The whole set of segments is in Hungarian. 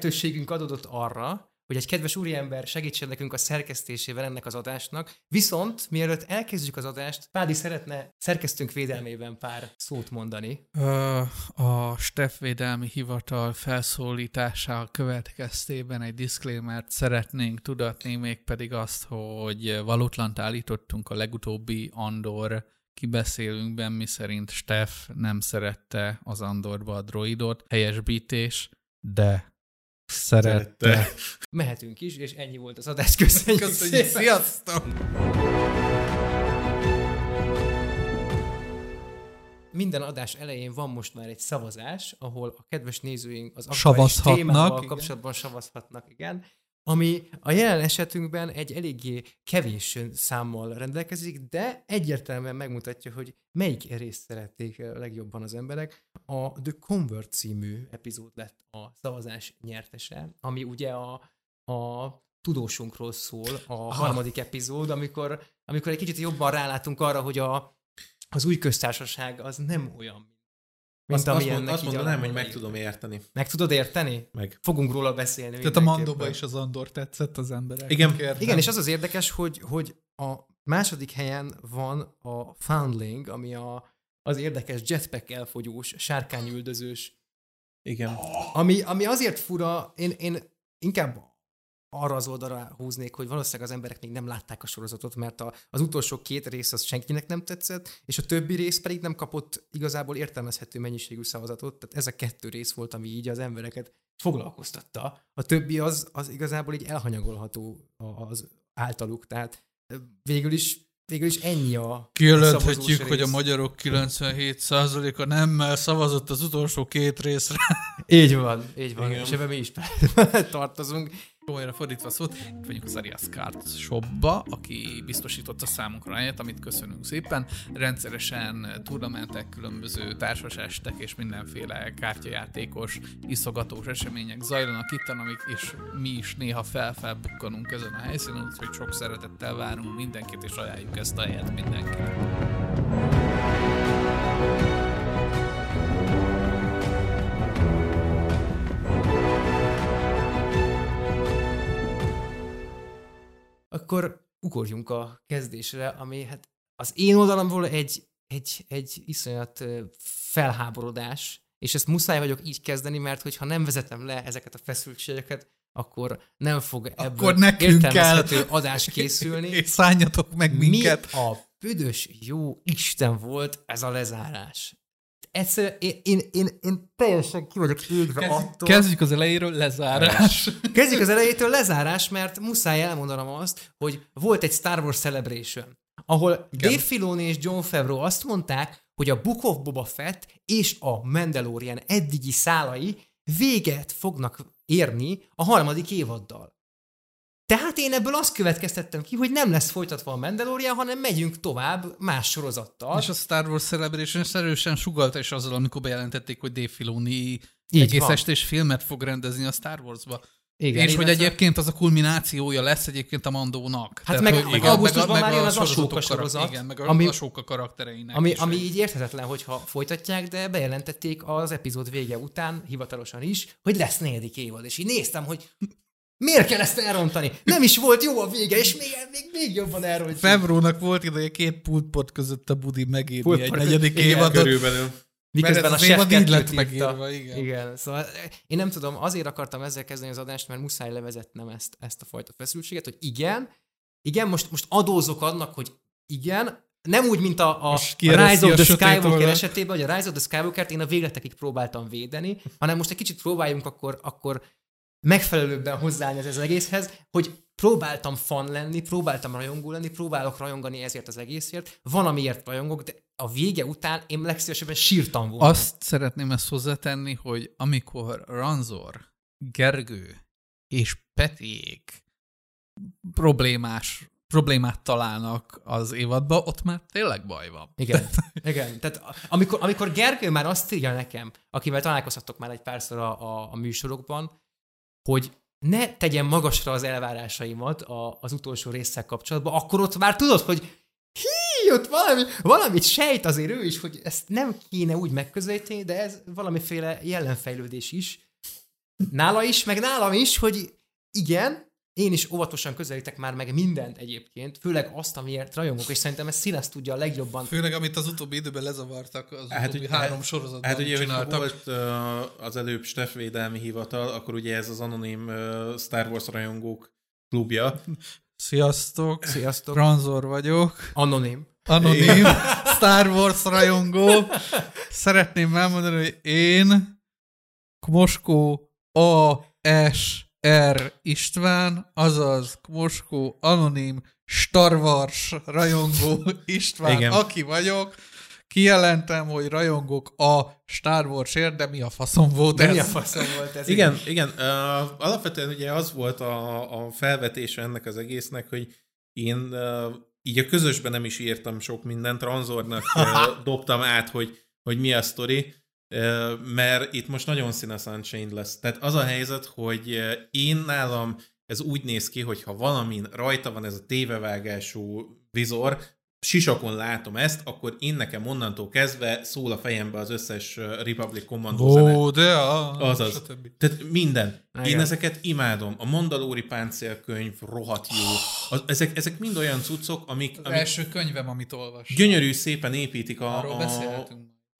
lehetőségünk adódott arra, hogy egy kedves úriember segítsen nekünk a szerkesztésével ennek az adásnak. Viszont, mielőtt elkezdjük az adást, Pádi szeretne szerkesztünk védelmében pár szót mondani. A Steff Védelmi Hivatal felszólítása következtében egy diszklémert szeretnénk tudatni, mégpedig azt, hogy valótlant állítottunk a legutóbbi Andor kibeszélünkben, mi szerint Steff nem szerette az Andorba a droidot, helyesbítés, de szerette. szerette. Mehetünk is, és ennyi volt az adás. Köszönjük, Köszönjük szépen. Sziasztok! Minden adás elején van most már egy szavazás, ahol a kedves nézőink az aktuális témával igen. kapcsolatban szavazhatnak, igen ami a jelen esetünkben egy eléggé kevés számmal rendelkezik, de egyértelműen megmutatja, hogy melyik részt szerették legjobban az emberek. A The Convert című epizód lett a szavazás nyertese, ami ugye a, a tudósunkról szól, a Aha. harmadik epizód, amikor, amikor egy kicsit jobban rálátunk arra, hogy a, az új köztársaság az nem olyan, mint azt, azt, azt mondanám, hogy meg tudom érteni. Meg tudod érteni? Meg. Fogunk róla beszélni. Tehát a Mandóba is az Andor tetszett az emberek. Igen. Igen, és az az érdekes, hogy, hogy a második helyen van a Foundling, ami a, az érdekes jetpack elfogyós, sárkányüldözős. Igen. Ami, ami azért fura, én, én inkább arra az oldalra húznék, hogy valószínűleg az emberek még nem látták a sorozatot, mert a, az utolsó két rész az senkinek nem tetszett, és a többi rész pedig nem kapott igazából értelmezhető mennyiségű szavazatot, tehát ez a kettő rész volt, ami így az embereket foglalkoztatta. A többi az, az igazából így elhanyagolható az általuk, tehát végül is végül is ennyi a Kijelenthetjük, hogy a magyarok 97%-a nemmel szavazott az utolsó két részre. Így van, így van, Igen. és ebben mi is tartozunk komolyra fordítva szót, itt vagyunk az Arias Cards shopba, aki biztosította számunkra helyet, amit köszönünk szépen. Rendszeresen turnamentek, különböző társasestek és mindenféle kártyajátékos, iszogatós események zajlanak itt, amik és mi is néha felfelbukkanunk ezen a helyszínen, úgyhogy sok szeretettel várunk mindenkit, és ajánljuk ezt a helyet mindenkinek. Akkor ugorjunk a kezdésre, ami hát az én oldalamról egy, egy, egy iszonyat felháborodás, és ezt muszáj vagyok így kezdeni, mert hogyha nem vezetem le ezeket a feszültségeket, akkor nem fog ebből akkor nekünk kell adás készülni. És szálljatok meg minket. Mi a büdös jó Isten volt ez a lezárás? Egyszerűen én, én, én, én teljesen ki vagyok égve Kezd, attól. Kezdjük az elejéről, lezárás. Kezdjük az elejétől, lezárás, mert muszáj elmondanom azt, hogy volt egy Star Wars Celebration, ahol Igen. Dave Filoni és John Favreau azt mondták, hogy a Book of Boba Fett és a Mandalorian eddigi szálai véget fognak érni a harmadik évaddal. Tehát én ebből azt következtettem ki, hogy nem lesz folytatva a Mandalorian, hanem megyünk tovább más sorozattal. És a Star Wars Celebration erősen sugalta is azzal, amikor bejelentették, hogy Dave Filoni Így egész van. estés filmet fog rendezni a Star Wars-ba. Igen, és hogy egyébként az a kulminációja lesz egyébként a Mandónak. Hát Tehát, meg, hogy, meg augusztusban már jön az Asóka sorozat. Igen, meg ami, Asóka karaktereinek. Ami, ami így érthetetlen, hogyha folytatják, de bejelentették az epizód vége után, hivatalosan is, hogy lesz negyedik évad. És így néztem, hogy Miért kell ezt elrontani? Nem is volt jó a vége, és még, még, még jobban elrontjuk. Febrónak volt ideje két pultpot között a budi megírni egy negyedik évadot. Körülbelül. Miközben a chef így lett megírva, igen. igen. Szóval én nem tudom, azért akartam ezzel kezdeni az adást, mert muszáj levezetnem ezt, ezt a fajta feszültséget, hogy igen, igen, most, most adózok annak, hogy igen, nem úgy, mint a, a, a Rise of the Skywalker esetében, hogy a Rise of the Skywalker-t én a végletekig próbáltam védeni, hanem most egy kicsit próbáljunk akkor, akkor megfelelőbben hozzáállni ez az egészhez, hogy próbáltam fan lenni, próbáltam rajongó lenni, próbálok rajongani ezért az egészért, van amiért rajongok, de a vége után én legszívesebben sírtam volna. Azt szeretném ezt hozzátenni, hogy amikor Ranzor, Gergő és Peték problémás problémát találnak az évadba, ott már tényleg baj van. Igen, igen. Tehát amikor, amikor Gergő már azt írja nekem, akivel találkozhatok már egy párszor a, a, a műsorokban, hogy ne tegyen magasra az elvárásaimat a, az utolsó résszel kapcsolatban, akkor ott már tudod, hogy hí, ott valami, valamit sejt azért ő is, hogy ezt nem kéne úgy megközelíteni, de ez valamiféle jelenfejlődés is. nála is, meg nálam is, hogy igen, én is óvatosan közelítek már meg mindent egyébként, főleg azt, amiért rajongok, és szerintem ez Színes tudja a legjobban. Főleg, amit az utóbbi időben lezavartak, az hát, utóbbi három hát, sorozatban Hát ugye, csináltak. volt uh, az előbb Steff Védelmi Hivatal, akkor ugye ez az anonim uh, Star Wars rajongók klubja. Sziasztok! Sziasztok! Ranzor vagyok. Anonim. Anonim. Star Wars rajongó. Szeretném elmondani, hogy én Moskó A. S. R. István, azaz Moskó Anonim Star Wars rajongó István, Igen. aki vagyok, kijelentem, hogy rajongok a Star Warsért, de mi a faszom volt de ez? mi a faszom volt ez? Igen, igen. Uh, alapvetően ugye az volt a, a felvetése ennek az egésznek, hogy én uh, így a közösben nem is írtam sok mindent, Ranzornak uh, dobtam át, hogy, hogy mi a sztori, mert itt most nagyon színes Unchained lesz. Tehát az a helyzet, hogy én nálam ez úgy néz ki, hogy ha valamin rajta van ez a tévevágású vizor, sisakon látom ezt, akkor én nekem onnantól kezdve szól a fejembe az összes Republic Commando Ó, zene. de a... Azaz. Stb. Tehát minden. Igen. Én ezeket imádom. A Mandalori páncélkönyv rohadt jó. Az, ezek, ezek mind olyan cuccok, amik... Az amik első könyvem, amit olvastam. Gyönyörű szépen építik a, Arról a,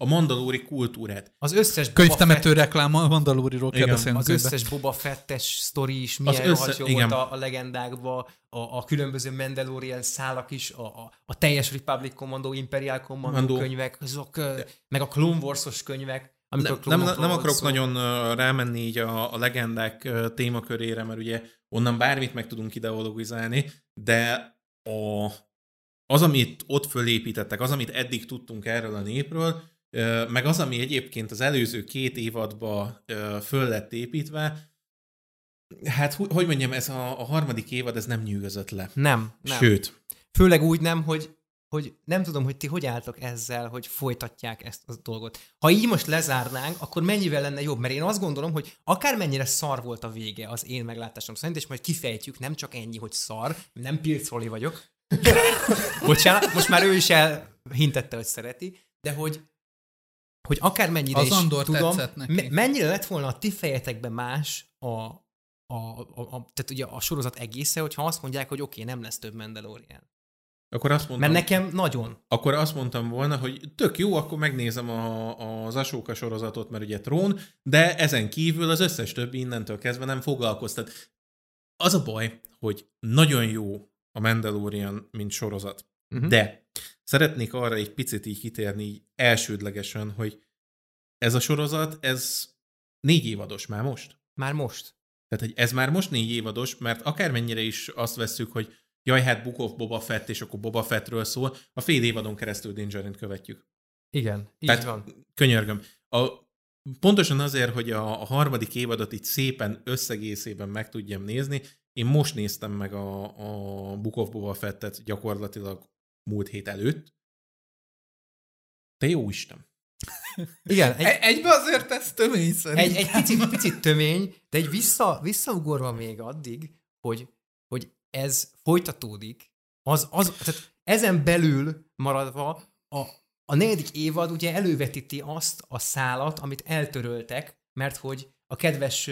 a mandalóri kultúrát. Az összes Könyvtemető Fett... reklám a mandalóriról kell beszélni. Az könyvbe. összes Boba Fettes sztori is milyen az össze... jó igen. volt a, a legendákban, a, a különböző Mandalorian szálak is, a, a, a teljes Republic Commando, Imperial Commando Mando. könyvek, azok, De. meg a Clone Wars-os könyvek. Nem, nem, nem akarok szó. nagyon rámenni így a, a legendák témakörére, mert ugye onnan bármit meg tudunk ideologizálni, de a, az, amit ott fölépítettek, az, amit eddig tudtunk erről a népről, meg az, ami egyébként az előző két évadba föl lett építve, hát hogy mondjam, ez a, a harmadik évad, ez nem nyűgözött le. Nem, nem. Sőt. Főleg úgy nem, hogy hogy nem tudom, hogy ti hogy álltok ezzel, hogy folytatják ezt a dolgot. Ha így most lezárnánk, akkor mennyivel lenne jobb? Mert én azt gondolom, hogy akármennyire szar volt a vége az én meglátásom szerint, és majd kifejtjük, nem csak ennyi, hogy szar, nem Pilcoli vagyok. Bocsánat, most már ő is elhintette, hogy szereti, de hogy hogy akármennyire az is Andor tudom, neki. mennyire lett volna a ti fejetekben más a, a, a, a, tehát ugye a sorozat egésze, hogyha azt mondják, hogy oké, okay, nem lesz több Mandalorian. Akkor azt mondtam, Mert nekem nagyon. Akkor azt mondtam volna, hogy tök jó, akkor megnézem a, az Asóka sorozatot, mert ugye trón, de ezen kívül az összes többi innentől kezdve nem foglalkoztat. Az a baj, hogy nagyon jó a Mandalorian, mint sorozat. Uh-huh. De szeretnék arra egy picit így kitérni így elsődlegesen, hogy ez a sorozat, ez négy évados már most. Már most. Tehát, hogy ez már most négy évados, mert akármennyire is azt vesszük, hogy jaj, hát Book of Boba Fett, és akkor Boba Fettről szól, a fél évadon keresztül Dingerin követjük. Igen, így Tehát, van. Könyörgöm. A, pontosan azért, hogy a, a harmadik évadot itt szépen összegészében meg tudjam nézni, én most néztem meg a, a Book of Boba Fettet gyakorlatilag múlt hét előtt. Te jó Isten! Igen. Egy, Egybe azért ez tömény szerintem. Egy, egy picit, picit tömény, de egy vissza, visszaugorva még addig, hogy, hogy ez folytatódik, az, az, tehát ezen belül maradva a, a negyedik évad ugye elővetíti azt a szálat, amit eltöröltek, mert hogy a kedves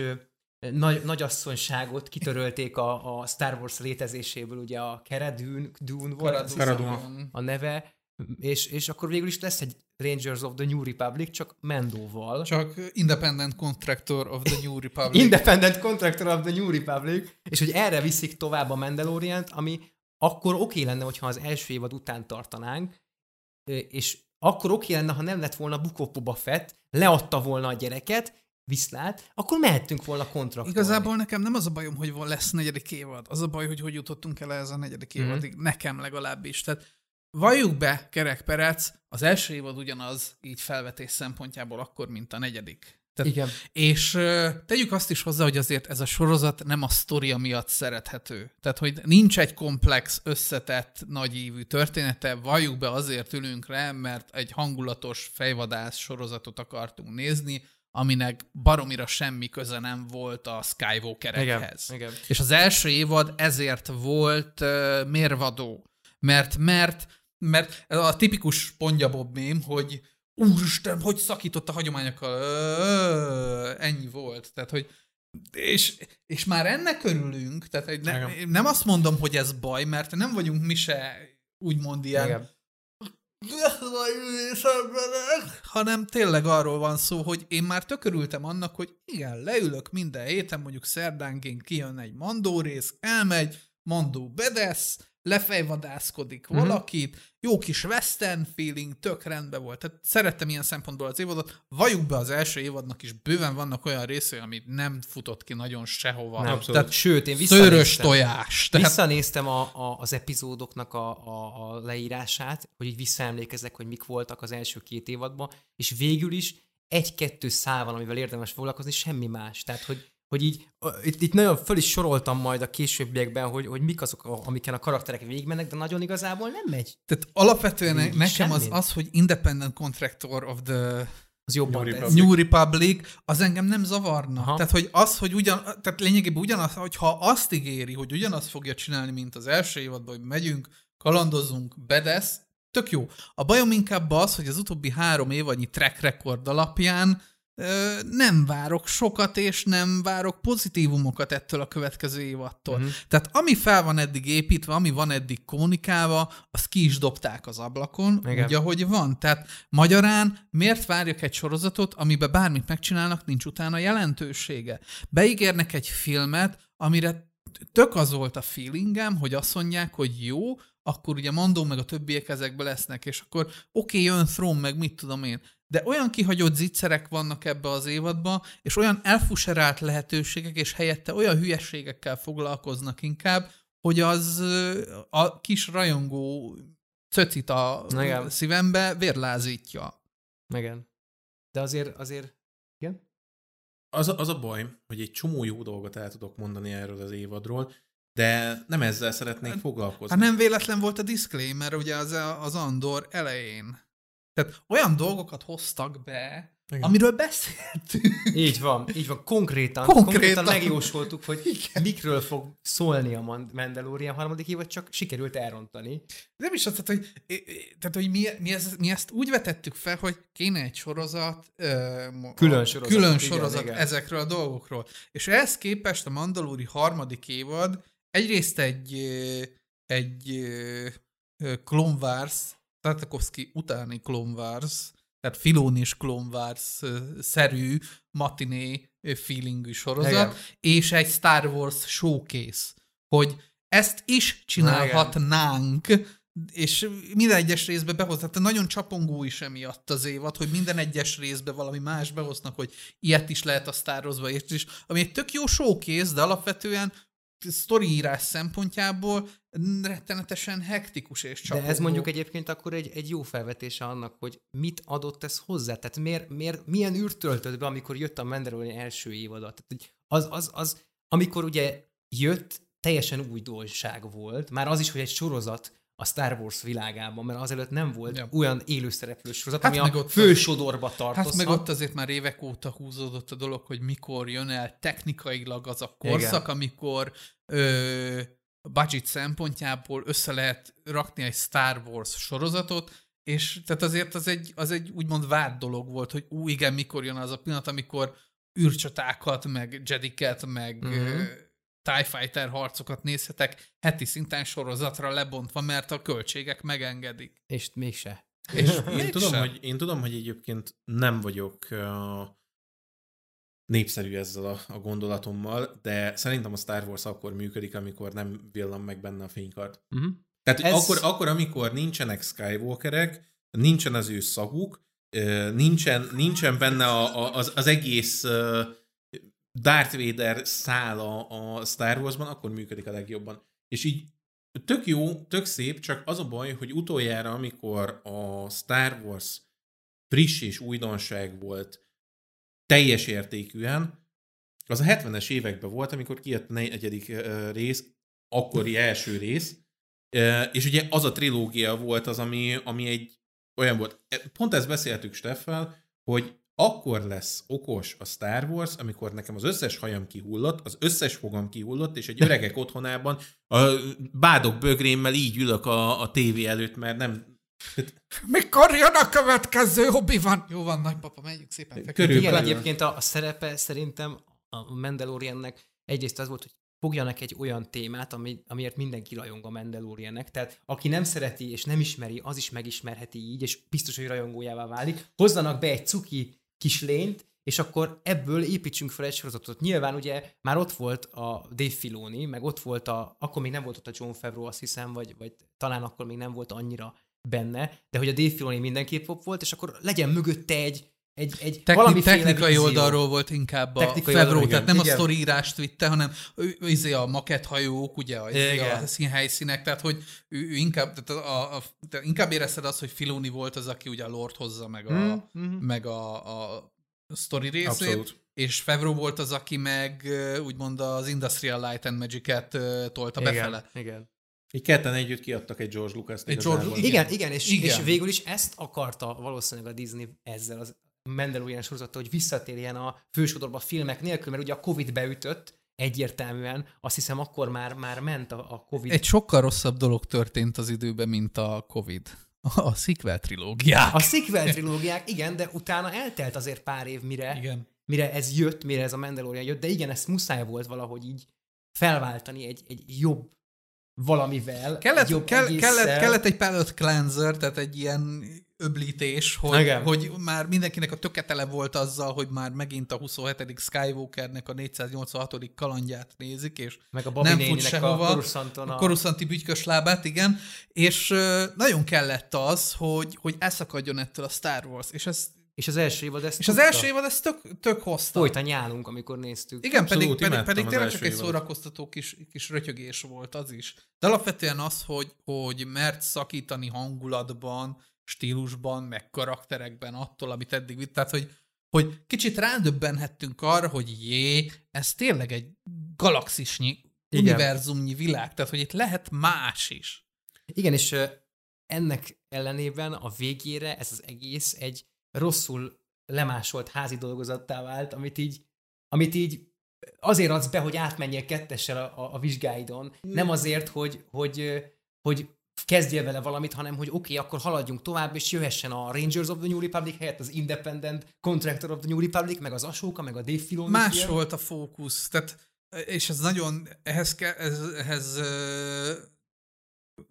nagy, nagyasszonyságot kitörölték a, a Star Wars létezéséből, ugye a Cara Dune, Dune volt Dune. a neve, és, és akkor végül is lesz egy Rangers of the New Republic, csak Mendóval. Csak Independent Contractor of the New Republic. Independent Contractor of the New Republic, és hogy erre viszik tovább a Mandalorian-t, ami akkor oké okay lenne, hogyha az első évad után tartanánk, és akkor oké okay lenne, ha nem lett volna Boba Fett, leadta volna a gyereket, viszlát, akkor mehettünk volna kontraktolni. Igazából nekem nem az a bajom, hogy lesz negyedik évad. Az a baj, hogy hogy jutottunk el ez a negyedik mm-hmm. évadig. Nekem legalábbis. Tehát valljuk be, Kerek Perec, az első évad ugyanaz így felvetés szempontjából akkor, mint a negyedik. Tehát, Igen. És uh, tegyük azt is hozzá, hogy azért ez a sorozat nem a sztoria miatt szerethető. Tehát, hogy nincs egy komplex, összetett, nagyívű története, valljuk be azért ülünk le, mert egy hangulatos fejvadász sorozatot akartunk nézni, aminek baromira semmi köze nem volt a Skywalkerekhez. Igen, igen. És az első évad ezért volt uh, mérvadó. Mert, mert, mert a tipikus Bob mém, hogy úristen, hogy szakított a hagyományokkal, ennyi volt. Tehát, hogy és, és már ennek örülünk, tehát ne, nem azt mondom, hogy ez baj, mert nem vagyunk mi se úgymond ilyen Igen hanem tényleg arról van szó, hogy én már tökörültem annak, hogy igen, leülök minden héten, mondjuk szerdánként kijön egy mandó rész, elmegy, mandó bedesz, lefejvadászkodik mm-hmm. valakit, jó kis western feeling, tök rendben volt. Tehát szerettem ilyen szempontból az évadot. Vajuk be az első évadnak is bőven vannak olyan részei, amit nem futott ki nagyon sehova. Nem, tehát, sőt, én szőrös tojás. Tehát... Visszanéztem a, a, az epizódoknak a, a, a leírását, hogy így visszaemlékezek, hogy mik voltak az első két évadban, és végül is egy-kettő szál van, amivel érdemes foglalkozni, semmi más. Tehát, hogy hogy így, itt, itt nagyon föl is soroltam majd a későbbiekben, hogy, hogy mik azok, amiken a karakterek végigmennek, de nagyon igazából nem megy. Tehát alapvetően Végig nekem az, az, hogy Independent Contractor of the az jobban New Republic. New Republic, az engem nem zavarna. Aha. Tehát, hogy az, hogy ugyan, tehát lényegében ugyanaz, hogyha azt ígéri, hogy ugyanazt fogja csinálni, mint az első évadban, hogy megyünk, kalandozunk, bedesz, tök jó. A bajom inkább az, hogy az utóbbi három évadnyi track record alapján nem várok sokat, és nem várok pozitívumokat ettől a következő évattól. Uh-huh. Tehát ami fel van eddig építve, ami van eddig kommunikálva, azt ki is dobták az ablakon, Igen. úgy, ahogy van. Tehát magyarán miért várjak egy sorozatot, amiben bármit megcsinálnak, nincs utána jelentősége. Beígérnek egy filmet, amire tök az volt a feelingem, hogy azt mondják, hogy jó, akkor ugye mondom, meg a többiek ezekbe lesznek, és akkor oké, okay, jön Throne, meg mit tudom én de olyan kihagyott zicserek vannak ebbe az évadba, és olyan elfuserált lehetőségek, és helyette olyan hülyességekkel foglalkoznak inkább, hogy az a kis rajongó cöcit a Igen. szívembe vérlázítja. Igen. De azért, azért, igen? Az, az a baj, hogy egy csomó jó dolgot el tudok mondani erről az évadról, de nem ezzel szeretnék hát, foglalkozni. Hát nem véletlen volt a disclaimer ugye az, az Andor elején. Tehát olyan dolgokat hoztak be, igen. amiről beszéltünk. Így van, így van. Konkrétan, konkrétan, konkrétan megjósoltuk, hogy Igen. mikről fog szólni a Mandalorian harmadik évad, csak sikerült elrontani. Nem is az, tehát, hogy, tehát, hogy mi, mi, ez, mi ezt úgy vetettük fel, hogy kéne egy sorozat, külön sorozat, külön sorozat igen, ezekről a dolgokról. És ehhez képest a Mandalori harmadik évad egyrészt egy, egy Clone Wars Tartakovsky utáni Clone Wars, tehát Filónis Clone Wars-szerű matiné feelingű sorozat, Igen. és egy Star Wars showcase, hogy ezt is csinálhatnánk, és minden egyes részbe behoznak, tehát nagyon csapongó is emiatt az évad, hogy minden egyes részbe valami más behoznak, hogy ilyet is lehet a Star Wars-ba, és ami egy tök jó showcase, de alapvetően sztoriírás szempontjából rettenetesen hektikus és csapogó. De ez mondjuk egyébként akkor egy, egy jó felvetése annak, hogy mit adott ez hozzá? Tehát miért, miért, milyen űrt töltött be, amikor jött a Mandalorian első évadat? Tehát, az, az, az, amikor ugye jött, teljesen új dolgság volt. Már az is, hogy egy sorozat a Star Wars világában, mert azelőtt nem volt ja. olyan élőszereplő sorozat, hát ami a fősodorba tartozhat. Hát meg ott azért már évek óta húzódott a dolog, hogy mikor jön el technikailag az a korszak, Igen. amikor ö, budget szempontjából össze lehet rakni egy Star Wars sorozatot, és tehát azért az egy, az egy úgymond várt dolog volt, hogy ú, igen, mikor jön az a pillanat, amikor űrcsatákat, meg jediket, meg mm-hmm. TIE Fighter harcokat nézhetek heti szinten sorozatra lebontva, mert a költségek megengedik. És mégse. És én, mégse. tudom, hogy, én tudom, hogy egyébként nem vagyok uh, népszerű ezzel a, a gondolatommal, de szerintem a Star Wars akkor működik, amikor nem villan meg benne a fénykart. Uh-huh. Tehát Ez... akkor, akkor, amikor nincsenek Skywalkerek, nincsen az ő szaguk, nincsen, nincsen benne a, a, az, az egész Darth Vader szál a, a Star Warsban, akkor működik a legjobban. És így tök jó, tök szép, csak az a baj, hogy utoljára, amikor a Star Wars friss és újdonság volt teljes értékűen, az a 70-es években volt, amikor kijött a negyedik rész, akkori első rész, és ugye az a trilógia volt az, ami, ami egy olyan volt. Pont ezt beszéltük Steffel, hogy akkor lesz okos a Star Wars, amikor nekem az összes hajam kihullott, az összes fogam kihullott, és egy öregek otthonában a bádok bögrémmel így ülök a, a tévé előtt, mert nem... Mikor jön a következő hobbi van? Jó van, nagypapa, megyünk szépen. Körülbelül. Igen, egyébként a, a szerepe szerintem a Mandaloriannek egyrészt az volt, hogy fogjanak egy olyan témát, ami, amiért mindenki rajong a Mandaloriannek. Tehát aki nem szereti és nem ismeri, az is megismerheti így, és biztos, hogy rajongójává válik. Hozzanak be egy cuki kislényt, és akkor ebből építsünk fel egy sorozatot. Nyilván ugye már ott volt a Dave Filoni, meg ott volt a, akkor még nem volt ott a John Favreau, azt hiszem, vagy, vagy talán akkor még nem volt annyira benne, de hogy a Dave Filoni mindenképp ott volt, és akkor legyen mögötte egy, egy, egy Techni- technikai vízió. oldalról volt inkább a technikai Fevro, tehát nem igen. a sztorírást vitte, hanem ő, izé a makethajók, ugye a, izé a színhelyszínek, tehát hogy ő, ő inkább, tehát a, a, tehát inkább érezted azt, hogy Filoni volt az, aki ugye a Lord hozza meg a, mm-hmm. meg a, a sztori részét, Abszolút. és Fevro volt az, aki meg úgymond az Industrial Light and Magic-et tolta igen, befele. Igen. Így ketten együtt kiadtak egy George Lucas-t. Egy George, igen, igen, igen, és, igen, és végül is ezt akarta valószínűleg a Disney ezzel az Mandalorian sorozata, hogy visszatérjen a fősodorba filmek nélkül, mert ugye a Covid beütött, egyértelműen, azt hiszem akkor már, már ment a, a Covid. Egy sokkal rosszabb dolog történt az időben, mint a Covid. A sequel trilógiák. A sequel trilógiák, igen, de utána eltelt azért pár év, mire, igen. mire ez jött, mire ez a Mandalorian jött, de igen, ezt muszáj volt valahogy így felváltani egy, egy jobb valamivel. Kellett, jobb kell, kellett, kellett egy palette cleanser, tehát egy ilyen öblítés, hogy, hogy már mindenkinek a töketele volt azzal, hogy már megint a 27. Skywalkernek a 486. kalandját nézik, és Meg a nem fut sehova. A, a koruszanti bütykös lábát, igen. És uh, nagyon kellett az, hogy, hogy elszakadjon ettől a Star Wars, és ez és az első évad ezt És tudta. az első évad ezt tök, tök hozta. Folyt a nyálunk, amikor néztük. Igen, Abszolút, pedig, pedig, pedig tényleg csak egy szórakoztató kis, kis rötyögés volt az is. De alapvetően az, hogy, hogy mert szakítani hangulatban, stílusban, meg karakterekben attól, amit eddig vitt. Tehát, hogy, hogy kicsit rádöbbenhettünk arra, hogy jé, ez tényleg egy galaxisnyi, Igen. univerzumnyi világ, tehát, hogy itt lehet más is. Igen, és ennek ellenében a végére ez az egész egy rosszul lemásolt házi dolgozattá vált, amit így, amit így azért adsz be, hogy átmenjél kettessel a, a, a vizsgáidon, nem azért, hogy, hogy, hogy kezdjél vele valamit, hanem hogy oké, okay, akkor haladjunk tovább, és jöhessen a Rangers of the New Republic helyett az Independent Contractor of the New Republic, meg az Ashoka, meg a Dave Filoni. Más film. volt a fókusz, tehát, és ez nagyon, ehhez, ke, ez, ehhez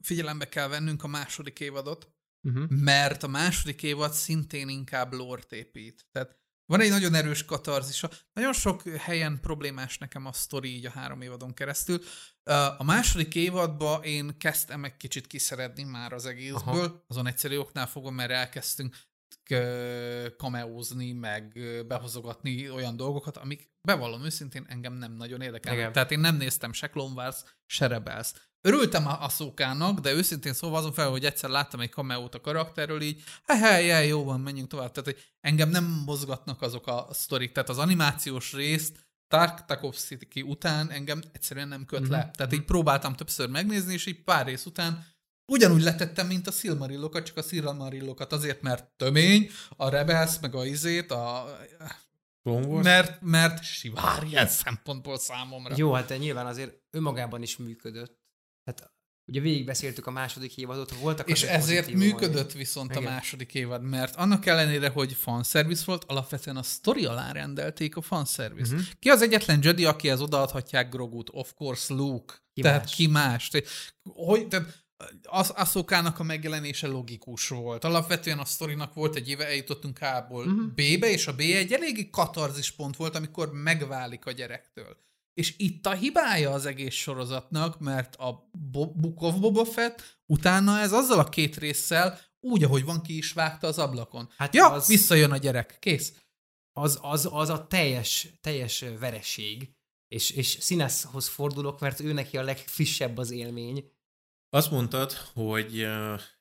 figyelembe kell vennünk a második évadot, uh-huh. mert a második évad szintén inkább lort épít. Tehát van egy nagyon erős katarzisa. Nagyon sok helyen problémás nekem a sztori így a három évadon keresztül. A második évadban én kezdtem egy kicsit kiszeredni már az egészből, Aha. azon egyszerű oknál fogom, mert elkezdtünk kameózni, meg behozogatni olyan dolgokat, amik bevallom őszintén engem nem nagyon érdekel. Tehát én nem néztem se Clone Wars, se Rebels. Örültem a, a szókának, de őszintén szóval azon fel, hogy egyszer láttam egy kameót a karakterről, így hej, hej, jó van, menjünk tovább. Tehát, hogy engem nem mozgatnak azok a sztorik. Tehát az animációs részt Tark Tarkovsky után engem egyszerűen nem köt mm-hmm. le. Tehát így próbáltam többször megnézni, és így pár rész után ugyanúgy letettem, mint a Silmarillokat, csak a Silmarillokat azért, mert tömény, a Rebels, meg a izét, a... Mert, mert sivár ilyen szempontból számomra. Jó, hát de nyilván azért önmagában is működött. Hát ugye végigbeszéltük a második évadot, voltak És ezért működött viszont Igen. a második évad, mert annak ellenére, hogy fanservice volt, alapvetően a sztori alá rendelték a fanservice. Uh-huh. Ki az egyetlen Jedi, akihez odaadhatják Grogut? Of course Luke. Ki tehát más? ki más? Hogy, tehát az Aszokának a megjelenése logikus volt. Alapvetően a sztorinak volt egy éve, eljutottunk A-ból uh-huh. B-be, és a B egy eléggé katarzis pont volt, amikor megválik a gyerektől. És itt a hibája az egész sorozatnak, mert a Book of Boba Fett utána ez azzal a két résszel, úgy, ahogy van, ki is vágta az ablakon. Hát ja, az, visszajön a gyerek, kész. Az, az, az a teljes, teljes vereség. És, és Színeszhoz fordulok, mert ő neki a legfrissebb az élmény. Azt mondtad, hogy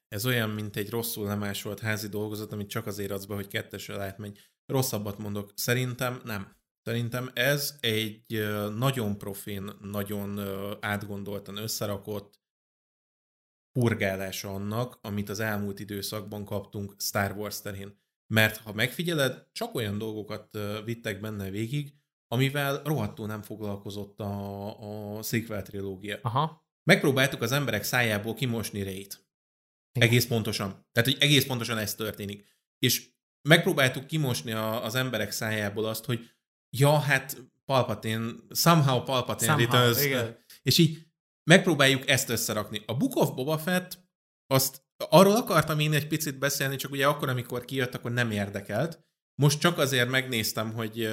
ez olyan, mint egy rosszul lemásolt házi dolgozat, amit csak azért adsz be, hogy kettesre átmegy. Rosszabbat mondok. Szerintem nem. Szerintem ez egy nagyon profin, nagyon átgondoltan összerakott purgálása annak, amit az elmúlt időszakban kaptunk Star Wars terén. Mert ha megfigyeled, csak olyan dolgokat vittek benne végig, amivel rohadtul nem foglalkozott a, a sequel trilógia. Aha. Megpróbáltuk az emberek szájából kimosni Rayt. Egész pontosan. Tehát, hogy egész pontosan ez történik. És megpróbáltuk kimosni a, az emberek szájából azt, hogy ja, hát Palpatine, somehow Palpatine somehow, returns. Igen. És így megpróbáljuk ezt összerakni. A Book of Boba Fett, azt arról akartam én egy picit beszélni, csak ugye akkor, amikor kijött, akkor nem érdekelt. Most csak azért megnéztem, hogy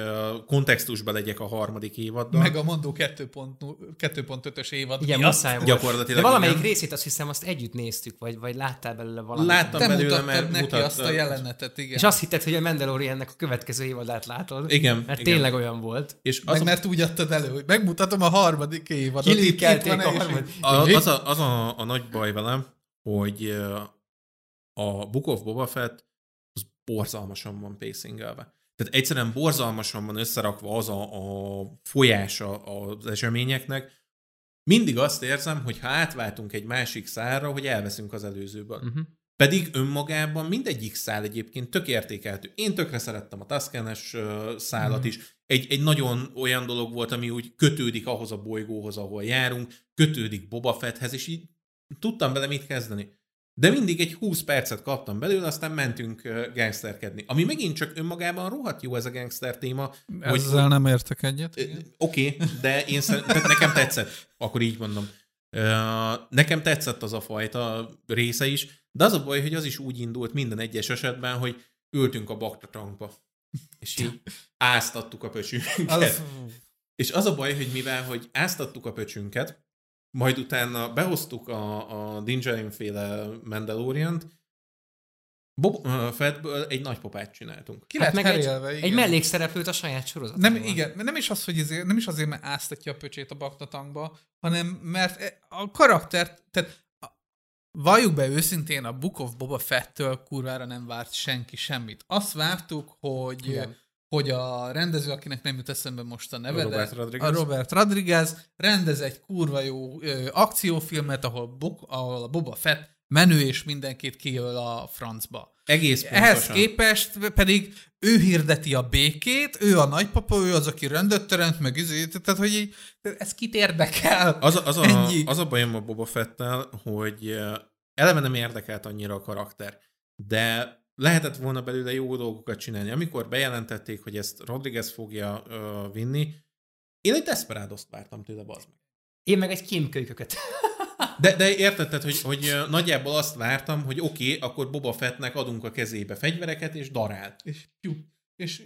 kontextusba legyek a harmadik évaddal. Meg a Mondó 2.5-ös évad Igen, muszáj volt. Gyakorlatilag. De valamelyik nem. részét azt hiszem azt együtt néztük, vagy, vagy láttál belőle valamit. Láttam Te belőle, mert neki mutat, azt a jelenetet, igen. És azt hitted, hogy a Mandaloriannek a következő évadát látod. Igen. Mert igen. tényleg olyan volt. És az Meg a... mert úgy adtad elő, hogy megmutatom a harmadik évadot. Kilikelték a harmadik. Az, a, az a, a nagy baj velem, hogy a Book of Boba Fett borzalmasan van pacingelve. Tehát egyszerűen borzalmasan van összerakva az a, a folyása az eseményeknek. Mindig azt érzem, hogy ha átváltunk egy másik szárra, hogy elveszünk az előzőből. Uh-huh. Pedig önmagában mindegyik szál egyébként tök értékeltő. Én tökre szerettem a Tuscanes szálat uh-huh. is. Egy, egy nagyon olyan dolog volt, ami úgy kötődik ahhoz a bolygóhoz, ahol járunk, kötődik Boba Fetthez, és így tudtam vele mit kezdeni. De mindig egy 20 percet kaptam belőle, aztán mentünk gangsterkedni. Ami megint csak önmagában rohadt jó ez a gangster téma. Ezzel hogy, nem értek egyet. Oké, okay, de én szerint, nekem tetszett. Akkor így mondom. Nekem tetszett az a fajta része is, de az a baj, hogy az is úgy indult minden egyes esetben, hogy ültünk a baktatangba, és így áztattuk a pöcsünket. Az... És az a baj, hogy mivel, hogy áztattuk a pöcsünket, majd utána behoztuk a, a Dingerin féle Mandalorian-t, Bob Fettből egy nagypapát csináltunk. Ki hát meg egy, egy mellékszereplőt a saját sorozatban. Nem, igen, nem is az, hogy ezért, nem is azért, mert áztatja a pöcsét a baktatangba, hanem mert e, a karakter, tehát valljuk be őszintén, a Book of Boba Fettől kurvára nem várt senki semmit. Azt vártuk, hogy igen hogy a rendező, akinek nem jut eszembe most a neve, Robert de Rodriguez. a Robert Rodriguez rendez egy kurva jó ö, akciófilmet, ahol, Buk, ahol a Boba Fett menő és mindenkit kiöl a francba. Egész pontosan. Ehhez képest pedig ő hirdeti a békét, ő a nagypapa, ő az, aki rendet teremt, meg izé, tehát hogy így, ez kit érdekel? Az a, az, a, az a bajom a Boba Fettel, hogy eleve nem érdekelt annyira a karakter, de lehetett volna belőle jó dolgokat csinálni. Amikor bejelentették, hogy ezt Rodriguez fogja uh, vinni, én egy Desperados-t vártam tőle, bazd meg. Én meg egy kémkölyköket. De, de értetted, hogy, hogy nagyjából azt vártam, hogy oké, okay, akkor Boba Fettnek adunk a kezébe fegyvereket, és darál. És tyú, és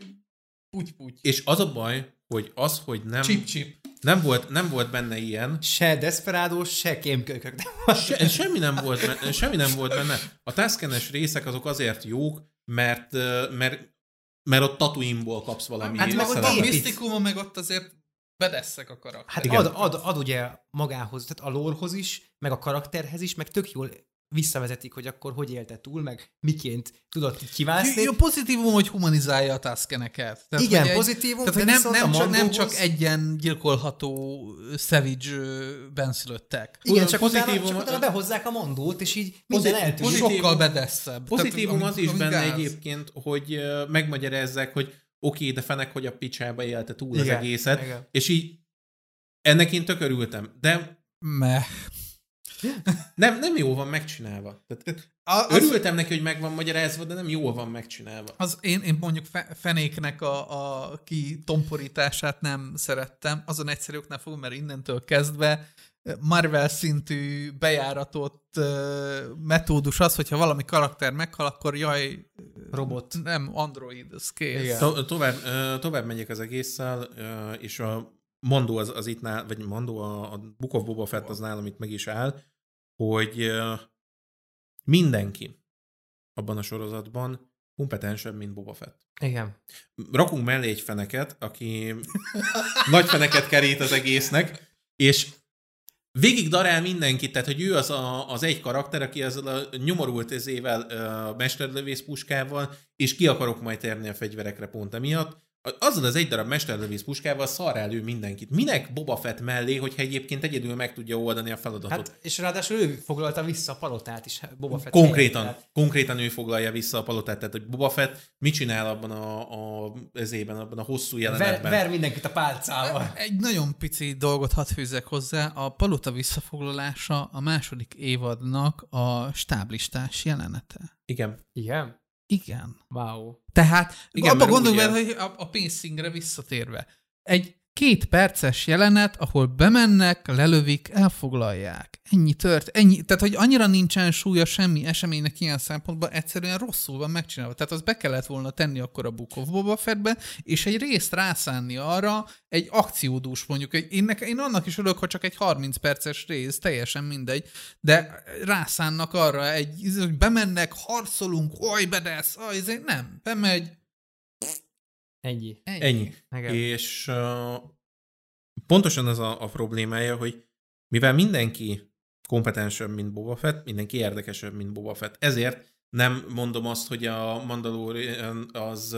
puty-puty. És az a baj, hogy az, hogy nem... Chip-chip. Nem volt, nem volt benne ilyen. Se Desperado, se kémkölykök. Se, semmi, nem volt benne, semmi nem volt benne. A Tuskenes részek azok azért jók, mert, mert, mert ott Tatooine-ból kapsz valami Hát meg ott a misztikuma, meg ott azért bedesszek a karakter. Hát ad, ad, ad, ugye magához, tehát a lore is, meg a karakterhez is, meg tök jól visszavezetik, hogy akkor hogy élte túl, meg miként tudott kivászni. Jó, pozitívum, hogy humanizálja a taskeneket. Tehát, Igen, egy, pozitívum, tehát, nem, nem, csak, nem csak egyen gyilkolható savage benszülöttek. Igen, csak pozitívum, utána, csak utána behozzák a mondót, és így minden eltűnik. Sokkal bedeszebb. Pozitívum tehát, az is benne gáz. egyébként, hogy megmagyarázzák, hogy oké, okay, de fenek, hogy a picsába élte túl igen, az egészet, igen. és így ennek én tök örültem, de Meh. Nem, nem jól van megcsinálva. Tehát, az, örültem neki, hogy meg van magyarázva, de nem jól van megcsinálva. Az én, én mondjuk fe, fenéknek a, a kitomporítását nem szerettem, azon egyszerű oknál fogom, mert innentől kezdve Marvel szintű bejáratott uh, metódus az, hogyha valami karakter meghal, akkor jaj... Robot. Nem, android, ez kész. To- tovább, uh, tovább megyek az egésszel, uh, és a Mandó az, az itt nál, vagy Mandó a, a Book of Boba Fett az nálam itt meg is áll, hogy mindenki abban a sorozatban kompetensebb, mint Boba Fett. Igen. Rakunk mellé egy feneket, aki nagy feneket kerít az egésznek, és végig darál mindenkit, tehát hogy ő az a, az egy karakter, aki ezzel a nyomorult ezével, mesterlövész puskával, és ki akarok majd térni a fegyverekre pont emiatt, azzal az egy darab mesterlövész puskával szar elő mindenkit. Minek Boba Fett mellé, hogyha egyébként egyedül meg tudja oldani a feladatot? Hát, és ráadásul ő foglalta vissza a palotát is, Boba Fett. Konkrétan, helyet, konkrétan ő foglalja vissza a palotát, tehát hogy Boba Fett mit csinál abban a, a ezében, abban a hosszú jelenetben. Ver, ver mindenkit a pálcával. Egy nagyon pici dolgot hadd fűzek hozzá. A palota visszafoglalása a második évadnak a stáblistás jelenete. Igen. Igen? Igen. Wow. Tehát Igen, abba gondolj bele, hogy a, a pacingre visszatérve. Egy két perces jelenet, ahol bemennek, lelövik, elfoglalják. Ennyi tört, ennyi, tehát hogy annyira nincsen súlya semmi eseménynek ilyen szempontból, egyszerűen rosszul van megcsinálva. Tehát az be kellett volna tenni akkor a Book of Boba Fettbe, és egy részt rászánni arra, egy akciódús mondjuk, én, nek, én annak is örülök, hogy csak egy 30 perces rész, teljesen mindegy, de rászánnak arra, egy, hogy bemennek, harcolunk, oj, bedesz, oj, nem, bemegy, Ennyi. Ennyi. Ennyi. És uh, pontosan ez a, a problémája, hogy mivel mindenki kompetensebb, mint Boba Fett, mindenki érdekesebb, mint Boba Fett. Ezért nem mondom azt, hogy a Mandalorian az,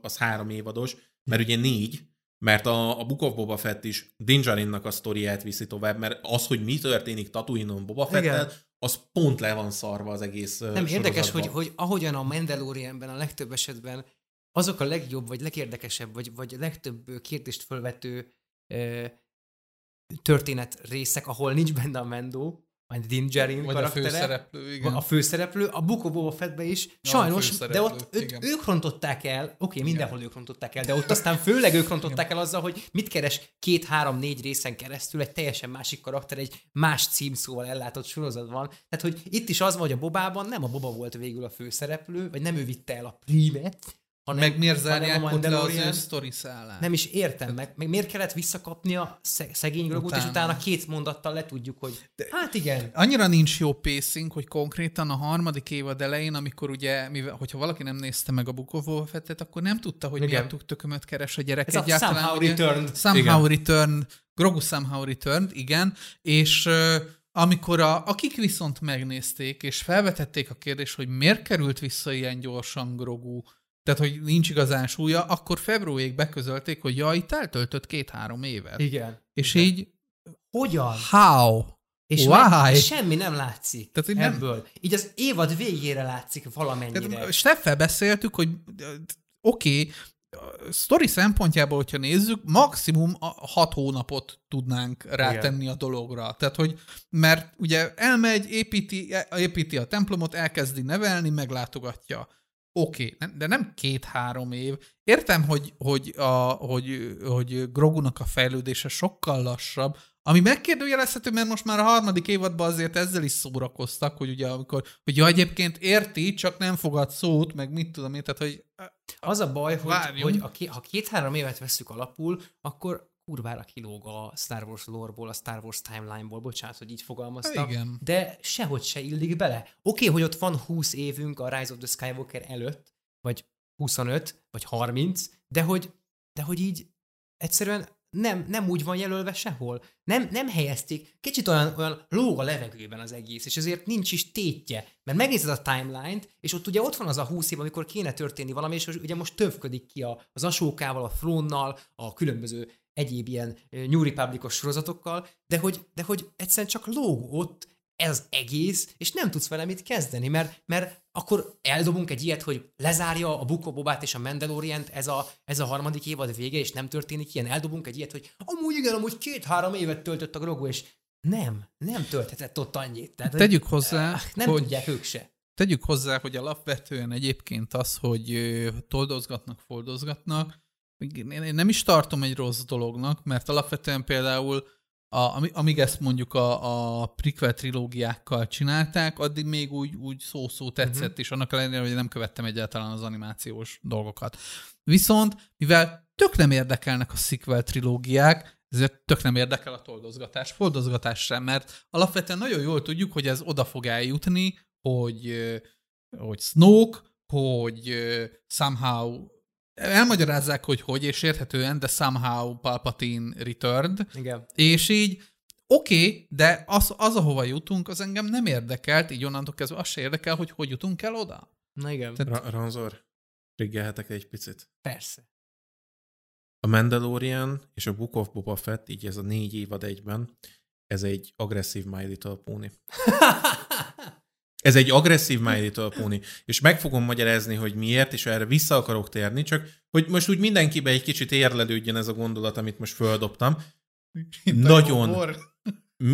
az három évados, mert ugye négy, mert a, a Book of Boba Fett is Dinjarinnak a sztoriát viszi tovább, mert az, hogy mi történik Tatooine-on Boba Fettel, az pont le van szarva az egész Nem, érdekes, hogy, hogy ahogyan a Mandalorianben a legtöbb esetben azok a legjobb, vagy legérdekesebb, vagy, vagy legtöbb kérdést felvető ö, történet részek, ahol nincs benne a Mendo, majd Din Djarin Vagy karaktere. a főszereplő, igen. A főszereplő, a Buko Boba Fettbe is, ja, sajnos, de ott őt, ők rontották el, oké, okay, mindenhol ők rontották el, de ott aztán főleg ők rontották el azzal, hogy mit keres két-három-négy részen keresztül egy teljesen másik karakter, egy más címszóval ellátott sorozatban. Tehát, hogy itt is az van, hogy a Bobában nem a Boba volt végül a főszereplő, vagy nem ő vitte el a prímet, hanem, meg miért zárják le az ő sztori szállát? Nem is értem, meg, meg miért kellett visszakapni a szegény Grogut, és utána két mondattal letudjuk, hogy De hát igen. Annyira nincs jó pacing, hogy konkrétan a harmadik évad elején, amikor ugye, mivel, hogyha valaki nem nézte meg a Bukovó fettet, akkor nem tudta, hogy igen. miért tökömet keres a gyerek Ez egyáltalán. A somehow returned. Somehow igen. returned. Grogu somehow returned, igen. És uh, amikor a, akik viszont megnézték, és felvetették a kérdést, hogy miért került vissza ilyen gyorsan Grogu, tehát hogy nincs igazán súlya, akkor februárig beközölték, hogy jaj, itt eltöltött két-három évet. Igen. És igen. így... Hogyan? How? És Why? semmi nem látszik Tehát, hogy ebből. Nem... Így az évad végére látszik valamennyire. Tehát, Steffel beszéltük, hogy oké, okay, sztori szempontjából, hogyha nézzük, maximum hat hónapot tudnánk rátenni Igen. a dologra. Tehát, hogy, mert ugye elmegy, építi, építi a templomot, elkezdi nevelni, meglátogatja oké, okay, de nem két-három év. Értem, hogy, hogy, a, hogy, hogy Grogunak a fejlődése sokkal lassabb, ami megkérdőjelezhető, mert most már a harmadik évadban azért ezzel is szórakoztak, hogy ugye amikor, hogy ja, egyébként érti, csak nem fogad szót, meg mit tudom én, tehát hogy... Az a baj, hogy, hogy a, ha két-három évet veszük alapul, akkor kurvára kilóg a Star Wars lore-ból, a Star Wars timeline-ból, bocsánat, hogy így fogalmaztam, Igen. de sehogy se illik bele. Oké, okay, hogy ott van 20 évünk a Rise of the Skywalker előtt, vagy 25, vagy 30, de hogy, de hogy így egyszerűen nem, nem úgy van jelölve sehol. Nem, nem helyezték. Kicsit olyan, olyan lóg a levegőben az egész, és ezért nincs is tétje. Mert megnézed a timeline-t, és ott ugye ott van az a húsz év, amikor kéne történni valami, és ugye most tövködik ki a, az asókával, a throne a különböző egyéb ilyen New Republicos sorozatokkal, de hogy, de hogy egyszerűen csak lóg ott ez egész, és nem tudsz vele mit kezdeni, mert, mert akkor eldobunk egy ilyet, hogy lezárja a Bukó Bobát és a Mandalorient ez a, ez a harmadik évad vége, és nem történik ilyen. Eldobunk egy ilyet, hogy amúgy igen, amúgy két-három évet töltött a Grogu, és nem, nem tölthetett ott annyit. Tehát, Tegyük hozzá, eh, nem hogy, tudják ők se. Tegyük hozzá, hogy alapvetően egyébként az, hogy toldozgatnak, foldozgatnak, én nem is tartom egy rossz dolognak, mert alapvetően például a, amíg ezt mondjuk a, a prequel trilógiákkal csinálták, addig még úgy, úgy szó-szó tetszett, uh-huh. és annak ellenére, hogy nem követtem egyáltalán az animációs dolgokat. Viszont, mivel tök nem érdekelnek a sequel trilógiák, ezért tök nem érdekel a toldozgatás, foldozgatás sem, mert alapvetően nagyon jól tudjuk, hogy ez oda fog eljutni, hogy, hogy Snoke, hogy somehow elmagyarázzák, hogy hogy, és érthetően, de somehow Palpatine returned. Igen. És így oké, okay, de az, az, ahova jutunk, az engem nem érdekelt, így onnantól kezdve az se érdekel, hogy hogy jutunk el oda. Na igen. Tehát... Ra- Ranzor, riggelhetek egy picit? Persze. A Mandalorian és a Book of Boba Fett, így ez a négy évad egyben, ez egy agresszív My Little Pony. Ez egy agresszív My Little Pony, és meg fogom magyarázni, hogy miért, és erre vissza akarok térni, csak hogy most úgy mindenkibe egy kicsit érlelődjön ez a gondolat, amit most földobtam. Nagyon,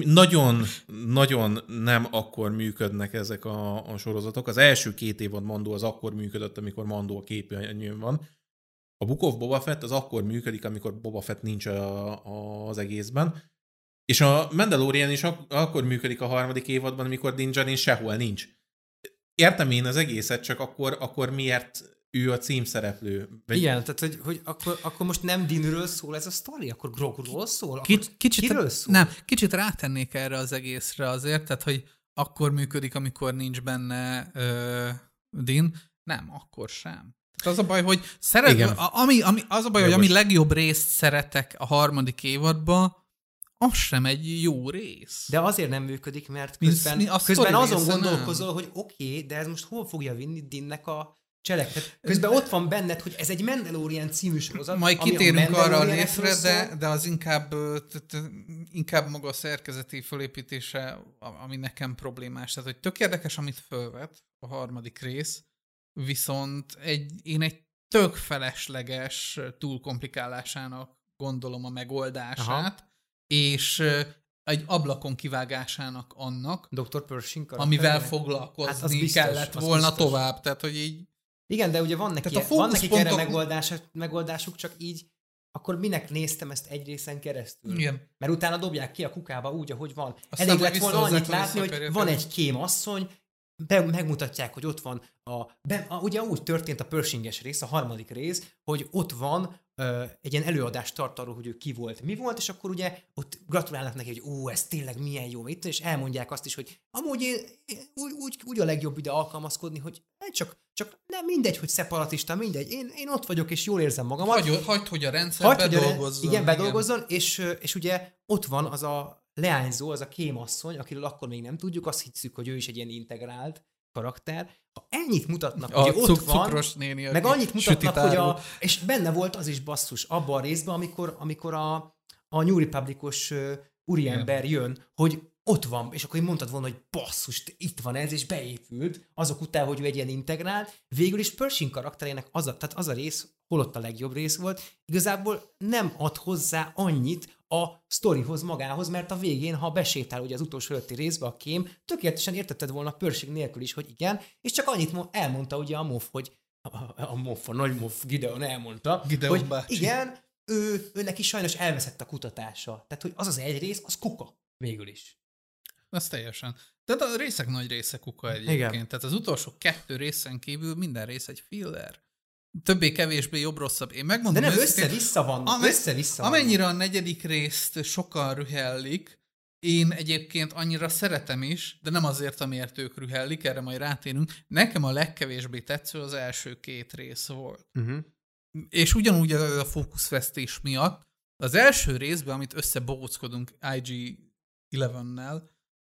nagyon, nagyon nem akkor működnek ezek a, a sorozatok. Az első két évad Mandó az akkor működött, amikor Mandó a képernyőn van. a Book of Boba Fett az akkor működik, amikor Boba Fett nincs a, a, az egészben, és a Mandalorian is ak- akkor működik a harmadik évadban, amikor Din Djarin sehol nincs. Értem én az egészet, csak akkor, akkor miért ő a címszereplő. Vagy... Igen, tehát hogy, hogy akkor, akkor most nem Dinről szól ez a sztori, akkor Grogról szól? Akkor Kic, kicsit, kiről szól? Nem, kicsit rátennék erre az egészre azért, tehát hogy akkor működik, amikor nincs benne ö, Din. Nem, akkor sem. Tehát az a baj, hogy szeret, Igen. ami, ami, az a baj, Jogos. hogy ami legjobb részt szeretek a harmadik évadban, az sem egy jó rész. De azért nem működik, mert közben, mi, mi közben azon gondolkozol, nem. hogy oké, okay, de ez most hol fogja vinni Dinnek a cselektet. Közben ott van benned, hogy ez egy Mandalorian című sorozat. Majd kitérünk arra a részre, de, de az inkább, inkább maga a szerkezeti fölépítése, ami nekem problémás. Tehát, hogy tök érdekes, amit fölvet a harmadik rész, viszont egy, én egy tök felesleges túlkomplikálásának gondolom a megoldását, Aha. És egy ablakon kivágásának annak, Dr. Pershing amivel foglalkozni hát biztos, kellett volna biztos. tovább. Tehát, hogy így igen, de ugye van neki, a van nekik pontok... erre megoldás, megoldásuk, csak így akkor minek néztem ezt egy részen keresztül? Igen. Mert utána dobják ki a kukába úgy, ahogy van. Aztán Elég lett volna annyit látni, hogy van egy kém asszony, be, megmutatják, hogy ott van a, be, a, ugye úgy történt a Pershinges rész, a harmadik rész, hogy ott van egy ilyen előadást tart arról, hogy ő ki volt, mi volt, és akkor ugye ott gratulálnak neki, hogy ó, ez tényleg milyen jó, itt, és elmondják azt is, hogy amúgy én, úgy, úgy, úgy a legjobb ide alkalmazkodni, hogy csak, csak nem mindegy, hogy szeparatista, mindegy, én, én ott vagyok, és jól érzem magamat. Hagyd, hagyd hogy a rendszer hagyd, bedolgozzon. Hogy a, igen, bedolgozzon, igen. És, és ugye ott van az a leányzó, az a kémasszony, akiről akkor még nem tudjuk, azt hiszük, hogy ő is egy ilyen integrált karakter. Ha ennyit mutatnak, a hogy ott van, néni, meg annyit mutatnak, hogy a, és benne volt az is basszus abban a részben, amikor, amikor a, a New Republicos uh, úriember jön, hogy ott van, és akkor én mondtad volna, hogy basszus, itt van ez, és beépült, azok után, hogy ő egy ilyen integrált, végül is Pershing karakterének az a, tehát az a rész, holott a legjobb rész volt, igazából nem ad hozzá annyit a sztorihoz magához, mert a végén, ha besétál ugye az utolsó előtti részbe a kém, tökéletesen értetted volna Pershing nélkül is, hogy igen, és csak annyit elmondta ugye a MOF, hogy a, a MOF, a nagy MOF Gideon elmondta, Gideon hogy bácsi. igen, ő, ő neki sajnos elveszett a kutatása. Tehát, hogy az az egy rész, az kuka végül is. Az teljesen. Tehát a részek nagy része kuka egyébként. Igen. Tehát az utolsó kettő részen kívül minden rész egy filler. Többé-kevésbé jobb-rosszabb. Én megmondom De nem, össze-vissza van. Am- össze-vissza amennyire van. a negyedik részt sokan rühellik, én egyébként annyira szeretem is, de nem azért, amiért ők rühellik, erre majd rátérünk. Nekem a legkevésbé tetsző az első két rész volt. Uh-huh. És ugyanúgy a fókuszvesztés miatt, az első részben, amit összebogockodunk IG-11-nel,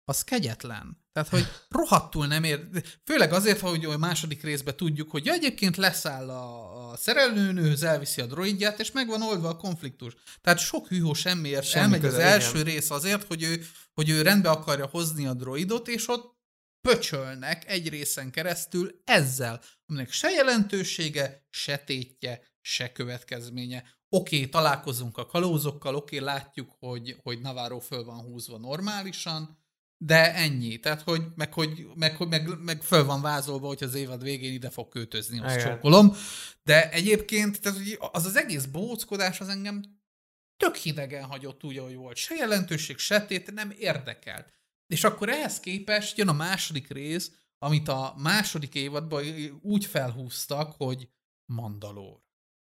az kegyetlen. Tehát, hogy rohadtul nem ér, főleg azért, hogy a második részben tudjuk, hogy ja, egyébként leszáll a, a szerelőnőhöz, elviszi a droidját, és megvan oldva a konfliktus. Tehát sok hűhó semmiért Semmi elmegy az első igen. rész azért, hogy ő, hogy ő rendbe akarja hozni a droidot, és ott pöcsölnek egy részen keresztül ezzel, aminek se jelentősége, se tétje, se következménye. Oké, okay, találkozunk a kalózokkal, oké, okay, látjuk, hogy, hogy Navarro föl van húzva normálisan, de ennyi. Tehát, hogy meg, hogy, meg, hogy meg, meg föl van vázolva, hogy az évad végén ide fog költözni, azt csókolom. De egyébként tehát, hogy az az egész bóckodás az engem tök hidegen hagyott úgy, ahogy volt. Se jelentőség, se tét, nem érdekelt. És akkor ehhez képest jön a második rész, amit a második évadban úgy felhúztak, hogy Mandalor.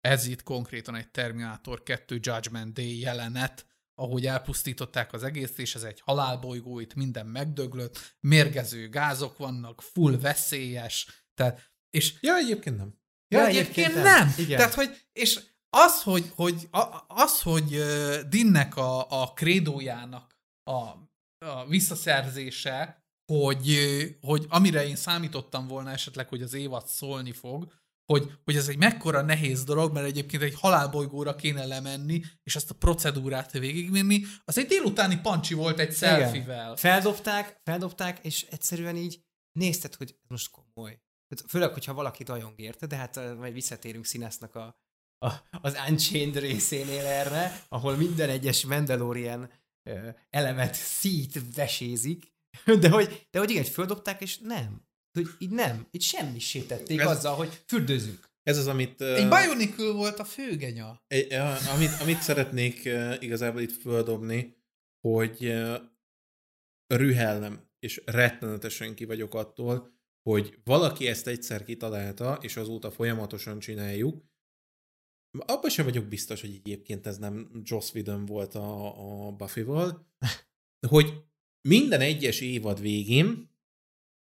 Ez itt konkrétan egy Terminator 2 Judgment Day jelenet, ahogy elpusztították az egész, és ez egy halálbolygó, itt minden megdöglött, mérgező gázok vannak, full veszélyes, tehát, és... Ja, egyébként nem. Ja, ja egyébként, egyébként nem. nem. Igen. Tehát, hogy, és az, hogy, hogy, az, hogy Dinnek a, a krédójának a, a visszaszerzése, hogy, hogy amire én számítottam volna esetleg, hogy az évad szólni fog, hogy, hogy ez egy mekkora nehéz dolog, mert egyébként egy halálbolygóra kéne lemenni, és ezt a procedúrát végigvinni, az egy délutáni pancsi volt egy szelfivel. Feldobták, feldobták, és egyszerűen így nézted, hogy most komoly. Főleg, hogyha valaki dajong érte, de hát majd visszatérünk színásznak a, a, az Unchained részénél erre, ahol minden egyes Mandalorian elemet szít, vesézik, de hogy, de hogy igen, földobták, és nem hogy így nem, így semmi tették Ez... azzal, hogy fürdőzünk. ez az, amit... Egy Bionicle volt a főgenya. Egy, amit, amit szeretnék igazából itt földobni, hogy rühellem, és rettenetesen ki vagyok attól, hogy valaki ezt egyszer kitalálta, és azóta folyamatosan csináljuk. Abban sem vagyok biztos, hogy egyébként ez nem Joss Whedon volt a, a Buffy-val, hogy minden egyes évad végén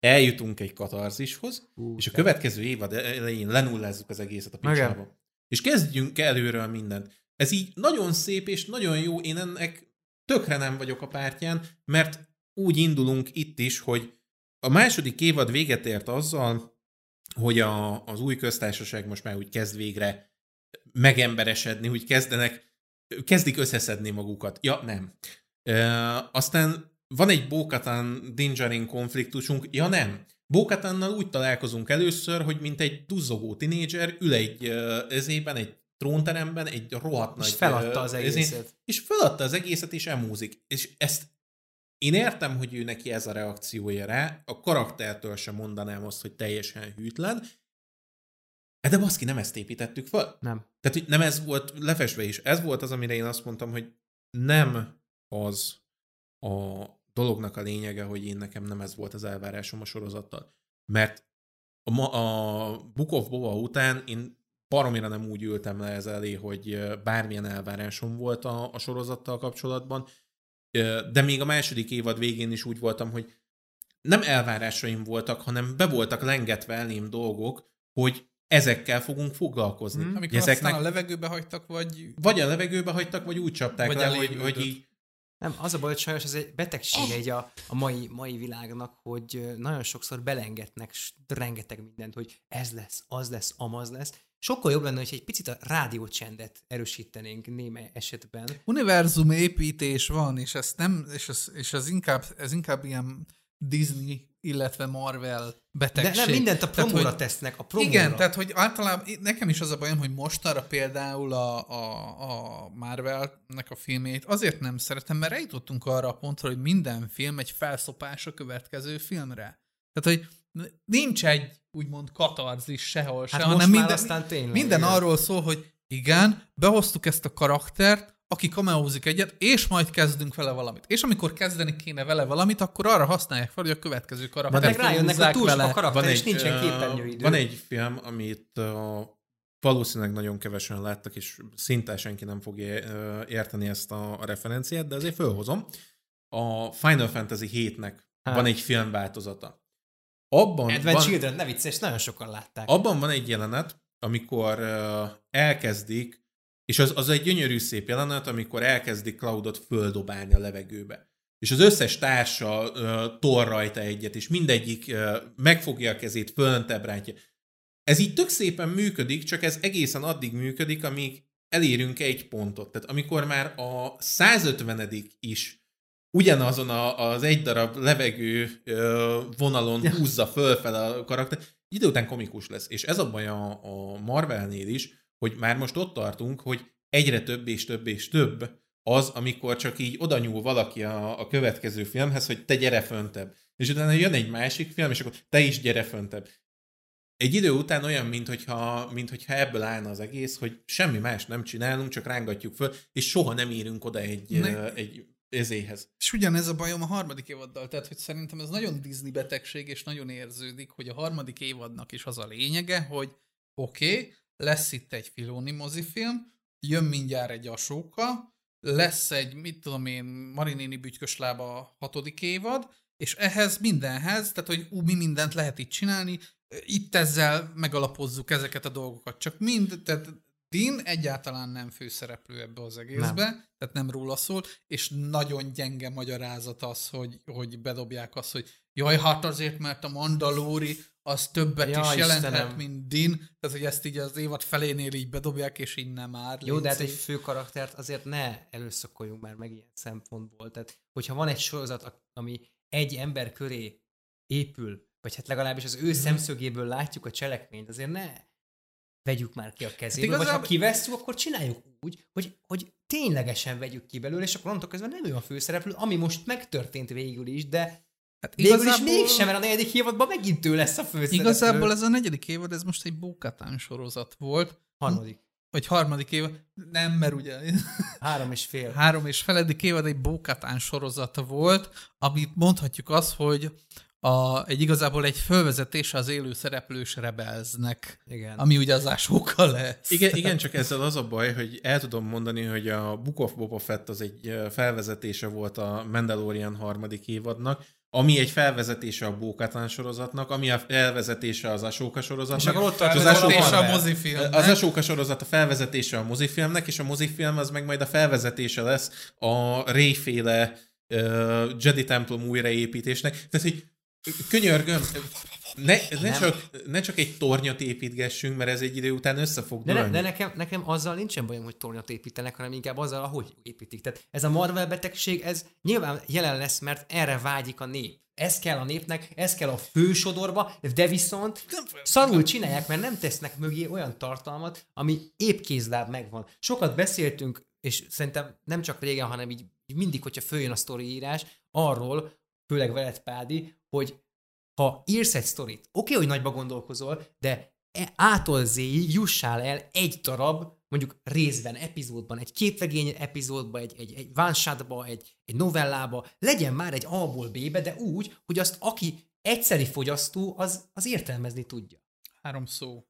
eljutunk egy katarzishoz, uh, és a következő évad elején lenullázzuk az egészet a picsába. És kezdjünk előről mindent. Ez így nagyon szép és nagyon jó, én ennek tökre nem vagyok a pártján, mert úgy indulunk itt is, hogy a második évad véget ért azzal, hogy a, az új köztársaság most már úgy kezd végre megemberesedni, úgy kezdenek, kezdik összeszedni magukat. Ja, nem. E, aztán van egy Bókatán Dingerin konfliktusunk, ja nem. Bókatánnal úgy találkozunk először, hogy mint egy duzzogó tinédzser ül egy ezében, egy trónteremben, egy rohadt nagy... És feladta az egészet. és feladta az egészet, és emúzik. És ezt én értem, hogy ő neki ez a reakciója rá, a karaktertől sem mondanám azt, hogy teljesen hűtlen, de baszki, nem ezt építettük fel. Nem. Tehát hogy nem ez volt lefesve is. Ez volt az, amire én azt mondtam, hogy nem az a dolognak a lényege, hogy én nekem nem ez volt az elvárásom a sorozattal. Mert a, a Book of Boba után én baromira nem úgy ültem le ez elé, hogy bármilyen elvárásom volt a, a sorozattal kapcsolatban, de még a második évad végén is úgy voltam, hogy nem elvárásaim voltak, hanem be voltak lengetve elém dolgok, hogy ezekkel fogunk foglalkozni. Hmm. Amikor Ezeknek... aztán a levegőbe hagytak, vagy... Vagy a levegőbe hagytak, vagy úgy csapták vagy le, hogy, hogy így nem, az a baj, hogy sajnos ez egy betegség oh. egy a, a mai, mai világnak, hogy nagyon sokszor belengetnek rengeteg mindent, hogy ez lesz, az lesz, amaz lesz. Sokkal jobb lenne, hogy egy picit a rádiócsendet erősítenénk néme esetben. Univerzum építés van, és, ezt nem, és, ez, és ez, inkább, ez inkább ilyen Disney illetve Marvel betegség. De nem mindent a promóra tehát, hogy, tesznek, a promóra. Igen, tehát hogy általában nekem is az a bajom, hogy mostanra például a, a, a Marvelnek a filmét azért nem szeretem, mert eljutottunk arra a pontra, hogy minden film egy felszopás a következő filmre. Tehát, hogy nincs egy úgymond katarzis sehol hát se, hanem minden, tényleg, minden igen. arról szól, hogy igen, behoztuk ezt a karaktert, aki kameózik egyet, és majd kezdünk vele valamit. És amikor kezdeni kéne vele valamit, akkor arra használják fel, hogy a következő karakter. Meg rájönnek, hogy túl a karakter, van és egy, nincsen képernyőidő. Van egy film, amit uh, valószínűleg nagyon kevesen láttak, és szinte senki nem fogja uh, érteni ezt a, a referenciát, de azért fölhozom. A Final Fantasy 7-nek hát. van egy filmváltozata. Abban Advent van, Children, ne vicces, nagyon sokan látták. Abban van egy jelenet, amikor uh, elkezdik és az, az egy gyönyörű szép jelenet, amikor elkezdik Cloudot földobálni a levegőbe. És az összes társa uh, tor rajta egyet, és mindegyik uh, megfogja a kezét, föntebb rántja. Ez így tök szépen működik, csak ez egészen addig működik, amíg elérünk egy pontot. Tehát amikor már a 150 is ugyanazon a, az egy darab levegő vonalon húzza fölfel a karakter, idő után komikus lesz. És ez a baj a, a Marvelnél is, hogy már most ott tartunk, hogy egyre több és több és több az, amikor csak így oda nyúl valaki a, a következő filmhez, hogy te gyere föntebb. És utána jön egy másik film, és akkor te is gyere föntebb. Egy idő után olyan, mintha mint hogyha ebből állna az egész, hogy semmi más nem csinálunk, csak rángatjuk föl, és soha nem érünk oda egy, ne. egy ezéhez. És ugyanez a bajom a harmadik évaddal, tehát hogy szerintem ez nagyon Disney betegség, és nagyon érződik, hogy a harmadik évadnak is az a lényege, hogy oké, okay, lesz itt egy Filoni mozifilm, jön mindjárt egy Asóka, lesz egy, mit tudom én, Marinéni Bütyköslába hatodik évad, és ehhez mindenhez, tehát hogy ú, mi mindent lehet itt csinálni, itt ezzel megalapozzuk ezeket a dolgokat. Csak mind, tehát Dean egyáltalán nem főszereplő ebbe az egészbe, nem. tehát nem róla szól, és nagyon gyenge magyarázat az, hogy, hogy bedobják azt, hogy jaj, hát azért, mert a Mandalori az többet ja, is jelenthet, Istenem. mint Din, tehát hogy ezt így az évad felénél így bedobják, és innen már. Jó, de hát egy fő karaktert azért ne előszakoljunk már meg ilyen szempontból. Tehát, hogyha van egy sorozat, ami egy ember köré épül, vagy hát legalábbis az ő mm. szemszögéből látjuk a cselekményt, azért ne vegyük már ki a kezéből, hát igazából... vagy ha kivesszük, akkor csináljuk úgy, hogy, hogy ténylegesen vegyük ki belőle, és akkor onnantól kezdve nem ő a főszereplő, ami most megtörtént végül is, de Hát igazából... Végül is mégsem, mert a negyedik évadban megint ő lesz a főszereplő. Igazából ez a negyedik évad, ez most egy Bókatán sorozat volt. Harmadik. Vagy harmadik évad. Nem, mert ugye... Három és fél. Három és feledik évad egy Bókatán sorozata volt, amit mondhatjuk azt, hogy a, egy igazából egy fölvezetés az élő szereplős rebelznek, igen. ami ugye az ásókkal lesz. Igen, igen, csak ezzel az a baj, hogy el tudom mondani, hogy a Book of Boba Fett az egy felvezetése volt a Mandalorian harmadik évadnak, ami egy felvezetése a Bókatán sorozatnak, ami a felvezetése az Asóka sorozatnak. És akkor ott az Asóka, a mozifilmnek. Az Asóka sorozat a felvezetése a mozifilmnek, és a mozifilm az meg majd a felvezetése lesz a Réféle uh, Jedi templom újraépítésnek. Tehát, hogy Könyörgöm, ne, ne, csak, ne csak egy tornyot építgessünk, mert ez egy idő után össze fog de, ne, de nekem, nekem azzal nincsen bajom, hogy tornyot építenek, hanem inkább azzal, ahogy építik. Tehát ez a Marvel betegség, ez nyilván jelen lesz, mert erre vágyik a nép. Ez kell a népnek, ez kell a fősodorba, de viszont szarul csinálják, mert nem tesznek mögé olyan tartalmat, ami épp kézláb megvan. Sokat beszéltünk, és szerintem nem csak régen, hanem így mindig, hogyha följön a sztori írás, arról, főleg veled Pádi, hogy ha írsz egy sztorit, oké, okay, hogy nagyba gondolkozol, de e, ától zéig jussál el egy darab, mondjuk részben, epizódban, egy képregény epizódban, egy, egy, egy one egy, egy novellába, legyen már egy A-ból B-be, de úgy, hogy azt aki egyszeri fogyasztó, az, az értelmezni tudja. Három szó.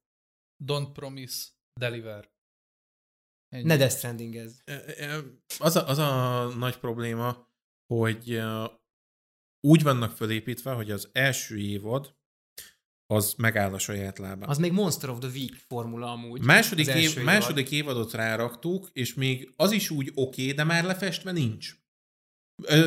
Don't promise, deliver. Ennyi. Ne Death Stranding ez. E, e, az a, az a nagy probléma, hogy úgy vannak fölépítve, hogy az első évad az megáll a saját lábán. Az még Monster of the Week formula amúgy. Második, év, évad. második évadot ráraktuk, és még az is úgy oké, okay, de már lefestve nincs.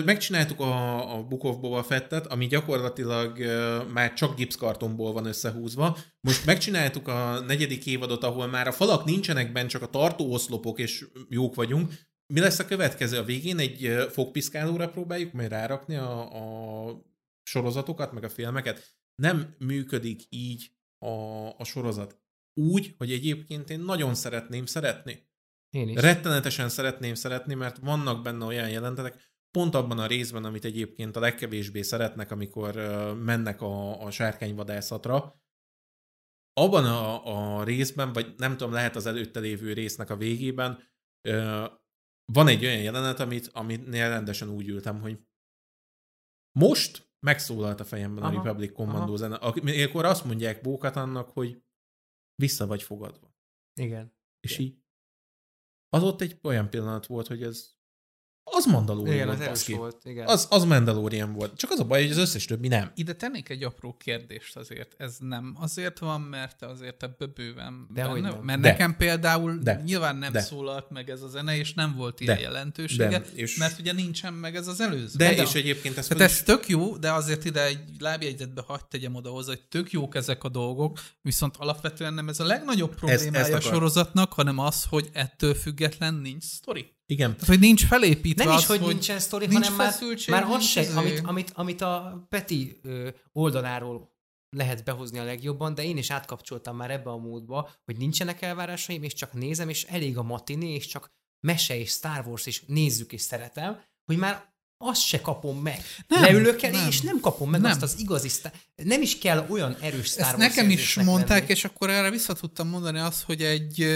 Megcsináltuk a, a Book of Boba Fettet, ami gyakorlatilag uh, már csak gipszkartonból van összehúzva. Most megcsináltuk a negyedik évadot, ahol már a falak nincsenek benne, csak a tartóoszlopok, és jók vagyunk. Mi lesz a következő? A végén egy fogpiszkálóra próbáljuk majd rárakni a, a sorozatokat, meg a filmeket. Nem működik így a, a sorozat. Úgy, hogy egyébként én nagyon szeretném szeretni. Én is. Rettenetesen szeretném szeretni, mert vannak benne olyan jelentetek, pont abban a részben, amit egyébként a legkevésbé szeretnek, amikor mennek a, a sárkányvadászatra, abban a, a részben, vagy nem tudom, lehet az előtte lévő résznek a végében, van egy olyan jelenet, amit, aminél rendesen úgy ültem, hogy most megszólalt a fejemben aha, a Republic Commando aha. zene, akkor azt mondják Bókat annak, hogy vissza vagy fogadva. Igen. És Igen. így az ott egy olyan pillanat volt, hogy ez az Mandalorian igen, volt, az volt, igen. Az, az Mandalorian volt. Csak az a baj, hogy az összes többi nem. Ide tennék egy apró kérdést azért. Ez nem azért van, mert azért ebbe bőven De benne, nem. Mert De. nekem például De. nyilván nem De. szólalt meg ez a zene, és nem volt ilyen de. jelentősége, de. És... mert ugye nincsen meg ez az előző. De, de és egyébként ez... Tehát ez tök jó, de azért ide egy lábjegyzetbe hagyd tegyem oda hozzá, hogy tök jók ezek a dolgok, viszont alapvetően nem ez a legnagyobb problémája a sorozatnak, hanem az, hogy ettől független nincs sztori. Igen. Tehát, hogy nincs felépítve Nem az, is, hogy, hogy nincsen sztori, hanem már, már az se, amit, amit, amit a Peti ö, oldaláról lehet behozni a legjobban, de én is átkapcsoltam már ebbe a módba, hogy nincsenek elvárásaim, és csak nézem, és elég a matiné, és csak mese és Star Wars is nézzük és szeretem, hogy már azt se kapom meg. Nem, Leülök elé, nem. és nem kapom meg nem. azt az igazi sztár... Nem is kell olyan erős Star Ezt Wars nekem is mondták, lenni. és akkor erre vissza tudtam mondani azt, hogy egy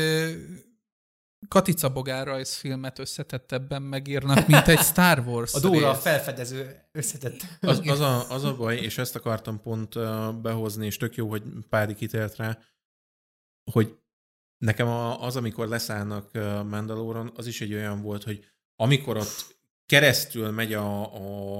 Katica Bogár rajzfilmet összetettebben megírnak, mint egy Star Wars A Dóra a felfedező összetett. Az, az, a, az a baj, és ezt akartam pont behozni, és tök jó, hogy Pádi kitért rá, hogy nekem az, amikor leszállnak Mandaloron, az is egy olyan volt, hogy amikor ott keresztül megy a,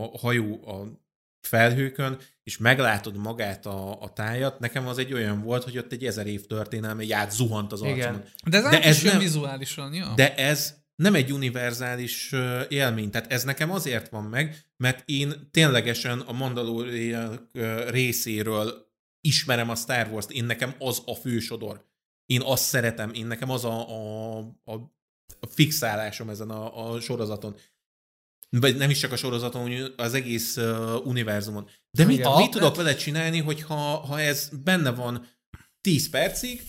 a hajó a felhőkön, és meglátod magát a, a tájat, nekem az egy olyan volt, hogy ott egy ezer év történelme így átzuhant az arcomon. De ez, de ez nem, vizuálisan, ja. De ez nem egy univerzális élmény. Tehát ez nekem azért van meg, mert én ténylegesen a Mandalorian részéről ismerem a Star Wars-t, én nekem az a fősodor. Én azt szeretem, én nekem az a, a, a, a fixálásom ezen a, a sorozaton vagy nem is csak a sorozaton, az egész uh, univerzumon. De mit, mit tudok vele csinálni, hogyha ha ez benne van 10 percig,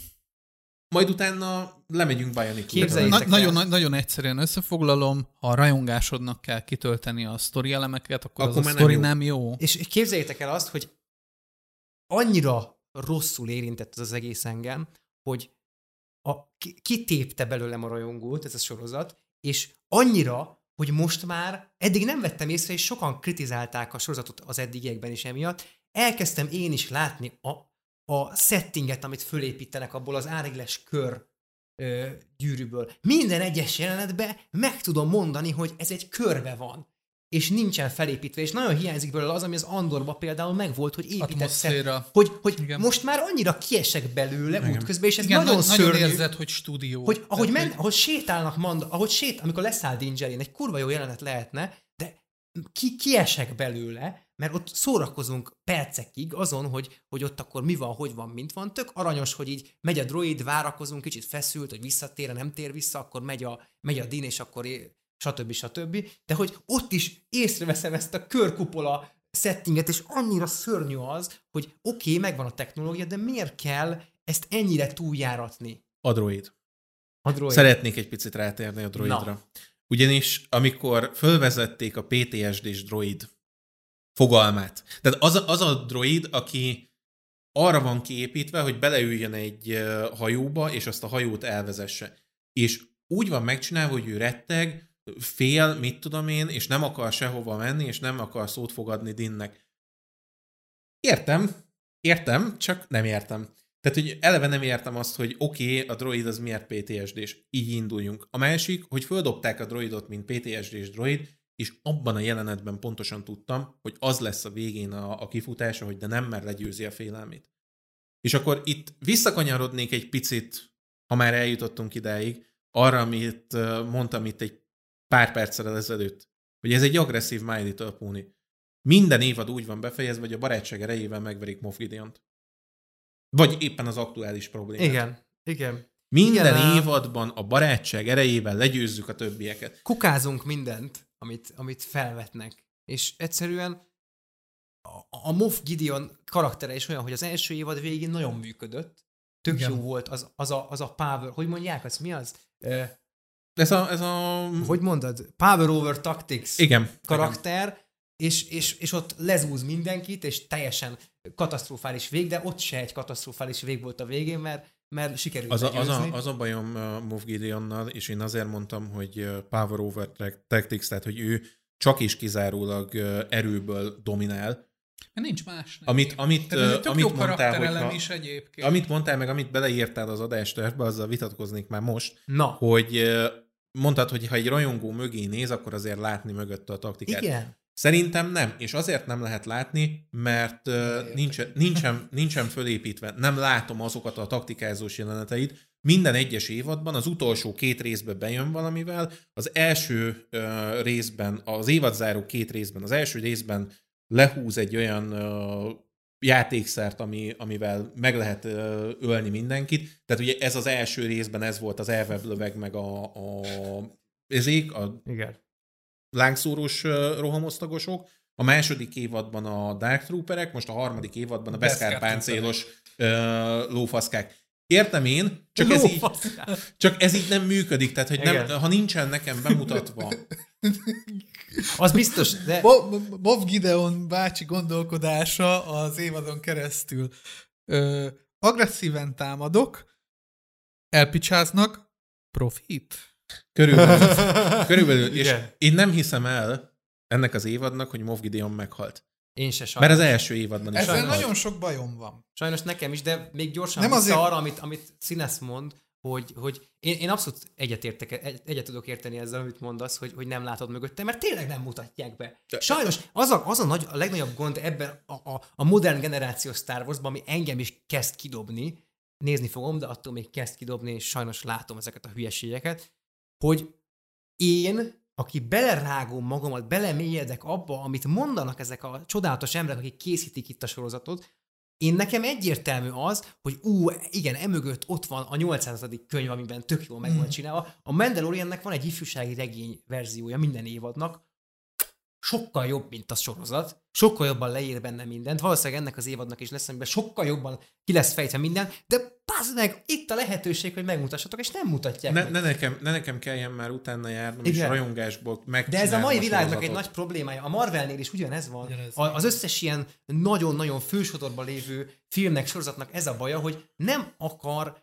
majd utána lemegyünk Bionic Na, nagyon, nagyon egyszerűen összefoglalom, ha a rajongásodnak kell kitölteni a sztori elemeket, akkor, akkor az a sztori nem jó. nem jó. És képzeljétek el azt, hogy annyira rosszul érintett ez az egész engem, hogy a, kitépte belőlem a rajongót ez a sorozat, és annyira, hogy most már eddig nem vettem észre, és sokan kritizálták a sorozatot az eddigiekben is emiatt, elkezdtem én is látni a, a settinget, amit fölépítenek abból az árigles kör ö, gyűrűből. Minden egyes jelenetben meg tudom mondani, hogy ez egy körbe van és nincsen felépítve, és nagyon hiányzik belőle az, ami az Andorba például megvolt, hogy épített hogy, hogy Igen. most már annyira kiesek belőle Igen. útközben, és ez Igen, nagyon, nagyon szörnyű. érzed, hogy stúdió. Hogy ahogy, men, hogy... ahogy sétálnak, mand, ahogy sét, amikor leszáll Dingerin, egy kurva jó jelenet lehetne, de ki, kiesek belőle, mert ott szórakozunk percekig azon, hogy, hogy ott akkor mi van, hogy van, mint van. Tök aranyos, hogy így megy a droid, várakozunk, kicsit feszült, hogy visszatér, nem tér vissza, akkor megy a, megy a din, és akkor stb. stb. De hogy ott is észreveszem ezt a körkupola settinget, és annyira szörnyű az, hogy oké, okay, megvan a technológia, de miért kell ezt ennyire túljáratni? A droid. A droid. Szeretnék egy picit rátérni a droidra. Na. Ugyanis amikor fölvezették a PTSD-s droid fogalmát, tehát az a, az a droid, aki arra van kiépítve, hogy beleüljön egy hajóba, és azt a hajót elvezesse. És úgy van megcsinálva, hogy ő retteg, fél, mit tudom én, és nem akar sehova menni, és nem akar szót fogadni Dinnek. Értem, értem, csak nem értem. Tehát, hogy eleve nem értem azt, hogy oké, okay, a droid az miért PTSD, és így induljunk. A másik, hogy földobták a droidot, mint PTSD-s droid, és abban a jelenetben pontosan tudtam, hogy az lesz a végén a, a kifutása, hogy de nem mer legyőzi a félelmét. És akkor itt visszakanyarodnék egy picit, ha már eljutottunk idáig, arra, amit mondtam itt egy pár perccel ezelőtt, hogy ez egy agresszív My Little Pony. Minden évad úgy van befejezve, hogy a barátság erejével megverik Moff Gideon-t. Vagy éppen az aktuális problémát. Igen, igen. Minden igen, évadban a barátság erejével legyőzzük a többieket. Kukázunk mindent, amit, amit felvetnek. És egyszerűen a, a Moff Gideon karaktere is olyan, hogy az első évad végén nagyon működött. Tök igen. jó volt az, az, a, az a power, hogy mondják, az mi az? Ez a, ez a... Hogy mondod? Power over tactics Igen. karakter, igen. És, és, és ott lezúz mindenkit, és teljesen katasztrofális vég, de ott se egy katasztrofális vég volt a végén, mert, mert sikerült az a, az, a, az a bajom uh, Moff Gideonnal, és én azért mondtam, hogy uh, Power over tactics, tehát hogy ő csak is kizárólag uh, erőből dominál, Nincs más. Amit, amit, Tehát, amit mondtál, hogyha, is egyébként. Amit mondtál, meg amit beleírtál az adástörbe, azzal vitatkoznék már most, Na. hogy mondtad, hogy ha egy rajongó mögé néz, akkor azért látni mögötte a taktikát. Igen. Szerintem nem, és azért nem lehet látni, mert uh, nincsen, nincsen, nincsen fölépítve, nem látom azokat a taktikázós jeleneteit. Minden egyes évadban, az utolsó két részben bejön valamivel, az első uh, részben, az évadzáró két részben, az első részben lehúz egy olyan uh, játékszert, ami, amivel meg lehet ölni mindenkit. Tehát ugye ez az első részben ez volt az elveblöveg, meg a, a ezék, a Igen. lángszórós rohamosztagosok. A második évadban a Dark Trooperek, most a harmadik évadban a Beskar páncélos uh, lófaszkák. Értem én, csak ez, így, csak ez így nem működik, tehát hogy nem, ha nincsen nekem bemutatva az biztos, de... Bob Gideon bácsi gondolkodása az évadon keresztül. Ö, agresszíven támadok, elpicsáznak, profit. Körülbelül. körülbelül és én nem hiszem el ennek az évadnak, hogy Moff Gideon meghalt. Én se sajnos. Mert az első évadban is Ezzel nagyon sok bajom van. Sajnos nekem is, de még gyorsan nem azért... arra, amit, amit Színesz mond, hogy, hogy én, én abszolút egyet, egyet tudok érteni ezzel, amit mondasz, hogy, hogy nem látod mögötte, mert tényleg nem mutatják be. Sajnos az a, az a, nagy, a legnagyobb gond ebben a, a, a modern generációs Star Wars-ban, ami engem is kezd kidobni, nézni fogom, de attól még kezd kidobni, és sajnos látom ezeket a hülyeségeket, hogy én, aki belerágom magamat, belemélyedek abba, amit mondanak ezek a csodálatos emberek, akik készítik itt a sorozatot, én nekem egyértelmű az, hogy ú, igen, emögött ott van a 800. könyv, amiben tök jól meg van hmm. csinálva. A Mandaloriannek van egy ifjúsági regény verziója minden évadnak. Sokkal jobb, mint a sorozat, sokkal jobban leír benne mindent, valószínűleg ennek az évadnak is lesz, amiben sokkal jobban ki lesz fejtve minden, de pazd meg, itt a lehetőség, hogy megmutassatok, és nem mutatják ne, meg. Ne nekem, ne nekem kelljen már utána járnom, Igen. és rajongásból meg. De ez a mai világnak egy nagy problémája. A Marvelnél is ugyanez van. Ugyanez. A, az összes ilyen nagyon-nagyon fősodorban lévő filmnek, sorozatnak ez a baja, hogy nem akar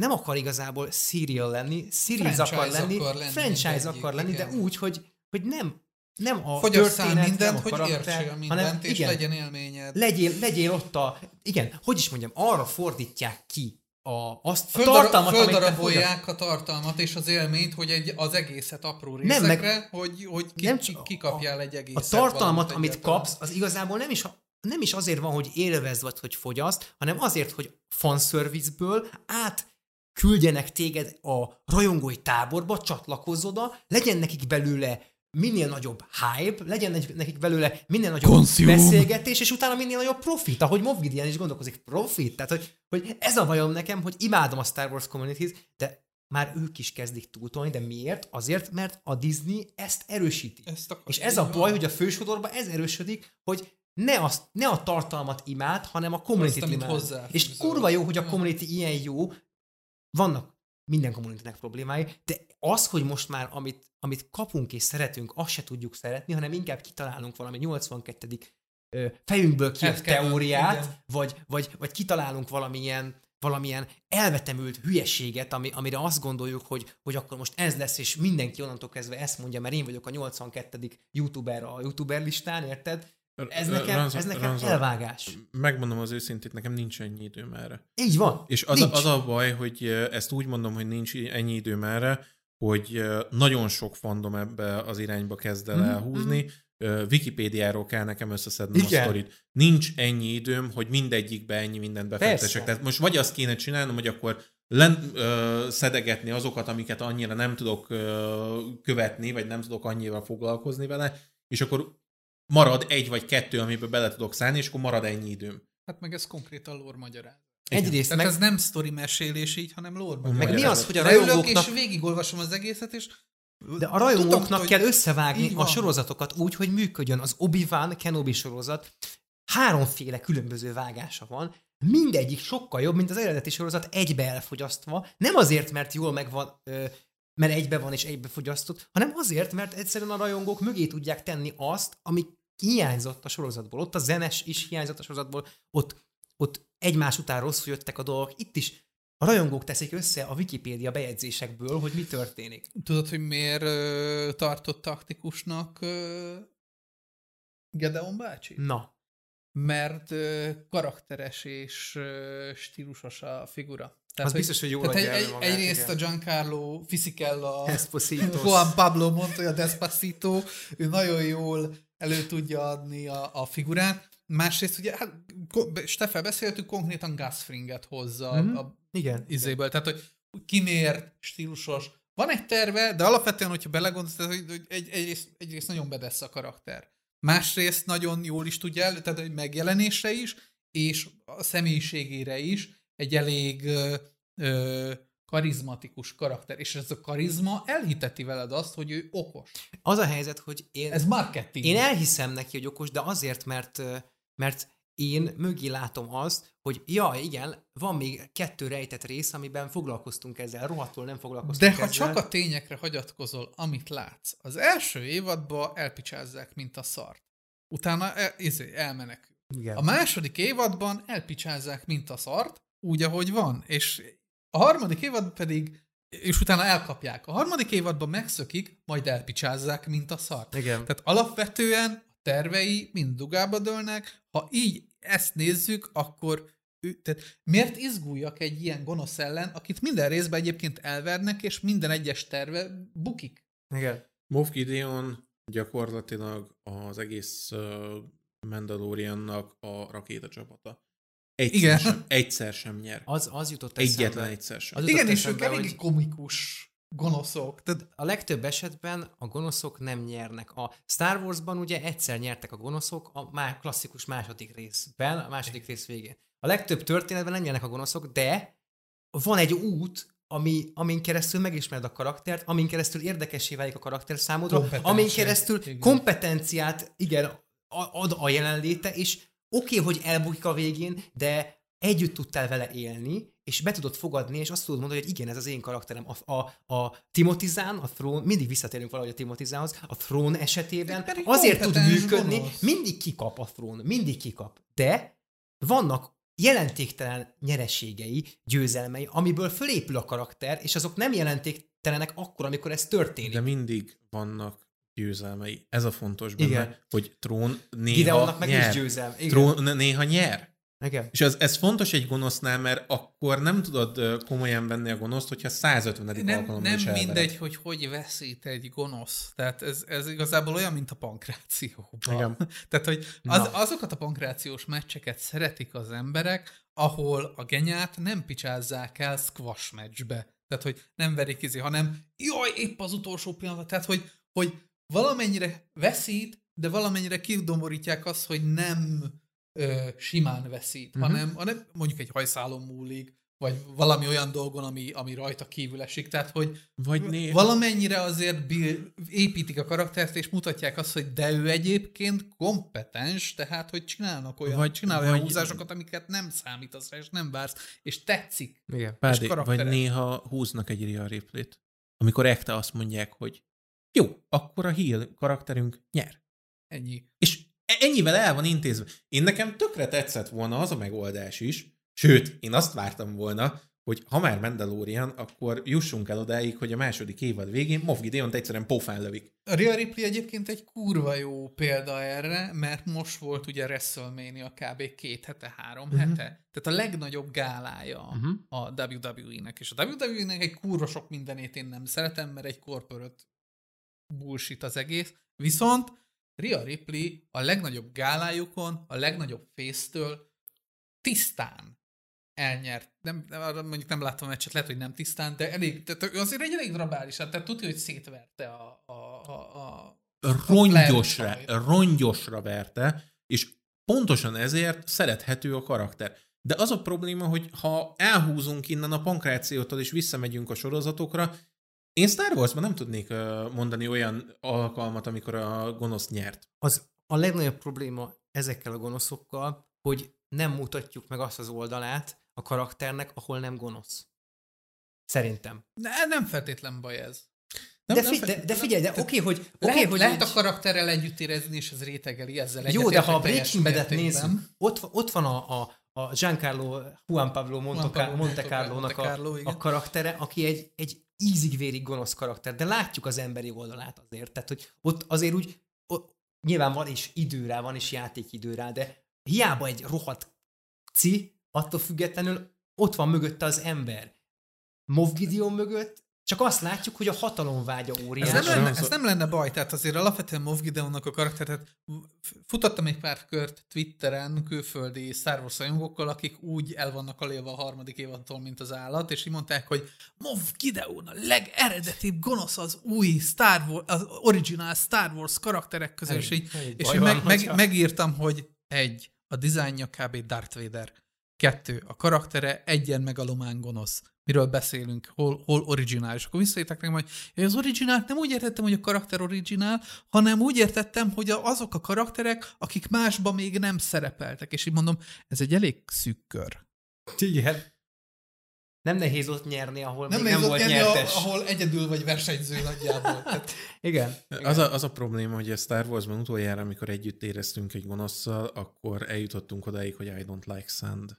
nem akar igazából serial lenni, series akar lenni, akar lenni, franchise akar lenni, de úgy, hogy, hogy nem nem a Fogyasszál mindent, nem a hogy értsél mindent, hanem, és igen, legyen élményed. Legyél, legyél ott a, igen, hogy is mondjam, arra fordítják ki a, azt a tartalmat, Földarabolják a tartalmat és az élményt, hogy egy, az egészet apró részekre, nem, meg, hogy, hogy ki, nem, kikapjál egy egészet. A tartalmat, amit egyáltalán. kapsz, az igazából nem is, nem is azért van, hogy élvezd vagy, hogy fogyaszt, hanem azért, hogy fanservice-ből át küldjenek téged a rajongói táborba, csatlakozz oda, legyen nekik belőle minél nagyobb hype, legyen nekik belőle minél nagyobb Consume. beszélgetés, és utána minél nagyobb profit, ahogy Movgidian is gondolkozik, profit. Tehát, hogy, hogy ez a bajom nekem, hogy imádom a Star Wars communities, de már ők is kezdik túltolni, de miért? Azért, mert a Disney ezt erősíti. Ezt akar, és ez a baj, hogy a fősodorban ez erősödik, hogy ne, azt, ne a tartalmat imád, hanem a community imád. És kurva jó, hogy a community ilyen jó, vannak minden communitynek problémái, de az, hogy most már amit, amit kapunk és szeretünk, azt se tudjuk szeretni, hanem inkább kitalálunk valami 82. fejünkből kijött teóriát, vagy, vagy, vagy kitalálunk valamilyen, valamilyen elvetemült hülyeséget, ami, amire azt gondoljuk, hogy, hogy akkor most ez lesz, és mindenki onnantól kezdve ezt mondja, mert én vagyok a 82. youtuber a youtuber listán, érted? Ez nekem, Ranza, ez nekem Ranza, elvágás. Megmondom az őszintét, nekem nincs ennyi időm erre. Így van. És az, a, az a baj, hogy ezt úgy mondom, hogy nincs ennyi időm erre, hogy nagyon sok fandom ebbe az irányba kezd el mm-hmm. elhúzni. Wikipédiáról kell nekem összeszednem Igen. a sztorit. Nincs ennyi időm, hogy mindegyikbe ennyi mindent befektesek. Tehát most vagy azt kéne csinálnom, hogy akkor len, ö, szedegetni azokat, amiket annyira nem tudok ö, követni, vagy nem tudok annyira foglalkozni vele, és akkor marad egy vagy kettő, amiben bele tudok szállni, és akkor marad ennyi időm. Hát meg ez konkrétan lore magyaráz. Egyrészt Tehát meg... ez nem sztori mesélés így, hanem lore Meg mi az, hogy a rajongóknak... és végigolvasom az egészet, és de a rajongóknak Tudom, kell összevágni a sorozatokat úgy, hogy működjön. Az Obi-Wan Kenobi sorozat háromféle különböző vágása van, mindegyik sokkal jobb, mint az eredeti sorozat egybe elfogyasztva. Nem azért, mert jól megvan, mert egybe van és egybe fogyasztott, hanem azért, mert egyszerűen a rajongók mögé tudják tenni azt, ami hiányzott a sorozatból. Ott a zenes is hiányzott a sorozatból, ott, ott egymás után rosszul jöttek a dolgok. Itt is a rajongók teszik össze a Wikipédia bejegyzésekből, hogy mi történik. Tudod, hogy miért ö, tartott taktikusnak ö, Gedeon bácsi? Na. Mert ö, karakteres és ö, stílusos a figura. Tehát, az hogy, biztos, hogy jól tehát egy, egy, magát, Egyrészt igen. a Giancarlo Fisichella, Juan Pablo Montoya Despacito, ő nagyon jól elő tudja adni a, a figurát. Másrészt ugye, hát, Stefan beszéltük, konkrétan Gasfringet hozza mm-hmm. a igen, izéből. Igen. Tehát, hogy kimért, stílusos. Van egy terve, de alapvetően, hogyha belegondolsz, hogy egy, egyrészt, egyrészt nagyon bedesz a karakter. Másrészt nagyon jól is tudja, tehát hogy megjelenésre is, és a személyiségére is egy elég ö, ö, karizmatikus karakter, és ez a karizma elhiteti veled azt, hogy ő okos. Az a helyzet, hogy én... Ez marketing. Én elhiszem neki, hogy okos, de azért, mert, mert én mögé látom azt, hogy ja, igen, van még kettő rejtett rész, amiben foglalkoztunk ezzel, rohadtul nem foglalkoztunk De ha ezzel. csak a tényekre hagyatkozol, amit látsz, az első évadban elpicsázzák, mint a szart. Utána el, izé, elmenekül. Igen. A második évadban elpicsázzák, mint a szart, úgy, ahogy van, és a harmadik évad pedig és utána elkapják. A harmadik évadban megszökik, majd elpicsázzák, mint a szart. Igen. Tehát alapvetően a tervei mind dugába dőlnek. Ha így ezt nézzük, akkor ő, tehát miért izguljak egy ilyen gonosz ellen, akit minden részben egyébként elvernek, és minden egyes terve bukik? Igen. Moff Gideon gyakorlatilag az egész Mandaloriannak a rakéta csapata. Egyszer, Igen. Sem, egyszer sem nyer. Az, az jutott eszembe. Egyetlen egyszer sem. Az Igen, és ők elég hogy... komikus gonoszok. Tehát... A legtöbb esetben a gonoszok nem nyernek. A Star Warsban ugye egyszer nyertek a gonoszok a má- klasszikus második részben, a második rész végén. A legtöbb történetben nem nyernek a gonoszok, de van egy út, ami, amin keresztül megismered a karaktert, amin keresztül érdekessé válik a karakter számodra, amin keresztül igen. kompetenciát igen, ad a jelenléte, és oké, okay, hogy elbukik a végén, de együtt tudtál vele élni, és be tudod fogadni, és azt tudod mondani, hogy igen, ez az én karakterem. A, a, a Timotizán, a Throne, mindig visszatérünk valahogy a Timotizánhoz, a Throne esetében azért tud működni, gonosz. mindig kikap a Throne, mindig kikap. De vannak jelentéktelen nyereségei, győzelmei, amiből fölépül a karakter, és azok nem jelentéktelenek akkor, amikor ez történik. De mindig vannak győzelmei. Ez a fontos benne, Igen. hogy trón néha Gideonnak meg nyer. is győzelm. Igen. Trón néha nyer. Igen. És ez, ez fontos egy gonosznál, mert akkor nem tudod komolyan venni a gonoszt, hogyha 150. nem, alkalommal Nem is mindegy, hogy hogy veszít egy gonosz. Tehát ez, ez igazából olyan, mint a pankrációban. Igen. Tehát, hogy az, azokat a pankrációs meccseket szeretik az emberek, ahol a genyát nem picsázzák el squash meccsbe. Tehát, hogy nem verik izé, hanem jaj, épp az utolsó pillanat. Tehát, hogy, hogy valamennyire veszít, de valamennyire kidomborítják azt, hogy nem ö, simán veszít, uh-huh. hanem, hanem mondjuk egy hajszálon múlik, vagy valami olyan dolgon, ami, ami rajta kívül esik. Tehát, hogy vagy néha. valamennyire azért építik a karaktert, és mutatják azt, hogy de ő egyébként kompetens, tehát, hogy csinálnak olyan, vagy, csinál olyan vagy, húzásokat, amiket nem számítasz rá, és nem vársz, és tetszik. Igen. Pádé, vagy néha húznak egy real replay amikor ekte azt mondják, hogy jó, akkor a heal karakterünk nyer. Ennyi. És ennyivel el van intézve. Én nekem tökre tetszett volna az a megoldás is, sőt, én azt vártam volna, hogy ha már Mandalorian, akkor jussunk el odáig, hogy a második évad végén Moff Gideon egyszerűen pofán lövik. A Real Ripley egyébként egy kurva jó példa erre, mert most volt ugye WrestleMania kb. két hete, három uh-huh. hete. Tehát a legnagyobb gálája uh-huh. a WWE-nek. És a WWE-nek egy kurva sok mindenét én nem szeretem, mert egy corporate bullshit az egész. Viszont Ria Ripley a legnagyobb gálájukon, a legnagyobb fésztől tisztán elnyert. Nem, mondjuk nem láttam a meccset, lehet, hogy nem tisztán, de elég, tehát azért egy elég drabális, tehát tudja, hogy szétverte a, a, a, a rongyosra, rongyosra verte, és pontosan ezért szerethető a karakter. De az a probléma, hogy ha elhúzunk innen a pankrációtól és visszamegyünk a sorozatokra, én Star Wars-ban nem tudnék mondani olyan alkalmat, amikor a gonosz nyert. Az a legnagyobb probléma ezekkel a gonoszokkal, hogy nem mutatjuk meg azt az oldalát a karakternek, ahol nem gonosz. Szerintem. Ne, nem feltétlen baj ez. Nem, de, fi, de, de figyelj, de oké, okay, hogy... Okay, lehet, hogy lehet egy... a karakterrel együtt érezni, és ez rétegeli ezzel Jó, de ha a Breaking Bad-et nézzük, ott, ott van a, a, a Giancarlo Juan Pablo Monte, Monte Carlo-nak a, a karaktere, aki egy, egy ízig-vérig gonosz karakter, de látjuk az emberi oldalát azért. Tehát, hogy ott azért úgy, ott, nyilván van is idő van is játékidő rá, de hiába egy rohadt ci, attól függetlenül ott van mögötte az ember. Moff Gideon mögött csak azt látjuk, hogy a hatalom vágya óriás. Ez nem, lenne, ez nem lenne baj, tehát azért alapvetően Moff Gideonnak a karakter, tehát futottam még pár kört Twitteren külföldi Star Wars rajongókkal, akik úgy el vannak alélva a harmadik évadtól, mint az állat, és így mondták, hogy Moff Gideon a legeredetibb gonosz az új Star Wars, az original Star Wars karakterek közül, és, így, és így meg, meg, megírtam, hogy egy, a dizájnja kb. Darth Vader, kettő, a karaktere egyen megalomán gonosz, miről beszélünk, hol, hol originális. Akkor visszajöttek nekem, hogy az originál nem úgy értettem, hogy a karakter originál, hanem úgy értettem, hogy azok a karakterek, akik másban még nem szerepeltek. És így mondom, ez egy elég szűk kör. Igen. Nem nehéz ott nyerni, ahol nem, még nem volt nyerni, nyertes. ahol egyedül vagy versenyző nagyjából. Tehát... igen. igen. Az, a, az a probléma, hogy a Star Wars-ban utoljára, amikor együtt éreztünk egy gonoszszal, akkor eljutottunk odáig, hogy I don't like sand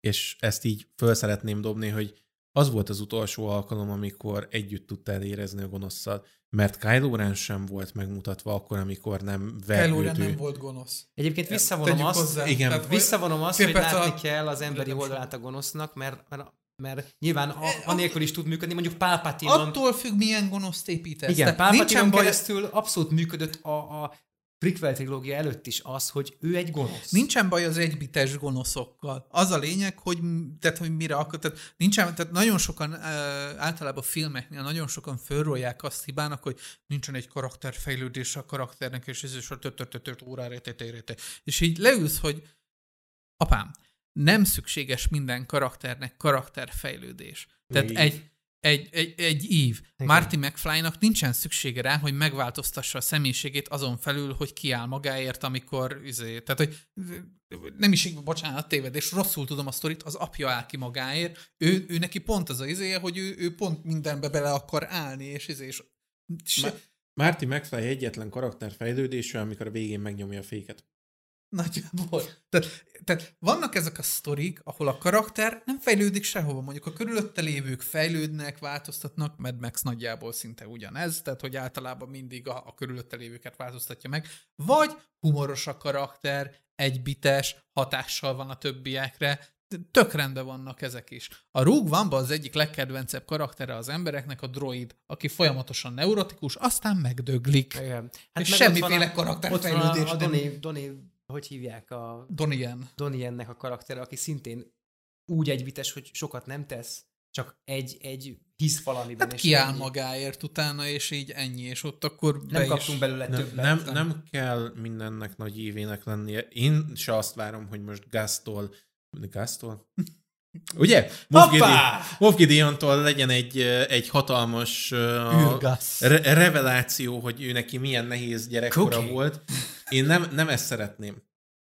és ezt így föl szeretném dobni, hogy az volt az utolsó alkalom, amikor együtt tudtál érezni a gonoszszal, mert Kylo Ren sem volt megmutatva akkor, amikor nem vergődő. Kylo Ren nem volt gonosz. Egyébként visszavonom azt, hozzá. igen. Tehát, visszavonom azt, hogy látni a... kell az emberi oldalát a gonosznak, mert, mert mert nyilván a, e, anélkül is tud működni, mondjuk Pálpatinon... Attól függ, milyen gonoszt építesz. Igen, Pálpatinon keresztül abszolút működött a, a prequel trilógia előtt is az, hogy ő egy gonosz. Nincsen baj az egybites gonoszokkal. Az a lényeg, hogy, tehát, hogy mire akar, tehát, nincsen, tehát nagyon sokan általában filmeknél nagyon sokan fölrolják azt hibának, hogy nincsen egy karakterfejlődés a karakternek, és ez is a tötötötött órára, és így leülsz, hogy apám, nem szükséges minden karakternek karakterfejlődés. Tehát egy, egy, egy, egy ív. Igen. Marty McFly-nak nincsen szüksége rá, hogy megváltoztassa a személyiségét azon felül, hogy kiáll magáért, amikor izé, tehát, hogy nem is, bocsánat, tévedés, rosszul tudom a sztorit, az apja áll ki magáért, ő, ő neki pont az az izéje, hogy ő, ő pont mindenbe bele akar állni, és izé, és se... Marty McFly egyetlen karakterfejlődése, amikor a végén megnyomja a féket. Nagyjából. Tehát, tehát vannak ezek a sztorik, ahol a karakter nem fejlődik sehova. Mondjuk a körülötte lévők fejlődnek, változtatnak, Mad Max nagyjából szinte ugyanez, tehát hogy általában mindig a, a körülötte lévőket változtatja meg. Vagy humoros a karakter, egybites, hatással van a többiekre, tök rendben vannak ezek is. A Rogue one az egyik legkedvencebb karaktere az embereknek a droid, aki folyamatosan neurotikus, aztán megdöglik. Igen. Hát és semmiféle karakterfejlődés. A, a Donnie, Donnie hogy hívják a... Donien. Doniennek a karaktere, aki szintén úgy egyvites, hogy sokat nem tesz, csak egy, egy hisz valamiben. Hát kiáll ennyi. magáért utána, és így ennyi, és ott akkor Nem kaptunk is... belőle nem, többet. Nem, nem kell mindennek nagy évének lennie. Én se azt várom, hogy most Gasztól Gasztól? Ugye? Moff Gideon-tól legyen egy, egy hatalmas uh, re- reveláció, hogy ő neki milyen nehéz gyerekkora Cookie. volt. Én nem, nem ezt szeretném.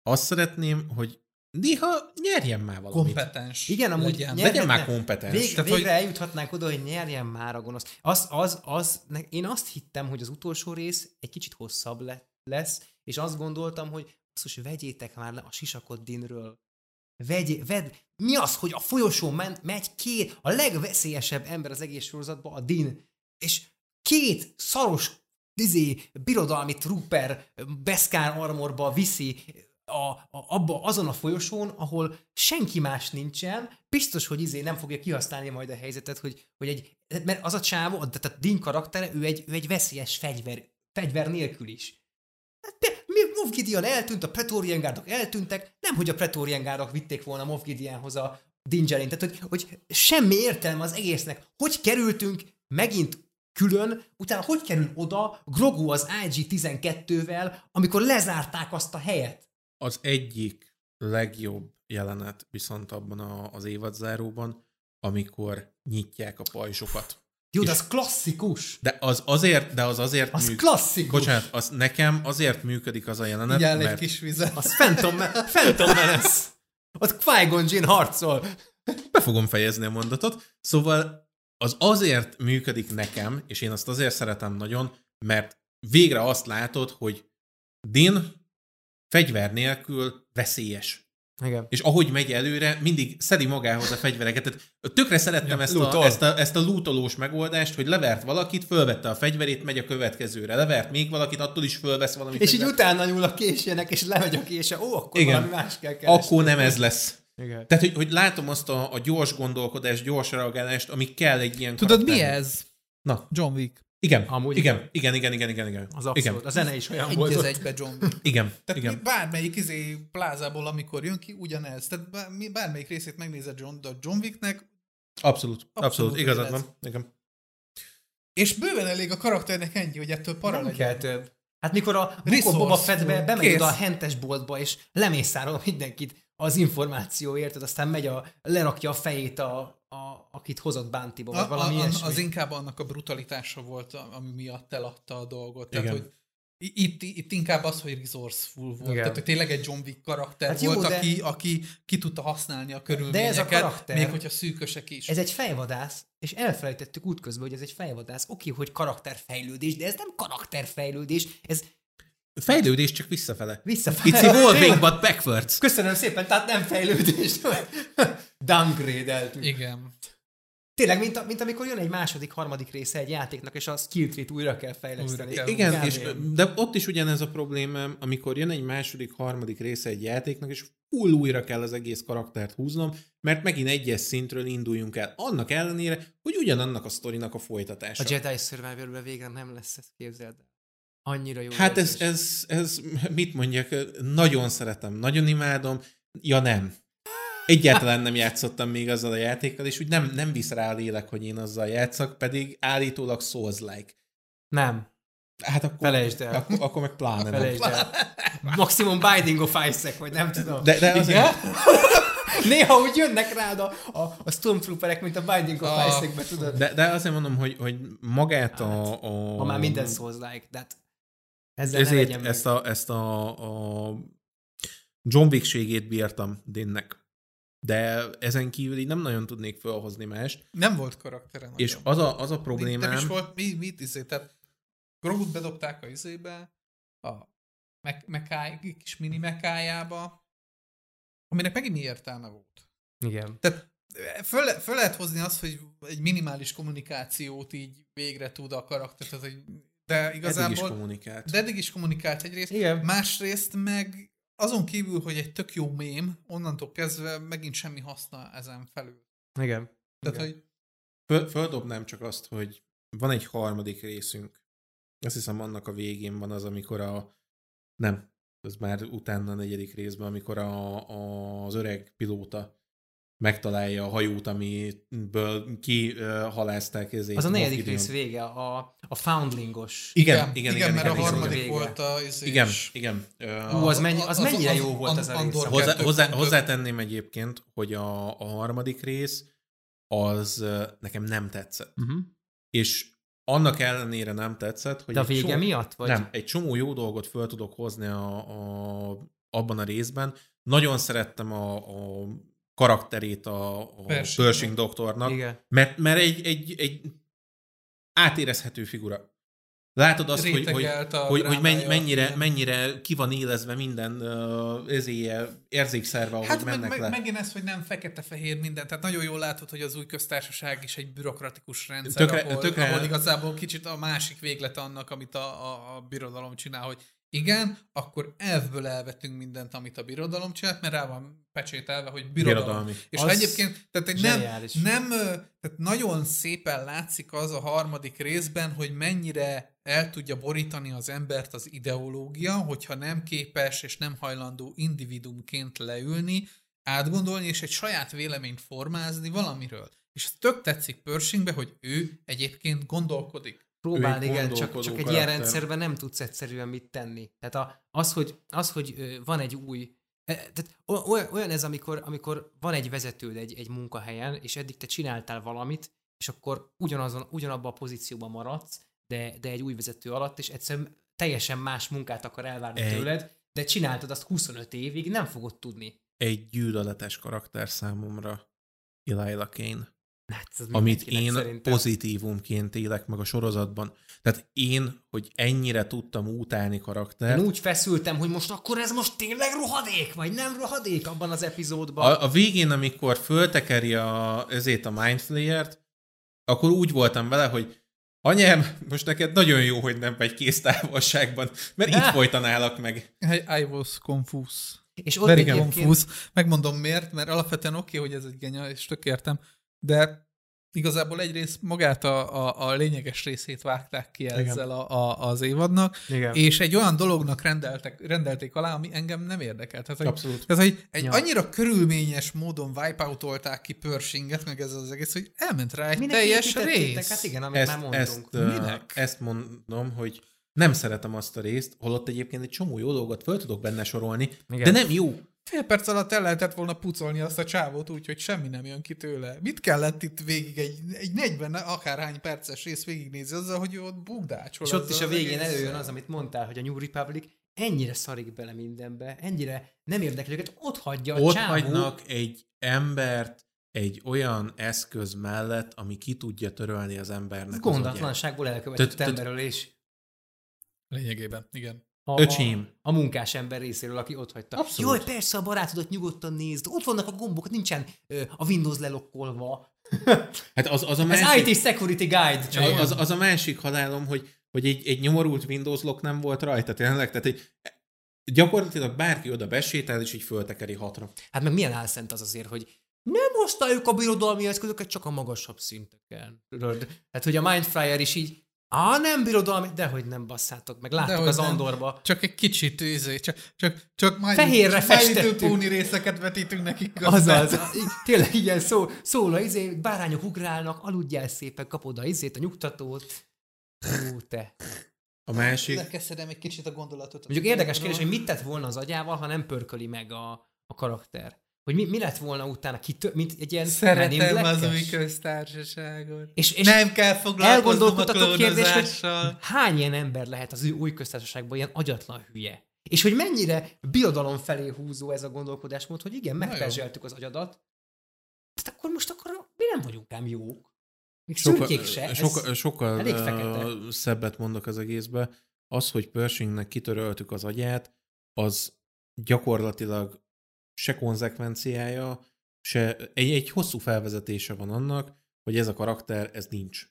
Azt szeretném, hogy néha nyerjen már valamit. Kompetens. Igen, amúgy legyen, legyen már kompetens. Vég, Tehát, végre hogy... eljuthatnánk oda, hogy nyerjen már a gonosz. Az, az, az, én azt hittem, hogy az utolsó rész egy kicsit hosszabb le, lesz, és azt gondoltam, hogy azt vegyétek már le a sisakot Dinről. Vegy, ved, mi az, hogy a folyosón ment, megy két, a legveszélyesebb ember az egész sorozatban, a Din, és két szaros dizé, birodalmi trooper Beskar armorba viszi a, a, abba, azon a folyosón, ahol senki más nincsen, biztos, hogy izé nem fogja kihasználni majd a helyzetet, hogy, hogy egy, mert az a csávó, tehát a Din karaktere, ő egy, ő egy veszélyes fegyver, fegyver nélkül is. De Moff Gideon eltűnt, a Pretorian Guardok eltűntek, nem hogy a Pretorian Guardok vitték volna Moff Gideonhoz a Dingerin, tehát hogy, hogy semmi értelme az egésznek. Hogy kerültünk megint külön, utána hogy kerül oda Grogu az IG-12-vel, amikor lezárták azt a helyet? Az egyik legjobb jelenet viszont abban a, az évadzáróban, amikor nyitják a pajzsokat. Jó, de az klasszikus. De az azért, de az azért Az műk... klasszikus. Bocsánat, az nekem azért működik az a jelenet, Igen, mert... egy kis vizet. Az Phantom, Phantom Menace. Ott Qui-Gon Jinn harcol. Be fogom fejezni a mondatot. Szóval az azért működik nekem, és én azt azért szeretem nagyon, mert végre azt látod, hogy Din fegyver nélkül veszélyes. Igen. És ahogy megy előre, mindig szedi magához a fegyvereket. Tehát tökre szerettem ja, ezt, a, ezt, a, ezt a lootolós megoldást, hogy levert valakit, fölvette a fegyverét, megy a következőre. Levert még valakit, attól is fölvesz valami És így utána nyúl a késének, és lemegy a kése. Ó, akkor Igen. valami más kell keresni. Akkor nem ez lesz. Igen. Tehát, hogy, hogy látom azt a, a gyors gondolkodást, gyors reagálást, ami kell egy ilyen Tudod, karakter. mi ez? Na. John Wick. Igen, Amúgy igen, igen, igen, igen, igen, igen. Az abszolút. Igen. A zene is olyan egy volt. az egybe John Wick. Igen, Tehát igen. bármelyik izé plázából, amikor jön ki, ugyanez. Tehát bármelyik részét megnézed John, de John Wicknek Abszolút, abszolút, abszolút igazad van. Igen. És bőven elég a karakternek ennyi, hogy ettől para Nem legyen. kell több. Hát mikor a Boba Fettbe bemegy oda a hentes boltba, és lemészárol mindenkit az információért, aztán megy a, lerakja a fejét a, a, akit hozott Bántiba, vagy valami a, a, Az inkább annak a brutalitása volt, ami miatt eladta a dolgot. Tehát, Igen. hogy itt, itt inkább az, hogy resourceful volt. Igen. Tehát, hogy tényleg egy John Wick karakter hát volt, jó, de... aki, aki ki tudta használni a körülményeket, de ez a karakter, még hogyha szűkösek is. Ez egy fejvadász, és elfelejtettük útközben, hogy ez egy fejvadász. Oké, hogy karakterfejlődés, de ez nem karakterfejlődés, ez Fejlődés csak visszafele. Visszafele. It's evolving, but backwards. Köszönöm szépen, tehát nem fejlődés. Downgrade-eltünk. Igen. Tényleg, mint, a, mint amikor jön egy második, harmadik része egy játéknak, és a skill tree újra kell fejleszteni. Újra kell, Igen, és, de ott is ugyanez a problémám, amikor jön egy második, harmadik része egy játéknak, és full újra kell az egész karaktert húznom, mert megint egyes szintről induljunk el. Annak ellenére, hogy ugyanannak a sztorinak a folytatása. A Jedi survivor végre nem lesz ez, képzeld Annyira jó. Hát ez, ez, ez, mit mondjak, nagyon szeretem, nagyon imádom. Ja nem. Egyáltalán nem játszottam még azzal a játékkal, és úgy nem, nem visz rá a lélek, hogy én azzal játszak, pedig állítólag Souls-like. Nem. Hát akkor, Felejtsd el. Akkor, akkor meg pláne Felejtsd el. Maximum Binding of Isaac, vagy nem tudom. De, de azért, Néha úgy jönnek rád a, a, a Stormtrooperek, mint a Binding of ah. Isaac-be, tudod? De, de azért mondom, hogy, hogy magát a, hát, a... Ha már minden souls like, de hát ezzel ezért ezt a, ezt a, a John Wick-ségét bírtam Dinnek. De ezen kívül így nem nagyon tudnék felhozni mást. Nem volt karaktere. És az a, az a problémám... Nem is volt, mi, mit izé, tehát Grogut bedobták a izébe, a mekáj, kis mini mekájába, aminek megint mi értelme volt. Igen. Tehát föl, föl lehet hozni azt, hogy egy minimális kommunikációt így végre tud a karakter, tehát, hogy de igazából... Eddig is kommunikált. De eddig is kommunikált egyrészt. Igen. Másrészt meg azon kívül, hogy egy tök jó mém, onnantól kezdve megint semmi haszna ezen felül. Igen. Tehát, Igen. hogy... Föl, földobnám csak azt, hogy van egy harmadik részünk. Azt hiszem annak a végén van az, amikor a... Nem, ez már utána a negyedik részben, amikor a, a, az öreg pilóta megtalálja a hajót, amiből kihalázták ezért. Az a negyedik rész vége, a, a foundlingos. Igen, igen, igen, igen, igen mert igen, a harmadik vége. volt a... Igen, igen. Hú, az, mennyi, az, az mennyire az, jó volt az, az a rész. Hozzá, hozzá, hozzátenném egyébként, hogy a, a harmadik rész az nekem nem tetszett. Uh-huh. És annak ellenére nem tetszett, hogy... De a vége csomó, miatt? Vagy? Nem, egy csomó jó dolgot föl tudok hozni a, a, abban a részben. Nagyon szerettem a, a karakterét a, a Pershing, Pershing doktornak, Igen. mert, mert egy, egy, egy átérezhető figura. Látod azt, hogy, hogy, hogy, hogy mennyire, mennyire ki van élezve minden uh, ezéje, érzékszerve, ahogy hát mennek meg, le. megint ez, hogy nem fekete-fehér minden, tehát nagyon jól látod, hogy az új köztársaság is egy bürokratikus rendszer, tökre, ahol, tökre... ahol igazából kicsit a másik véglet annak, amit a, a, a birodalom csinál, hogy igen, akkor elvből elvettünk mindent, amit a birodalom csinált, mert rá van pecsételve, hogy birodalom. Birodalmi. És az egyébként, tehát egy nem, nem, tehát nagyon szépen látszik az a harmadik részben, hogy mennyire el tudja borítani az embert az ideológia, hogyha nem képes és nem hajlandó individumként leülni, átgondolni, és egy saját véleményt formázni valamiről. És ez tök tetszik Pershingbe, hogy ő egyébként gondolkodik. Próbál, igen, csak, csak egy ilyen rendszerben nem tudsz egyszerűen mit tenni. Tehát a, az, hogy, az, hogy van egy új e, tehát olyan ez, amikor, amikor van egy vezetőd egy, egy munkahelyen, és eddig te csináltál valamit, és akkor ugyanazon, ugyanabban a pozícióban maradsz, de, de egy új vezető alatt, és egyszerűen teljesen más munkát akar elvárni egy... tőled, de csináltad azt 25 évig, nem fogod tudni. Egy gyűlöletes karakter számomra, Elijah Kane. Hát, amit én szerintem. pozitívumként élek meg a sorozatban. Tehát én, hogy ennyire tudtam utálni karaktert. Én úgy feszültem, hogy most akkor ez most tényleg rohadék, vagy nem rohadék abban az epizódban. A, a végén, amikor föltekeri a, ezét a Mindflayer-t, akkor úgy voltam vele, hogy anyám, most neked nagyon jó, hogy nem vagy kéztávolságban, mert itt folytanálak meg. I, I was confused. És ott Very egyébként... confused. Megmondom miért, mert alapvetően oké, okay, hogy ez egy genya, és tök értem, de igazából egyrészt magát a, a, a lényeges részét vágták ki ezzel a, a, az évadnak, Igen. és egy olyan dolognak rendeltek, rendelték alá, ami engem nem érdekel. Tehát, hogy, Abszolút. Tehát, hogy egy ja. annyira körülményes módon wipeoutolták ki Pershinget, meg ez az egész, hogy elment rá egy Minek teljes rész. Hát igen, amit ezt, már mondtunk. Ezt, Minek? ezt mondom, hogy nem szeretem azt a részt, holott egyébként egy csomó jó dolgot föl tudok benne sorolni, Igen. de nem jó. Fél perc alatt el lehetett volna pucolni azt a csávót úgy, hogy semmi nem jön ki tőle. Mit kellett itt végig egy, egy 40 akárhány perces rész végignézni azzal, hogy ott bugdácsol. És ott is a végén előjön az, amit mondtál, hogy a New Republic ennyire szarik bele mindenbe, ennyire nem érdekli őket, ott hagyja a Ott csávó. hagynak egy embert egy olyan eszköz mellett, ami ki tudja törölni az embernek Gondatlanságból elkövetett emberről és Lényegében, igen. A, Öcsém. A, a munkás ember részéről, aki ott hagyta. Abszolút. Jaj, persze, a barátodat nyugodtan nézd. Ott vannak a gombok, nincsen ö, a Windows lelokkolva. Hát az, az a másik... Ez IT Security Guide. Csak az, az, a másik halálom, hogy, hogy egy, egy nyomorult Windows lock nem volt rajta tényleg. Tehát egy, gyakorlatilag bárki oda besétál, és így föltekeri hatra. Hát meg milyen álszent az azért, hogy nem használjuk a birodalmi eszközöket, csak a magasabb szinteken. Hát, hogy a Mindflyer is így Á, nem birodalmi, hogy nem basszátok meg, láttuk az Andorba. Csak egy kicsit, ízé, csak, csak, csak majd Fehérre festettük. Részeket vetítünk nekik közben. Azaz, tényleg igen, szó, szól a izé, bárányok ugrálnak, aludjál szépen, kapod a izét, a nyugtatót. Hú, te. A másik... Lekeszedem egy kicsit a gondolatot. Mondjuk érdekes kérdés, hogy mit tett volna az agyával, ha nem pörköli meg a, a karakter. Hogy mi, mi lett volna utána, ki tö- mint egy ilyen Szeretem az új köztársaságot. És, és nem kell foglalkoznom a kérdés, hogy hány ilyen ember lehet az új köztársaságban ilyen agyatlan hülye? És hogy mennyire birodalom felé húzó ez a gondolkodásmód, hogy igen, megperzseltük az agyadat, tehát akkor most akkor mi nem vagyunk ám jók. Még sokkal, se. Sokkal, sokkal szebbet mondok az egészbe. Az, hogy Pershingnek kitöröltük az agyát, az gyakorlatilag se konzekvenciája, se egy, egy hosszú felvezetése van annak, hogy ez a karakter, ez nincs.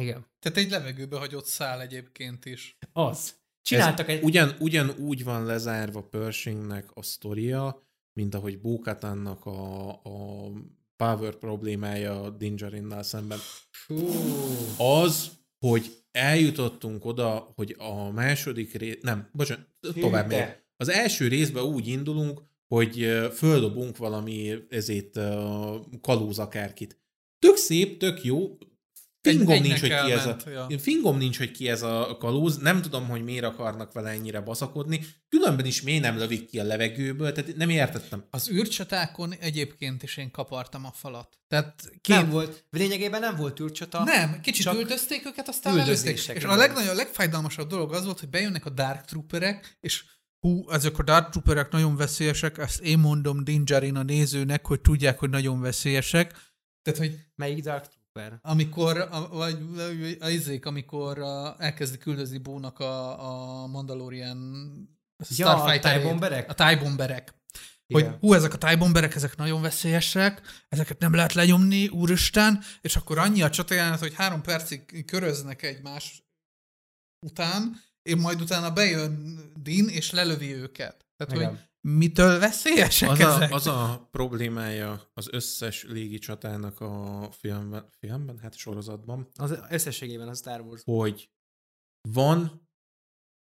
Igen. Tehát egy levegőbe hagyott szál egyébként is. Az. Csináltak ez egy... Ugyan, ugyan úgy van lezárva Pershingnek a sztoria, mint ahogy Bókatának a, a power problémája Dingerinnal szemben. Fú. Az, hogy eljutottunk oda, hogy a második rész... Nem, bocsánat, tovább még. Az első részben úgy indulunk, hogy földobunk valami ezét kalóz akárkit. Tök szép, tök jó, Fingom nincs, hogy ki ez a, ja. fingom nincs, hogy ki ez a kalóz, nem tudom, hogy miért akarnak vele ennyire baszakodni, különben is miért nem lövik ki a levegőből, tehát nem értettem. Az űrcsatákon egyébként is én kapartam a falat. Tehát ki... Nem volt, lényegében nem volt űrcsata. Nem, kicsit csak üldözték őket, aztán lelőtték. És a legnagyobb, a legfájdalmasabb dolog az volt, hogy bejönnek a Dark Trooperek, és hú, ezek a Dark Trooperek nagyon veszélyesek, ezt én mondom Dingerin a nézőnek, hogy tudják, hogy nagyon veszélyesek. Tehát, hogy... Melyik Dark Szuper. Amikor, a, vagy a izék, amikor a, elkezdi küldözni Bónak a, a Mandalorian ja, a tájbomberek? A tájbomberek. Hogy hú, ezek a tájbomberek, ezek nagyon veszélyesek, ezeket nem lehet lenyomni, úristen, és akkor annyi a csatajának, hogy három percig köröznek egymás után, és majd utána bejön Din, és lelövi őket. Tehát, Igen. hogy mitől veszélyesek az ezek? A, az a problémája az összes légi csatának a filmben, filmben, hát sorozatban. Az összességében a Star Wars. Hogy van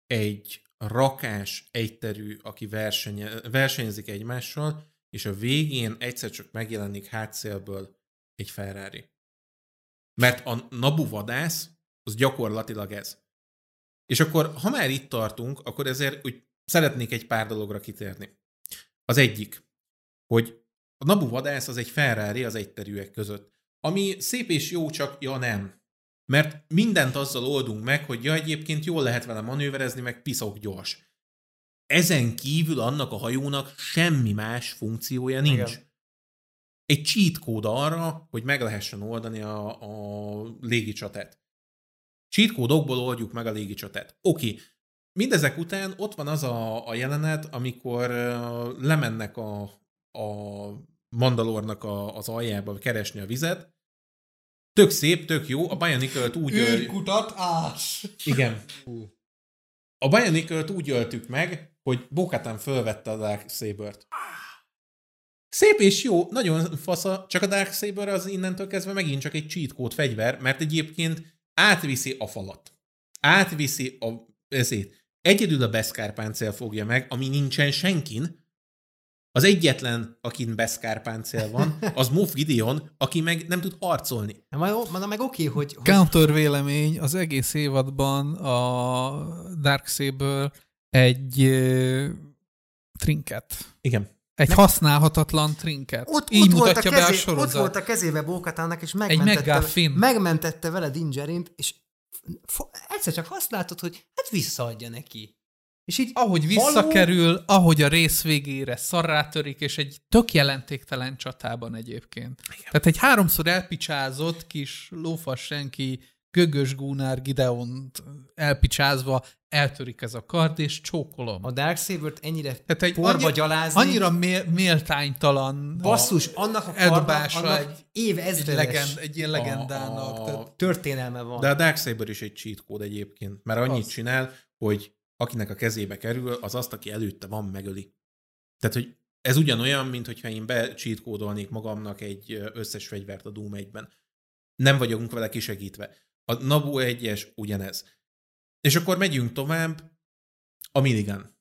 egy rakás egyterű, aki versenye, versenyezik egymással, és a végén egyszer csak megjelenik hátszélből egy Ferrari. Mert a Nabu vadász, az gyakorlatilag ez. És akkor, ha már itt tartunk, akkor ezért úgy szeretnék egy pár dologra kitérni. Az egyik, hogy a Nabu vadász az egy Ferrari az egyterűek között. Ami szép és jó, csak ja nem. Mert mindent azzal oldunk meg, hogy ja egyébként jól lehet vele manőverezni, meg piszok gyors. Ezen kívül annak a hajónak semmi más funkciója nincs. Igen. Egy cheat kód arra, hogy meg lehessen oldani a, a légicsatát. Cheat kódokból oldjuk meg a légicsatát. Oké. Mindezek után ott van az a, a jelenet, amikor uh, lemennek a, a Mandalornak a, az aljába keresni a vizet. Tök szép, tök jó. A Bionicle-t úgy... Űrkutat ás! Igen. A Bionicle-t úgy öltük meg, hogy Bokatán fölvette a Dark Saber-t. Szép és jó, nagyon fasza, csak a Dark Saber az innentől kezdve megint csak egy cheat code fegyver, mert egyébként átviszi a falat. Átviszi a ezét. Egyedül a Beskar páncél fogja meg, ami nincsen senkin. Az egyetlen, akin Beskar páncél van, az Moff Gideon, aki meg nem tud harcolni. Na, meg oké, okay, hogy, hogy... Counter vélemény, az egész évadban a Darksaber egy trinket. Igen. Egy nem. használhatatlan trinket. Ott, Így ott mutatja kezé, be a sorozat. Ott volt a kezébe Bókatának, és megmentette, megmentette vele Dingerint, és egyszer csak azt látod, hogy hát visszaadja neki. És így ahogy visszakerül, haló... ahogy a rész végére szarrá törik, és egy tök jelentéktelen csatában egyébként. Igen. Tehát egy háromszor elpicsázott kis lófas senki Gögös Gunnar Gideont elpicsázva eltörik ez a kard, és csókolom. A Darksaber-t ennyire Tehát egy porba annyi, gyalázni. Annyira mél, méltánytalan. Basszus, annak a kardnak, annak egy, év egy, legend, egy ilyen legendának. A, a, tehát történelme van. De a Darksaber is egy cheat kód egyébként, mert annyit az. csinál, hogy akinek a kezébe kerül, az azt, aki előtte van, megöli. Tehát, hogy ez ugyanolyan, mint hogyha én becheat magamnak egy összes fegyvert a Doom 1-ben. Nem vagyunk vele kisegítve. A Nabu 1-es ugyanez. És akkor megyünk tovább a minigun.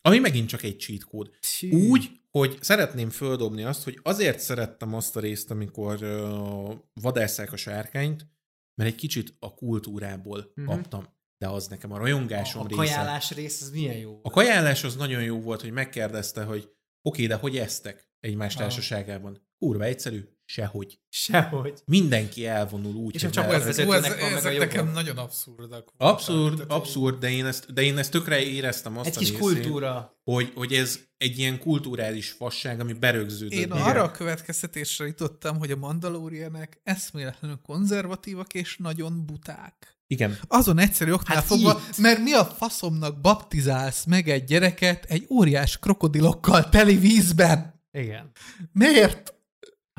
Ami megint csak egy cheat kód. Úgy, hogy szeretném földobni azt, hogy azért szerettem azt a részt, amikor uh, vadásszák a sárkányt, mert egy kicsit a kultúrából uh-huh. kaptam. De az nekem a rajongásom a, a része. A kajálás rész, az milyen jó A kajálás az nagyon jó volt, hogy megkérdezte, hogy Oké, de hogy eztek egymás ah. társaságában? Kurva egyszerű, sehogy. Sehogy. Mindenki elvonul úgy, És hogy csak az ez, ez, ez nekem nagyon abszurdak. Abszurd, abszurd, de én, ezt, de én ezt tökre éreztem azt Egy kis részét, kultúra. Hogy, hogy ez egy ilyen kulturális fasság, ami berögződött. Én arra a következtetésre jutottam, hogy a mandalórianek eszméletlenül konzervatívak és nagyon buták. Igen. Azon egyszerű oknál hát fogva, itt. mert mi a faszomnak baptizálsz meg egy gyereket egy óriás krokodilokkal teli vízben? Igen. Miért?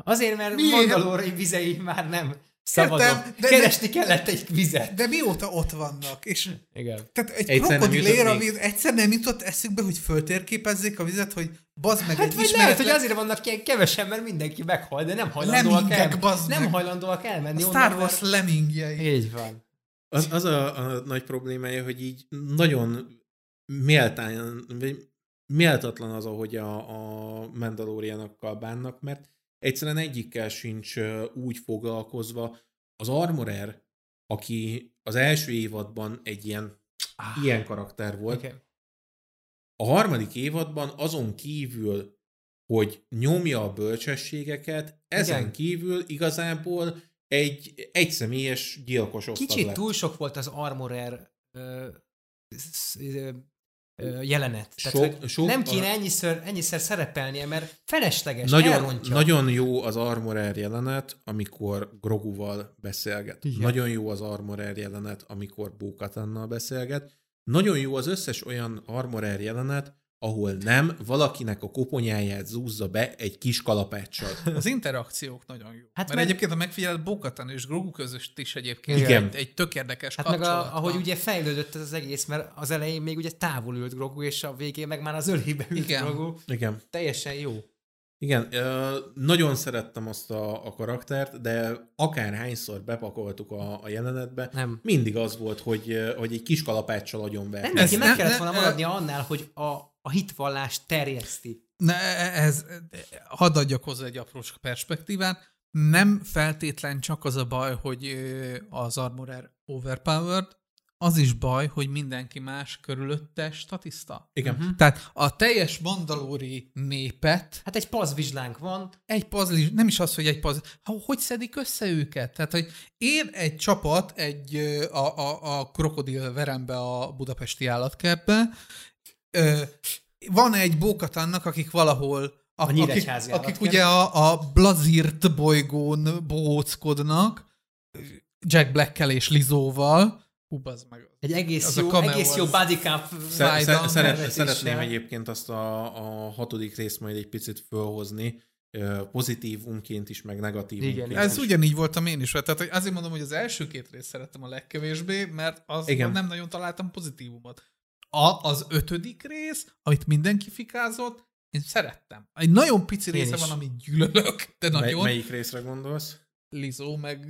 Azért, mert Miért? Mandalóri vizei már nem szabadok. Értem, de, Keresni de, kellett egy vizet. De mióta ott vannak? És Igen. Tehát egy egyszer krokodil ér a víz, egyszer nem jutott eszükbe, hogy föltérképezzék a vizet, hogy bazd meg hát egy ismeretlen... lehet, hogy azért vannak ilyen kevesen, mert mindenki meghal, de nem hajlandóak, el, nem hajlandóak elmenni. A Star Wars lemingjei. Így van. Az, az a, a nagy problémája, hogy így nagyon méltán, vagy méltatlan az, ahogy a, a Mandalorianokkal bánnak, mert egyszerűen egyikkel sincs úgy foglalkozva. Az Armorer, aki az első évadban egy ilyen, ah, ilyen karakter volt, okay. a harmadik évadban azon kívül, hogy nyomja a bölcsességeket, ezen Igen. kívül igazából egy egyszemélyes gyilkos Kicsit lett. túl sok volt az Armorer ö, ö, jelenet. Tehát, sok, sok nem kéne ennyiszer, ennyiszer szerepelnie, mert felesleges, nagyon, elrontja. Nagyon jó az Armorer jelenet, amikor Groguval beszélget. Igen. Nagyon jó az Armorer jelenet, amikor Bókatannal beszélget. Nagyon jó az összes olyan Armorer jelenet, ahol nem, valakinek a koponyáját zúzza be egy kis kalapáccsal. Az interakciók nagyon jó. Hát mert meg... egyébként a megfigyelt Bokatan és Grogu között is egyébként Igen. Egy, egy tök érdekes hát meg a, ahogy ugye fejlődött ez az egész, mert az elején még ugye távol ült Grogu, és a végén meg már az ölébe ült Igen. Grogu. Igen. Teljesen jó. Igen, nagyon szerettem azt a, a karaktert, de akárhányszor bepakoltuk a, a jelenetbe, nem. mindig az volt, hogy, hogy egy kis kalapáccsal agyon ver. Nem, neki meg kellett volna maradnia annál, hogy a, a hitvallást terjeszti. Ne, ez, hadd adjak hozzá egy aprós perspektívát. Nem feltétlen csak az a baj, hogy az Armorer overpowered, az is baj, hogy mindenki más körülötte statiszta. Igen. Uh-huh. Tehát a teljes mandalóri népet... Hát egy pazvizslánk van. Egy pazvizslánk, nem is az, hogy egy paz... Hogy szedik össze őket? Tehát, hogy én egy csapat egy a, a, a krokodil verembe a budapesti állatkertbe, van egy bókatannak, akik valahol a, akik, akik ugye a, a Blazirt bolygón bohóckodnak, Jack Blackkel és Lizóval, Hú, meg. Egy egész jó, egész jó body cup szeret, szeret, Szeretném egyébként azt a, a hatodik részt majd egy picit fölhozni, pozitívumként is, meg negatívumként Ez is. ugyanígy voltam én is, tehát azért mondom, hogy az első két részt szerettem a legkevésbé, mert az Igen. nem nagyon találtam pozitívumot. A, az ötödik rész, amit mindenki fikázott, én szerettem. Egy nagyon pici része van, amit gyűlölök, de nagyon. Mely, melyik részre gondolsz? Lizó, meg...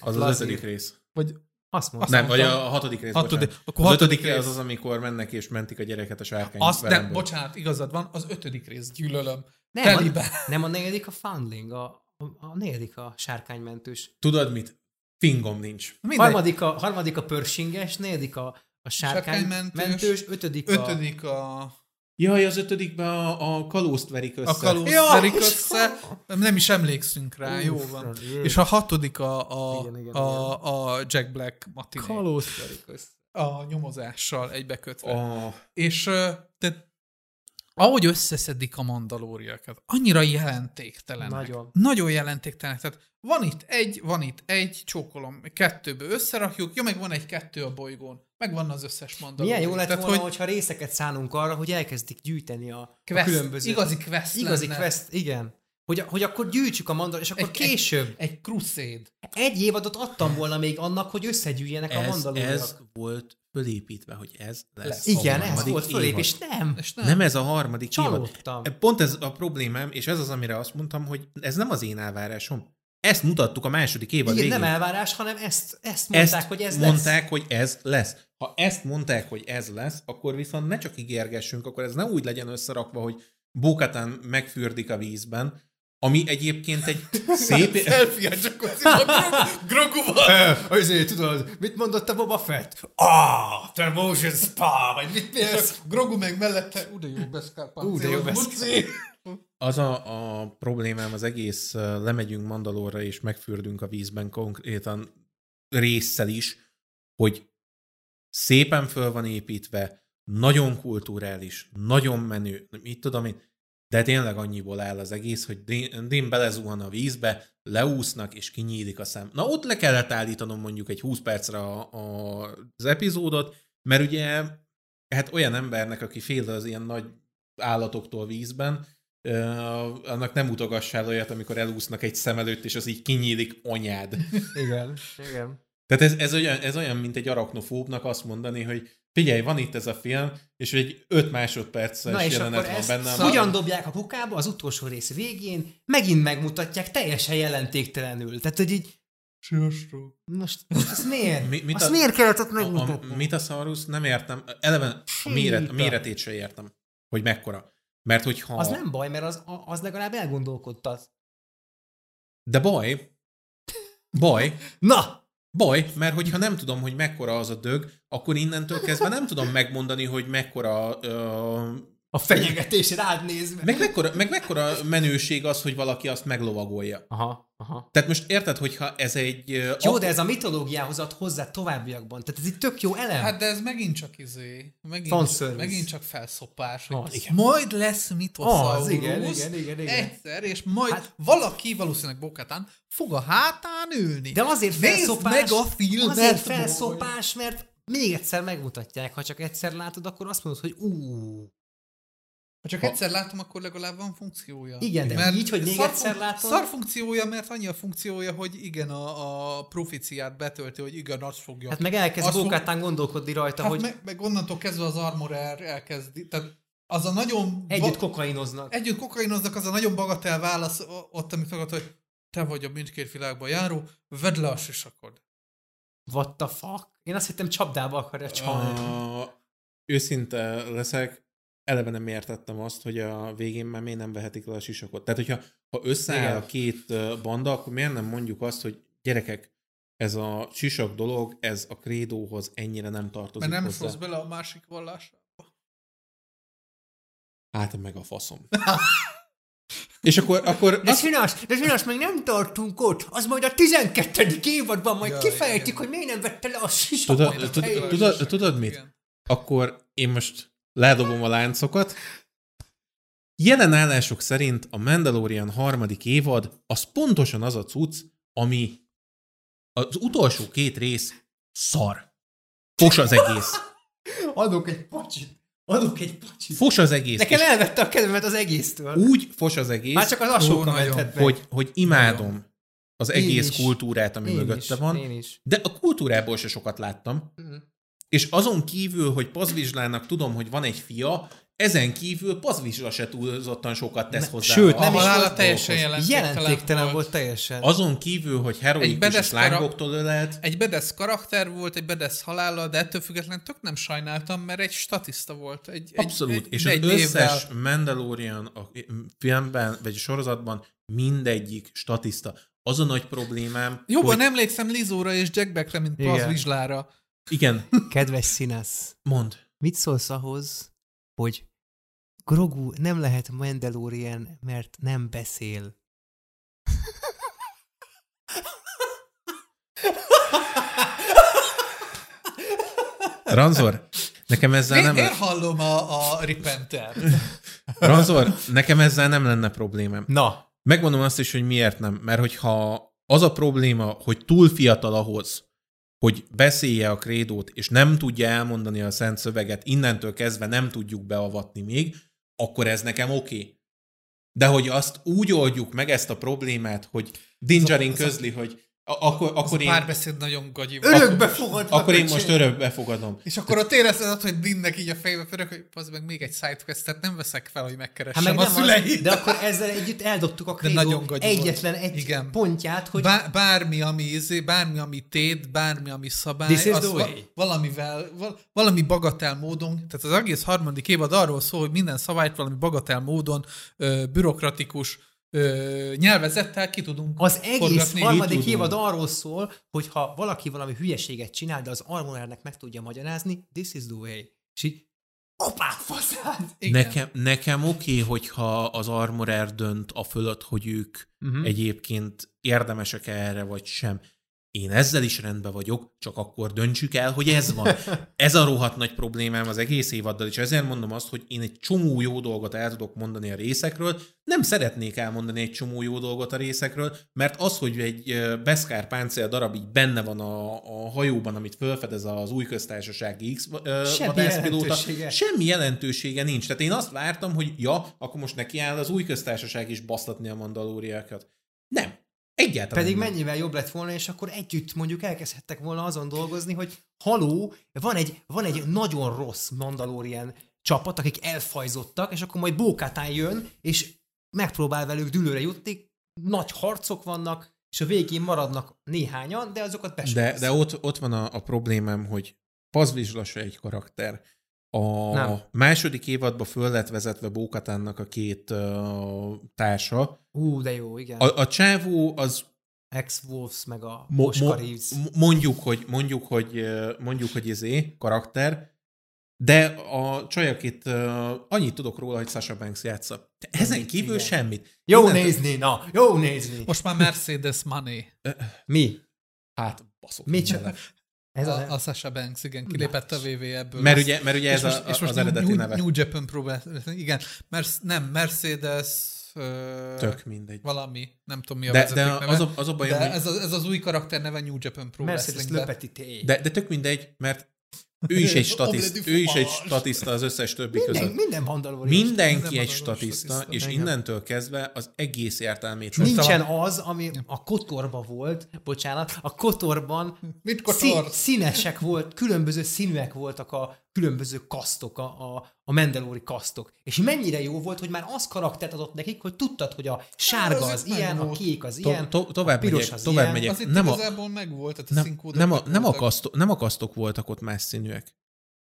Az az ötödik rész. Vagy azt mondtam. Nem, vagy a hatodik rész, hatodik, akkor Az ötödik rész az az, amikor mennek és mentik a gyereket a sárkány Azt nem, bocsánat, igazad van, az ötödik rész gyűlölöm. Nem, a, nem a negyedik a foundling, a, a, a negyedik a sárkánymentős. Tudod mit? Fingom nincs. Harmadik a, harmadik a pörsinges, negyedik a, a sárkánymentős, ötödik, ötödik a... a... Jaj, az ötödikben a, a kalózt verik össze. A kalózt ja, verik össze. Nem is emlékszünk rá, Uf, jó van. Jö. És a hatodik a, a, igen, igen, a, igen. a Jack Black matiné. Kalózt verik össze. A nyomozással egybekötve. Oh. És tehát ahogy összeszedik a mandalóriakat, annyira jelentéktelenek. Nagyon. Nagyon jelentéktelenek. Tehát van itt egy, van itt egy, csókolom, kettőből összerakjuk, jó, meg van egy kettő a bolygón, meg van az összes mandalória. Milyen jó lett Tehát, volna, hogy... hogyha részeket szánunk arra, hogy elkezdik gyűjteni a, quest, a különböző... Igazi quest Igazi lenne. quest, igen. Hogy, hogy akkor gyűjtsük a mandalóriát, és akkor egy, később... Egy, egy crusade. Egy évadot adtam volna még annak, hogy összegyűjjenek ez, a mandalóriak. Ez volt fölépítve, hogy ez lesz Igen, a ez volt fölépés, nem. És nem. Nem ez a harmadik Csalódtam. évad. Pont ez a problémám, és ez az, amire azt mondtam, hogy ez nem az én elvárásom. Ezt mutattuk a második évad végén. nem elvárás, hanem ezt, ezt mondták, ezt hogy ez mondták, lesz. hogy ez lesz. Ha ezt mondták, hogy ez lesz, akkor viszont ne csak ígérgessünk, akkor ez ne úgy legyen összerakva, hogy Bókatán megfürdik a vízben, ami egyébként egy szép... Selfie csak Groguval. Azért tudod, mit mondott a Boba Fett? Ah, Termotion Spa, vagy mit ez? Grogu meg mellette, úgy jó beszkál Úgy jó beszkál. Az a, a problémám az egész, lemegyünk Mandalorra és megfürdünk a vízben konkrétan résszel is, hogy szépen föl van építve, nagyon kulturális, nagyon menő, mit tudom én, de tényleg annyiból áll az egész, hogy Din belezuhan a vízbe, leúsznak, és kinyílik a szem. Na ott le kellett állítanom mondjuk egy 20 percre a, a, az epizódot, mert ugye hát olyan embernek, aki fél az ilyen nagy állatoktól vízben, uh, annak nem utogassál olyat, amikor elúsznak egy szem előtt, és az így kinyílik anyád. Igen, igen. Tehát ez, ez, olyan, ez olyan, mint egy arachnofóbnak azt mondani, hogy figyelj, van itt ez a film, és egy 5 másodperces Na és jelenet van benne. Szóval hogyan dobják a kukába az utolsó rész végén, megint megmutatják teljesen jelentéktelenül. Tehát, hogy így Sziasztok. Most, most ez miért? Mi, mit azt a, miért kellett ott megmutatni? A, a, mit a? Nem értem. Eleve a, méret, a méretét sem értem, hogy mekkora. Mert hogyha... Az nem baj, mert az, az legalább elgondolkodtat. De baj. Baj. Na! Baj, mert hogyha nem tudom, hogy mekkora az a dög, akkor innentől kezdve nem tudom megmondani, hogy mekkora uh, a fenyegetés rád nézve. Meg mekkora, meg mekkora menőség az, hogy valaki azt meglovagolja. Aha, aha. Tehát most érted, hogyha ez egy... Jó, de ez a mitológiához ad hozzá továbbiakban. Tehát ez egy tök jó elem. Hát de ez megint csak izé. Megint, megint csak felszopás. Az, igen. Majd lesz mitosaurus. Az, igen, igen, igen, igen. Egyszer, és majd hát, valaki, valószínűleg Bokatán, fog a hátán ülni. De azért felszopás, meg a filmet, azért felszopás, mert még egyszer megmutatják. Ha csak egyszer látod, akkor azt mondod, hogy ú, ha csak ha... egyszer látom, akkor legalább van funkciója. Igen, de mert így, hogy még szar egyszer látom... Szar funkciója, mert annyi a funkciója, hogy igen, a, a proficiát betölti, hogy igen, azt fogja. Hát meg elkezd Bókátán fog... gondolkodni rajta, hát hogy... Meg, meg onnantól kezdve az Armorer elkezdi, tehát az a nagyon... Együtt kokainoznak. Együtt kokainoznak, az a nagyon bagatel válasz ott, amit fogad, hogy te vagy a mindkét világban járó, vedd le a sisakod. What the fuck? Én azt hittem csapdába akarja csalni. Uh, őszinte leszek, eleve nem értettem azt, hogy a végén már miért nem vehetik le a sisakot. Tehát, hogyha ha összeáll Igen. a két banda, akkor miért nem mondjuk azt, hogy gyerekek, ez a sisak dolog, ez a krédóhoz ennyire nem tartozik Mert nem hozzá. bele a másik vallásába. Hát meg a faszom. És akkor... akkor de Sinas, de Sinas, még nem tartunk ott, az majd a 12. évadban majd ja, kifejtik, igen. hogy miért nem vette le a sisakot. Tudod, tudod, tudod, tudod mit? Akkor én most ledobom a láncokat. Jelen állások szerint a Mandalorian harmadik évad az pontosan az a cucc, ami az utolsó két rész szar. Fos az egész. Adok egy pacsit. Adok egy pacsit. Fos az egész. Nekem elvette a kedvemet az egésztől. Úgy fos az egész. Már csak az alsóka hogy, hogy imádom nagyon. az egész is. kultúrát, ami én mögötte is, van. Én is. De a kultúrából se sokat láttam. Mm. És azon kívül, hogy Pazvizslának tudom, hogy van egy fia, ezen kívül Pazvizsla se túlzottan sokat tesz hozzá. Sőt, nem is volt teljesen jelentéktelen, jelentéktelen volt. volt. teljesen. Azon kívül, hogy heroikus lángoktól ölelt. Egy bedesz karakter volt, egy bedesz halála, de ettől függetlenül tök nem sajnáltam, mert egy statiszta volt. Egy, Abszolút, egy, és egy az összes évvel... Mandalorian a filmben, vagy a sorozatban mindegyik statiszta. Az a nagy problémám, Jobban hogy... emlékszem Lizóra és Jack Beckre, mint Pazvizslára. Igen. Kedves színász. Mond. Mit szólsz ahhoz, hogy Grogu nem lehet Mandalorian, mert nem beszél? Ranzor, nekem ezzel én, nem... Én hallom a, a Repenter. Ranzor, nekem ezzel nem lenne problémám. Na. Megmondom azt is, hogy miért nem. Mert hogyha az a probléma, hogy túl fiatal ahhoz, hogy beszélje a krédót, és nem tudja elmondani a szent szöveget, innentől kezdve nem tudjuk beavatni még, akkor ez nekem oké. Okay. De hogy azt úgy oldjuk meg ezt a problémát, hogy Dingerin közli, hogy akkor, akkor én... párbeszéd nagyon gagyi. Örökbe fogadom. Akkor én most örökbe fogadom. És akkor ott érezted, hogy Dinnek így a fejbe pörög, hogy az meg még egy sidequest, tehát nem veszek fel, hogy megkeressem hát meg a szüleit. De akkor ezzel együtt eldobtuk a nagyon egyetlen egy Igen. pontját, hogy... Bá, bármi, ami izé, bármi, ami tét, bármi, ami szabály, This az va- valamivel, val- valami bagatel módon, tehát az egész harmadik évad arról szól, hogy minden szabályt valami bagatel módon, ö, bürokratikus, ö, nyelvezettel ki tudunk Az egész harmadik évad arról szól, hogy ha valaki valami hülyeséget csinál, de az Armorernek meg tudja magyarázni, this is the way. És így, apák faszát! Nekem, nekem oké, okay, hogyha az Armorer dönt a fölött, hogy ők uh-huh. egyébként érdemesek erre, vagy sem. Én ezzel is rendben vagyok, csak akkor döntsük el, hogy ez van. Ez a rohadt nagy problémám az egész évaddal, és ezért mondom azt, hogy én egy csomó jó dolgot el tudok mondani a részekről, nem szeretnék elmondani egy csomó jó dolgot a részekről, mert az, hogy egy Beszkár páncél darab így benne van a, a hajóban, amit felfedez az új köztársasági X jelentősége. semmi jelentősége nincs. Tehát én azt vártam, hogy ja, akkor most neki áll az új köztársaság is basztatni a mandalóriákat. Nem. Egyáltalán Pedig nem. mennyivel jobb lett volna, és akkor együtt mondjuk elkezdhettek volna azon dolgozni, hogy haló, van egy, van egy nagyon rossz Mandalorian csapat, akik elfajzottak, és akkor majd Bókátán jön, és megpróbál velük dülőre jutni, nagy harcok vannak, és a végén maradnak néhányan, de azokat be De, de ott, ott van a, a problémám, hogy Pazvizslasa egy karakter. A Nem. második évadban föl lett vezetve Bókatánnak a két uh, társa. Ú, de jó, igen. A, a csávó az Ex-Wolves meg a mo- mo- mondjuk, hogy, mondjuk, hogy, mondjuk, hogy izé, karakter, de a csajak itt uh, annyit tudok róla, hogy Sasha Banks játsza. Ezen kívül igen. semmit. Jó Innen nézni, na, jó nézni. Most már Mercedes Money. Mi? Hát, baszok. Mi csak? Ez a, a, a Sasha Banks, igen, kilépett a VV ebből. Mert ugye, mert ugye ez most, a, és most az eredeti New, neve. New Japan próbál, igen, Mersz, nem, Mercedes, Tök mindegy. Valami, nem tudom mi a de, de neve. Az a, az a bajom, de ez, a, ez az új karakter neve New Japan Pro Mercedes Wrestling. De, de tök mindegy, mert ő is egy statiszta, ő is egy statiszta az összes többi minden, között. Minden Mindenki minden egy statiszta, statiszta, és innentől kezdve az egész értelmét. Nincsen az, ami a kotorban volt, bocsánat, a kotorban Mit kotor? színesek volt, különböző színűek voltak a különböző kasztok, a, a, a mendelóri kasztok. És mennyire jó volt, hogy már az karaktert adott nekik, hogy tudtad, hogy a sárga az ilyen, a kék az ilyen, tovább a piros megyek, az tovább ilyen. megyek. Az itt nem igazából a, megvolt, tehát nem, nem, a, nem, a kasztok, nem a kasztok voltak ott más színűek.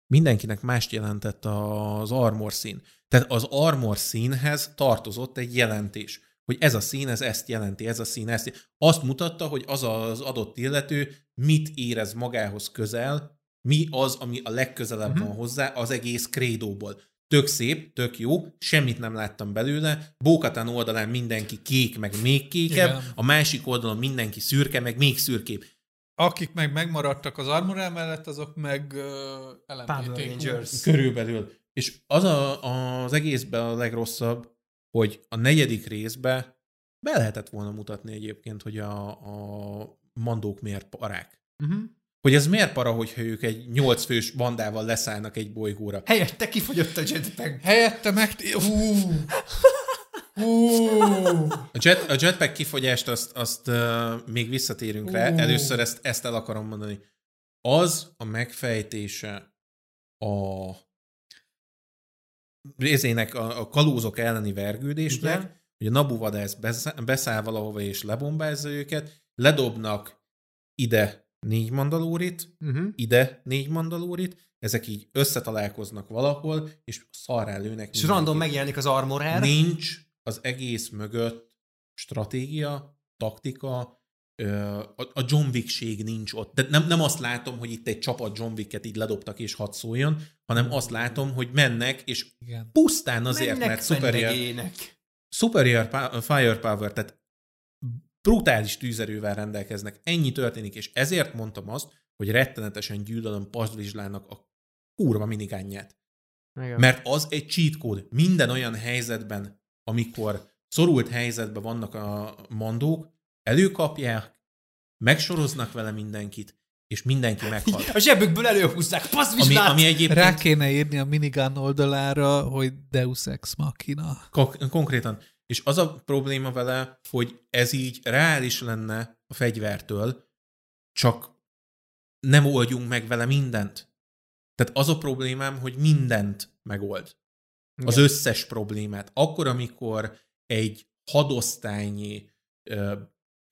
Mindenkinek mást jelentett az armor szín. Tehát az armor színhez tartozott egy jelentés hogy ez a szín, ez ezt jelenti, ez a szín, ezt. Azt mutatta, hogy az az adott illető mit érez magához közel, mi az, ami a legközelebb uh-huh. van hozzá az egész krédóból. Tök szép, tök jó, semmit nem láttam belőle. Bókatán oldalán mindenki kék, meg még kékebb, Igen. a másik oldalon mindenki szürke, meg még szürkébb. Akik meg megmaradtak az Armor mellett, azok meg uh, Rangers. Körülbelül. És az a, az egészben a legrosszabb, hogy a negyedik részbe be lehetett volna mutatni egyébként, hogy a, a mandók miért parák. Uh-huh hogy ez miért para, hogyha ők egy nyolc fős bandával leszállnak egy bolygóra. Helyette kifogyott a jetpack. Helyette meg... Hú. Uh. A, jet, a jetpack kifogyást azt, azt uh, még visszatérünk uh. rá. Először ezt, ezt el akarom mondani. Az a megfejtése a részének a, a kalózok elleni vergődésnek, Igen. hogy a Nabu vadász beszáll valahova és lebombázza őket, ledobnak ide négy mandalórit, uh-huh. ide négy mandalórit, ezek így összetalálkoznak valahol, és szarrá lőnek. És random megjelenik az armor Nincs az egész mögött stratégia, taktika, a John Wick-ség nincs ott. De nem, nem azt látom, hogy itt egy csapat John Wick-et így ledobtak és hadd szóljon, hanem azt látom, hogy mennek, és Igen. pusztán azért, mennek, mert superior, superior firepower, tehát brutális tűzerővel rendelkeznek. Ennyi történik, és ezért mondtam azt, hogy rettenetesen gyűlölöm Pazvizslának a kurva minigányját. Igen. Mert az egy cheat kód. Minden olyan helyzetben, amikor szorult helyzetben vannak a mandók, előkapják, megsoroznak vele mindenkit, és mindenki meghal. A zsebükből előhúzzák, ami, ami egyébként... Rá kéne írni a minigán oldalára, hogy Deus Ex Machina. Kon- konkrétan. És az a probléma vele, hogy ez így reális lenne a fegyvertől, csak nem oldjunk meg vele mindent. Tehát az a problémám, hogy mindent megold. Igen. Az összes problémát. Akkor, amikor egy hadosztálynyi ö,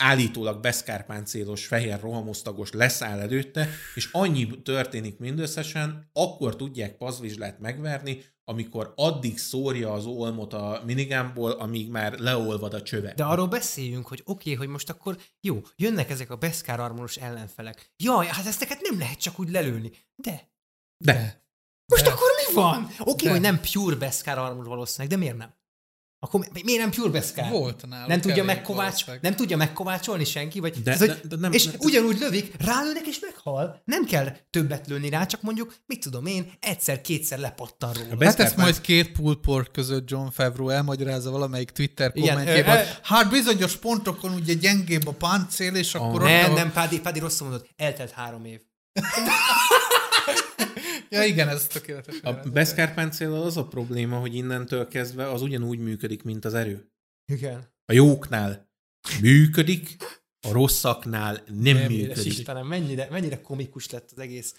állítólag beszkárpáncélos, fehér rohamosztagos leszáll előtte, és annyi történik mindösszesen, akkor tudják pazvizslát megverni, amikor addig szórja az olmot a minigámból, amíg már leolvad a csöve. De arról beszéljünk, hogy oké, okay, hogy most akkor jó, jönnek ezek a Beskar armoros ellenfelek. Jaj, hát ezteket nem lehet csak úgy lelőni. De. De. Most de. akkor mi van? Oké, okay, hogy nem pure Beskar armor valószínűleg, de miért nem? Akkor miért nem Pure Beskar? Volt náluk nem tudja, megkovács, nem tudja megkovácsolni senki? Vagy de, ez, de, de nem, és nem, ugyanúgy lövik, rálőnek és meghal. Nem kell többet lőni rá, csak mondjuk, mit tudom én, egyszer-kétszer lepattan róla. Hát ezt majd két pulport között John Favreau elmagyarázza valamelyik Twitter kommentjében. Hát bizonyos pontokon ugye gyengébb a páncél, és akkor... Oh. Nem, nem, Pádi, Pádi rosszul mondott. Eltelt három év. Ja igen, ez tökéletes. A beszkárpáncéllal az a probléma, hogy innentől kezdve az ugyanúgy működik, mint az erő. Igen. A jóknál működik, a rosszaknál nem, nem működik. Istenem, mennyire, mennyire komikus lett az egész.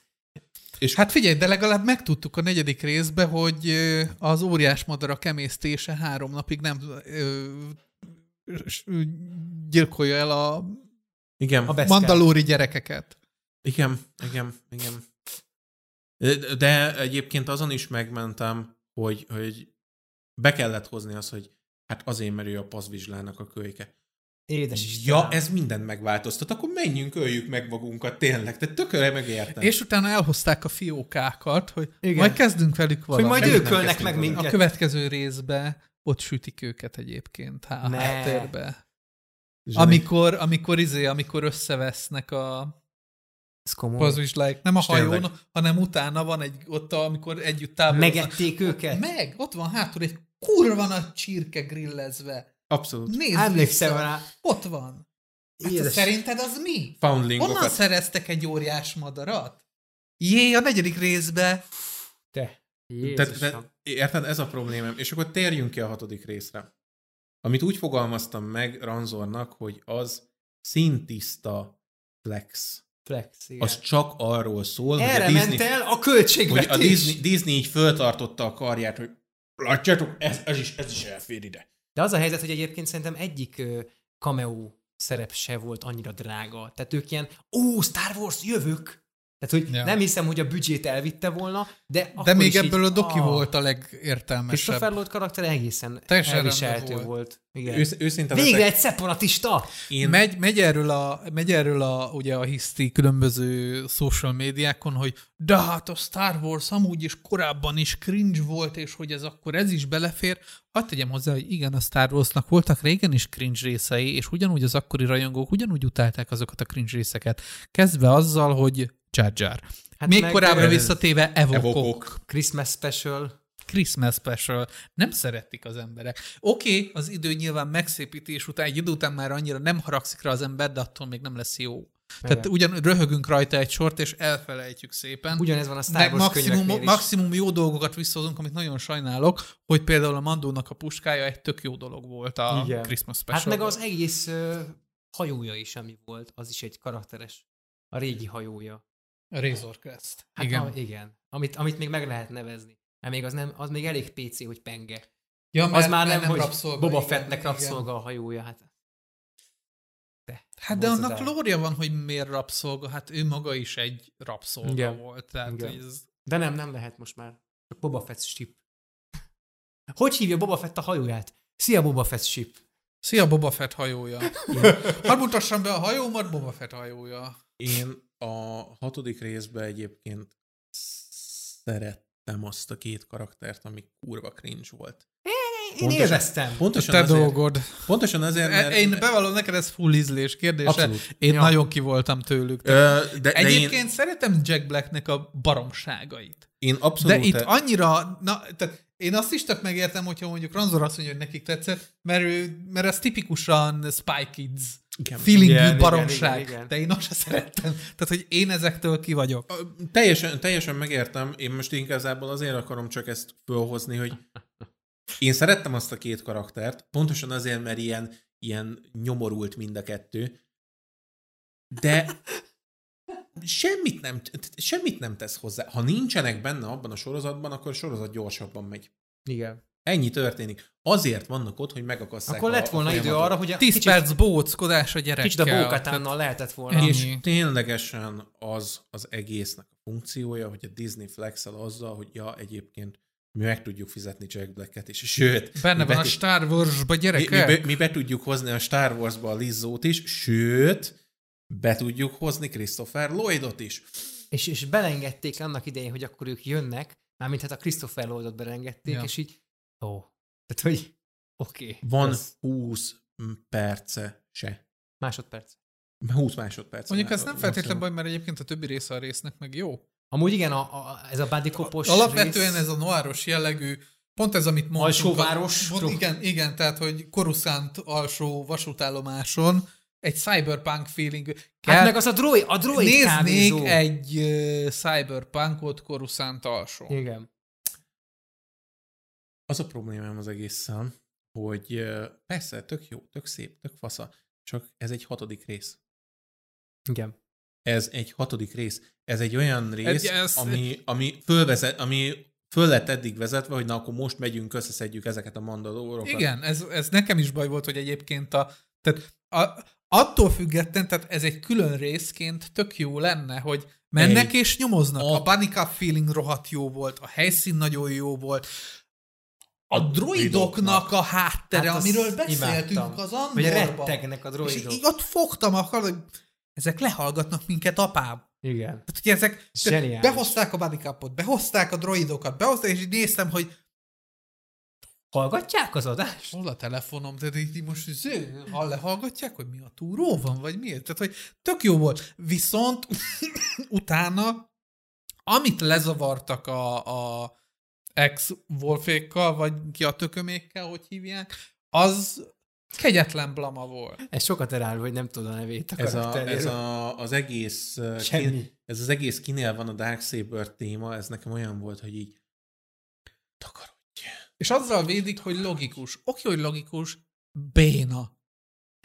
És hát figyelj, de legalább megtudtuk a negyedik részbe, hogy az óriás madarak emésztése három napig nem ö, gyilkolja el a, igen. a mandalóri gyerekeket. Igen, igen, igen. De egyébként azon is megmentem, hogy, hogy be kellett hozni azt, hogy hát azért, mert ő a pazvizslának a kölyke. Édes is. Ja, ez mindent megváltoztat, akkor menjünk, öljük meg magunkat, tényleg. Te tökre megértem. És utána elhozták a fiókákat, hogy Igen. majd kezdünk velük valamit. Hogy majd ők ölnek meg minket. A következő részbe ott sütik őket egyébként há- háttérbe. Amikor, amikor, izé, amikor összevesznek a ez komoly. Az is like, nem a hajón, hanem utána van egy, ott, amikor együtt táboroznak. Megették őket? Meg, ott van hátul egy kurva nagy csirke grillezve. Abszolút. Nézd Emlékszem rá. Ott van. Hát szerinted az mi? Foundlingokat. Honnan szereztek egy óriás madarat? Jé, a negyedik részbe. Te. Te, te, érted, ez a problémám. És akkor térjünk ki a hatodik részre. Amit úgy fogalmaztam meg Ranzornak, hogy az szintiszta flex. Flex, igen. Az csak arról szól, Erre hogy a Disney, ment el a költségvetés. Hogy a Disney, Disney így föltartotta a karját, hogy látjátok, ez, ez, is, ez is elfér ide. De az a helyzet, hogy egyébként szerintem egyik cameo szerep se volt annyira drága. Tehát ők ilyen, ó, Star Wars, jövök! Tehát, hogy ja. nem hiszem, hogy a büdzsét elvitte volna, de De még ebből így, a doki a... volt a legértelmesebb. Christopher Lloyd karakter egészen Teljesen elviselhető volt. volt. Igen. Ősz, őszinte Végre leszek... egy szeparatista! Én... Megy, megy, erről a, megy erről a, ugye a hiszti különböző social médiákon, hogy de hát a Star Wars amúgy is korábban is cringe volt, és hogy ez akkor ez is belefér. Hadd tegyem hozzá, hogy igen, a Star Warsnak voltak régen is cringe részei, és ugyanúgy az akkori rajongók ugyanúgy utálták azokat a cringe részeket. Kezdve azzal, hogy Jar Jar. Hát Még korábbra visszatéve evokok. evokok. Christmas Special. Christmas Special. Nem szeretik az emberek. Oké, okay, az idő nyilván megszépítés után, egy idő után már annyira nem haragszik rá az ember, de attól még nem lesz jó. Igen. Tehát ugyan röhögünk rajta egy sort, és elfelejtjük szépen. Ugyanez van a Star Wars maximum, maximum jó dolgokat visszahozunk, amit nagyon sajnálok, hogy például a Mandónak a puskája egy tök jó dolog volt a Igen. Christmas Special. Hát meg az egész uh, hajója is, ami volt, az is egy karakteres. A régi hajója. A Razor Crest. Hát igen. A, igen. Amit, amit még meg lehet nevezni. Mert még az, nem, az még elég PC, hogy penge. Ja, mert, az már nem, nem hogy rabszolga, Boba Fettnek rabszolga igen. a hajója. Hát, de, hát de annak lória van, hogy miért rabszolga. Hát ő maga is egy rabszolga igen. volt. Tehát igen. Ez... De nem, nem lehet most már. Csak Boba Fett ship. Hogy hívja Boba Fett a hajóját? Szia Boba Fett ship. Szia Boba Fett hajója. Hadd mutassam be a hajómat, Boba Fett hajója. Én a hatodik részben egyébként szerettem azt a két karaktert, ami kurva cringe volt. Én pontosan, élveztem. Pontosan Te azért, dolgod. Pontosan azért, e, mert... Én bevallom, neked ez full ízlés kérdése. Abszolút. Én ja. nagyon kivoltam tőlük. Ö, de, Egyébként de én... szeretem Jack Blacknek a baromságait. Én abszolút... De itt annyira... Na, tehát én azt is tök megértem, hogyha mondjuk Ranzor azt mondja, hogy nekik tetszett, mert, ő, mert ez tipikusan Spy Kids igen, feelingű igen, baromság, igen, igen. de én azt sem szerettem. Tehát, hogy én ezektől ki vagyok. A, teljesen, teljesen megértem, én most igazából azért akarom csak ezt fölhozni, hogy én szerettem azt a két karaktert, pontosan azért, mert ilyen, ilyen nyomorult mind a kettő, de semmit nem, semmit nem tesz hozzá. Ha nincsenek benne abban a sorozatban, akkor a sorozat gyorsabban megy. Igen. Ennyi történik. Azért vannak ott, hogy megakasszák Akkor lett volna a idő arra, hogy a 10 kicsit, perc bóckodás a gyerekkel. Kicsit a bókatánnal lehetett volna. Ennyi. És ténylegesen az az egésznek a funkciója, hogy a Disney flexel azzal, hogy ja, egyébként mi meg tudjuk fizetni Jack Black-et is. Sőt, benne van a Star Wars-ba gyerekek. Mi, mi, mi be tudjuk hozni a Star Wars-ba a Lizzót is, sőt, be tudjuk hozni Christopher Lloydot is. És, és belengedték annak idején, hogy akkor ők jönnek, mármint hát a Christopher Lloydot belengedték, ja. és így, ó, tehát hogy oké. Okay, van ez... 20 perce se. Másodperc. 20 másodperc. Mondjuk ez nem feltétlenül baj, mert egyébként a többi része a résznek meg jó. Amúgy igen, a, a, ez a badikopos Alapvetően rész... ez a noiros jellegű, pont ez, amit mondtunk. Alsóváros. A, igen, igen, tehát, hogy Coruscant alsó vasútállomáson egy cyberpunk feeling. Hát kell. Hát meg az a droid, a droid Néznék kávézó. egy uh, cyberpunkot Coruscant alsó. Igen. Az a problémám az egészen, hogy persze, tök jó, tök szép, tök fasza, csak ez egy hatodik rész. Igen. Ez egy hatodik rész. Ez egy olyan rész, ez, ami, ami, fölvezet, ami föl lett eddig vezetve, hogy na akkor most megyünk, összeszedjük ezeket a mandalórokat. Igen, ez, ez nekem is baj volt, hogy egyébként a, tehát a, attól független, tehát ez egy külön részként tök jó lenne, hogy mennek egy, és nyomoznak. A, a Bunny Cup feeling rohadt jó volt, a helyszín nagyon jó volt, a droidoknak a háttere, hát amiről beszéltünk imádtam. az Andorban. Vagy rettegnek a droidok. És így ott fogtam, akar, hogy ezek lehallgatnak minket, apám. Igen. Tehát, hogy ezek tehát behozták a bodycapot, behozták a droidokat, behozták, és így néztem, hogy Hallgatják az adást? Hol a telefonom? Tehát így most ző, ha lehallgatják, hogy mi a túró van, vagy miért? Tehát, hogy tök jó volt. Viszont utána, amit lezavartak a, a ex-wolfékkal, vagy ki a tökömékkel, hogy hívják, az Kegyetlen blama volt. Ez sokat elárul, hogy nem tudod a nevét a ez, a, ez a, az egész Semmi. Kin, ez az egész kinél van a Darksaber téma, ez nekem olyan volt, hogy így takarodj. És azzal védik, hogy logikus. Oké, hogy logikus, béna.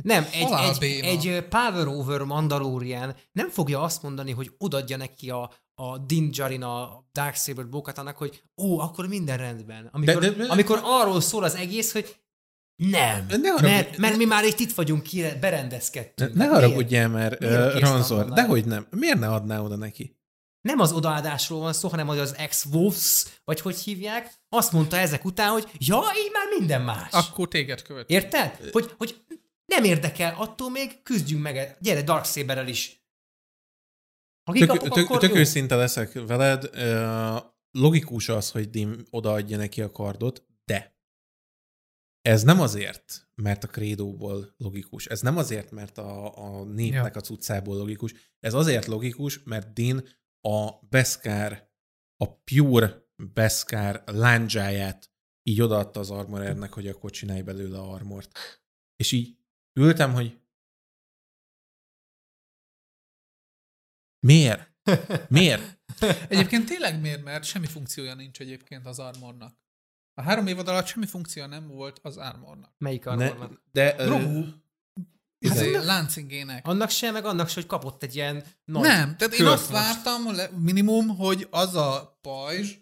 Nem, egy, egy, egy Power Over Mandalorian nem fogja azt mondani, hogy odadja neki a, a Din Djarin a Darksaber Bokatának, hogy ó, akkor minden rendben. Amikor, de, de, de, amikor arról szól az egész, hogy nem, ne arra, mert, mert mi már itt itt vagyunk, ki, berendezkedtünk. Ne, ne haragudjál már, uh, Ranzor, dehogy nem. Miért ne adná oda neki? Nem az odaadásról van szó, hanem hogy az ex-wolves, vagy hogy hívják, azt mondta ezek után, hogy ja, így már minden más. Akkor téged követ. Érted? Hogy, hogy nem érdekel, attól még küzdjünk meg, gyere Darksaberrel is. Ha tök, tök, akkor tök őszinte leszek veled, logikus az, hogy Dim odaadja neki a kardot, de ez nem azért, mert a krédóból logikus, ez nem azért, mert a, a népnek ja. a cuccából logikus, ez azért logikus, mert Din a Beskár, a pure Beskár lándzsáját így odaadta az armorernek, hogy akkor csinálj belőle a armort. És így ültem, hogy miért? Miért? Egyébként tényleg miért? Mert semmi funkciója nincs egyébként az armornak. A három évad alatt semmi funkció nem volt az Armornak. Melyik Armornak? Ne, de... Grogu. Hát izé, láncingének. Annak sem, meg annak sem, hogy kapott egy ilyen nagy Nem, tehát én azt vártam minimum, hogy az a pajzs,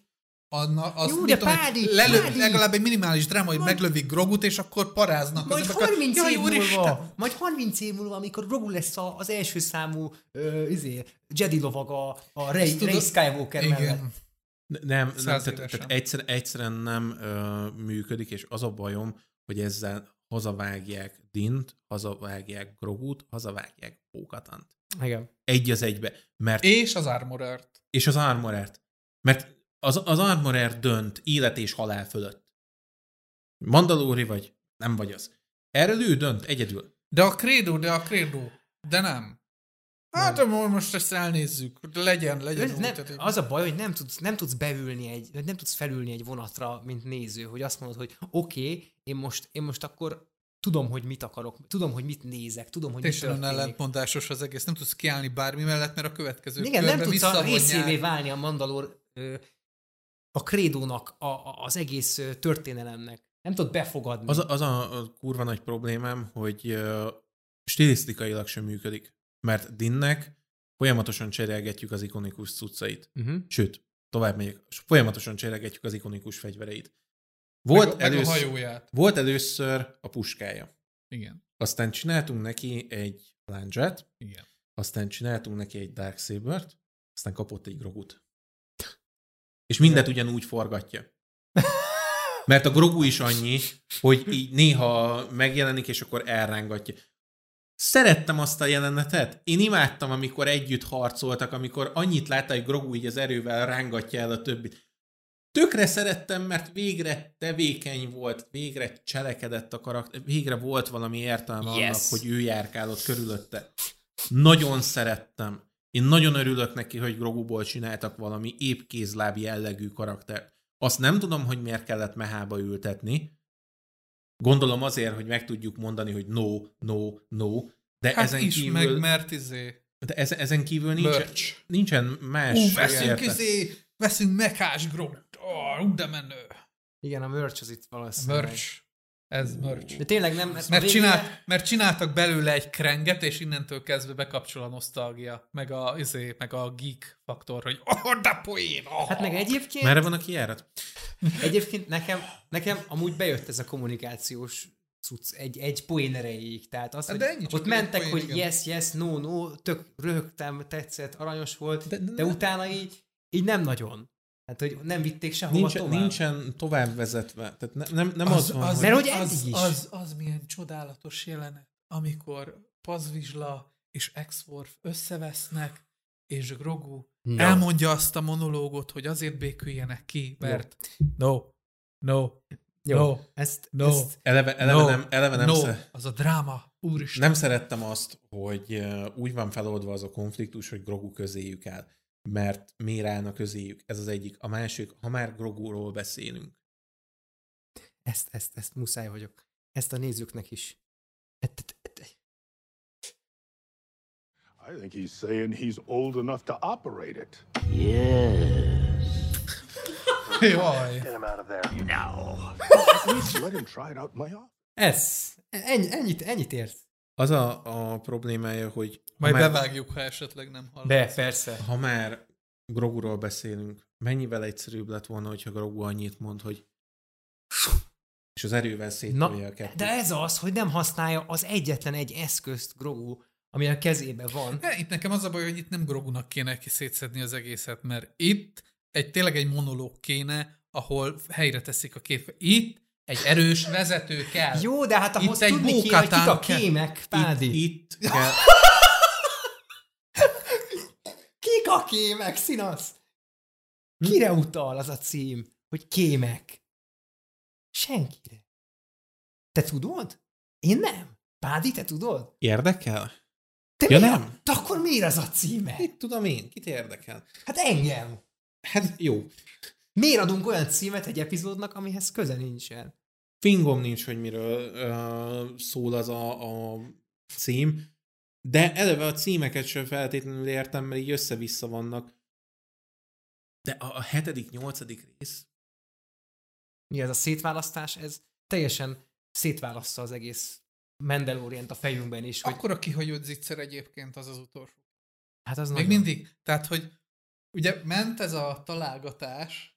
anna, azt Jó, de pádi, lelő, pádi. legalább egy minimális dráma, hogy majd, meglövik Grogut, és akkor paráznak. Majd 30 év múlva, majd 30 év múlva, amikor Grogu lesz az első számú uh, izé, Jedi lovag a, a Rey, Rey Skywalker igen. mellett. Nem, nem tehát, tehát egyszer, egyszerűen nem ö, működik, és az a bajom, hogy ezzel hazavágják Dint, hazavágják Grogut, hazavágják Pókatant. Igen. Egy az egybe. Mert, és az Armorert. És az Armorert. Mert az, az Armorer dönt élet és halál fölött. Mandalóri vagy, nem vagy az. Erről ő dönt egyedül. De a Credo, de a Credo. De nem. Hát nem. most ezt elnézzük, legyen, legyen. Nem, nem, az a baj, hogy nem tudsz, nem tudsz beülni egy, nem tudsz felülni egy vonatra, mint néző, hogy azt mondod, hogy oké, okay, én most, én most akkor tudom, hogy mit akarok, tudom, hogy mit nézek, tudom, hogy Teljesen mit történik. ellentmondásos az egész, nem tudsz kiállni bármi mellett, mert a következő Igen, nem tudsz a részévé válni a Mandalor a krédónak, a, a, az egész történelemnek. Nem tudod befogadni. Az a, az a, a kurva nagy problémám, hogy uh, stilisztikailag sem működik mert Dinnek folyamatosan cserélgetjük az ikonikus cuccait. Uh-huh. Sőt, tovább megyek, folyamatosan cserélgetjük az ikonikus fegyvereit. Volt, meg, először, meg a hajóját. volt először a puskája. Igen. Aztán csináltunk neki egy láncsát. Igen. Aztán csináltunk neki egy Darksaber-t. Aztán kapott egy grogut. És mindet ugyanúgy forgatja. Mert a Grogu is annyi, hogy így néha megjelenik, és akkor elrángatja. Szerettem azt a jelenetet. Én imádtam, amikor együtt harcoltak, amikor annyit látta, hogy Grogu így az erővel rángatja el a többit. Tökre szerettem, mert végre tevékeny volt, végre cselekedett a karakter, végre volt valami értelme yes. annak, hogy ő járkálott körülötte. Nagyon szerettem. Én nagyon örülök neki, hogy Groguból csináltak valami épp kézláb jellegű karaktert. Azt nem tudom, hogy miért kellett mehába ültetni. Gondolom azért, hogy meg tudjuk mondani, hogy no, no, no, de hát ezen is kívül... meg, mert izé... De ezen, ezen kívül nincsen, nincsen más... Ú, veszünk izé, veszünk mekás grogot. Oh, de menő. Igen, a merch az itt valószínűleg. Merch. Ez merch. De tényleg nem... Mert, végére... csinált, mert csináltak belőle egy krenget, és innentől kezdve bekapcsol a nosztalgia, meg a, izé, meg a geek faktor, hogy oh, de poén! Oh. Hát meg egyébként... Merre van a kijárat? Egyébként nekem, nekem amúgy bejött ez a kommunikációs cucc egy, egy poén erejéig. Tehát az, hát de hogy ott mentek, poén, hogy igen. yes, yes, no, no, tök röhögtem, tetszett, aranyos volt, de, de, de utána így, így nem nagyon. Hát, hogy nem vitték sehova nincsen, tovább. Nincsen tovább vezetve. Tehát ne, nem, nem az, az van, az, hogy... Mert hogy az, is. Az, az milyen csodálatos jelenet, amikor Pazvizsla és Exworth összevesznek, és Grogu no. elmondja azt a monológot, hogy azért béküljenek ki, mert no, no, jó, no, ezt, no, ezt eleve, eleve no, nem, eleve nem no, sze... az a dráma, úristen. Nem szerettem azt, hogy úgy van feloldva az a konfliktus, hogy Grogu közéjük áll mert miért állna közéjük? Ez az egyik. A másik, ha már Grogóról beszélünk. Ezt, ezt, ezt muszáj vagyok. Ezt a nézőknek is. I think he's saying he's old enough to operate it. Yes. Jaj. Get him out of there. No. Let him try it out in my office. Ez. Ennyi, ennyit, ennyit ért. Az a, a problémája, hogy... Majd már, bevágjuk, ha esetleg nem hallom. De, persze. Ha már Groguról beszélünk, mennyivel egyszerűbb lett volna, hogyha Grogu annyit mond, hogy és az erővel széttolja a kettőt. De ez az, hogy nem használja az egyetlen egy eszközt Grogu, ami a kezében van. Ja, itt nekem az a baj, hogy itt nem Grogunak kéne ki szétszedni az egészet, mert itt egy tényleg egy monológ kéne, ahol helyre teszik a két. Itt egy erős vezető kell. Jó, de hát ahhoz itt tudni kéne, hogy kik a kémek, Pádi. Itt, itt kell. kik a kémek, Szinasz? Kire utal az a cím, hogy kémek? Senkire. Te tudod? Én nem. Pádi, te tudod? Érdekel? Te ja, nem? Te akkor miért az a címe? Mit tudom én? Kit érdekel? Hát engem. Hát jó. Miért adunk olyan címet egy epizódnak, amihez köze nincsen? Fingom nincs, hogy miről uh, szól az a, a cím, de eleve a címeket sem feltétlenül értem, mert így össze-vissza vannak. De a, a hetedik, nyolcadik rész? Mi ez a szétválasztás? Ez teljesen szétválasztja az egész Mandalorian a fejünkben is. Hogy... Akkor a kihagyott zicser egyébként az az utolsó. Hát az Még nagyon... mindig. Tehát, hogy ugye ment ez a találgatás,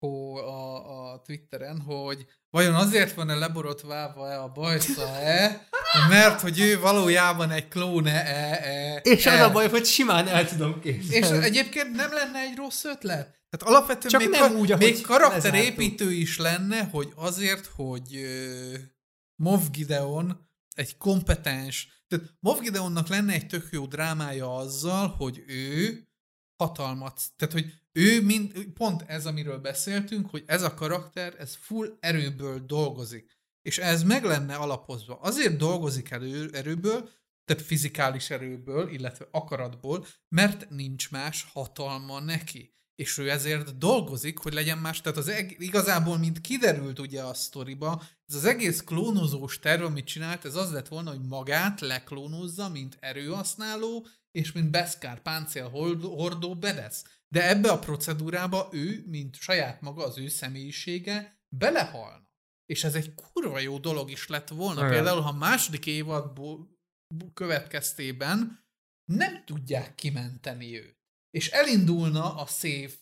a, a Twitteren, hogy vajon azért van-e leborotválva-e a bajsza-e, mert hogy ő valójában egy klóne-e. E, és e. az a baj, hogy simán el tudom képzelni. És egyébként nem lenne egy rossz ötlet? Tehát alapvetően Csak még, nem úgy, még karakterépítő is lenne, hogy azért, hogy uh, Moff Gideon egy kompetens, tehát Moff Gideonnak lenne egy tök jó drámája azzal, hogy ő hatalmat, tehát hogy ő mind, pont ez, amiről beszéltünk, hogy ez a karakter, ez full erőből dolgozik. És ez meg lenne alapozva. Azért dolgozik elő, erőből, tehát fizikális erőből, illetve akaratból, mert nincs más hatalma neki. És ő ezért dolgozik, hogy legyen más. Tehát az eg- igazából, mint kiderült ugye a sztoriba, ez az egész klónozós terv, amit csinált, ez az lett volna, hogy magát leklónozza, mint erőhasználó, és mint Beskar páncél hordó bedesz. De ebbe a procedúrába ő, mint saját maga, az ő személyisége belehalna. És ez egy kurva jó dolog is lett volna. Igen. Például, ha második évadból következtében nem tudják kimenteni őt. És elindulna a szép,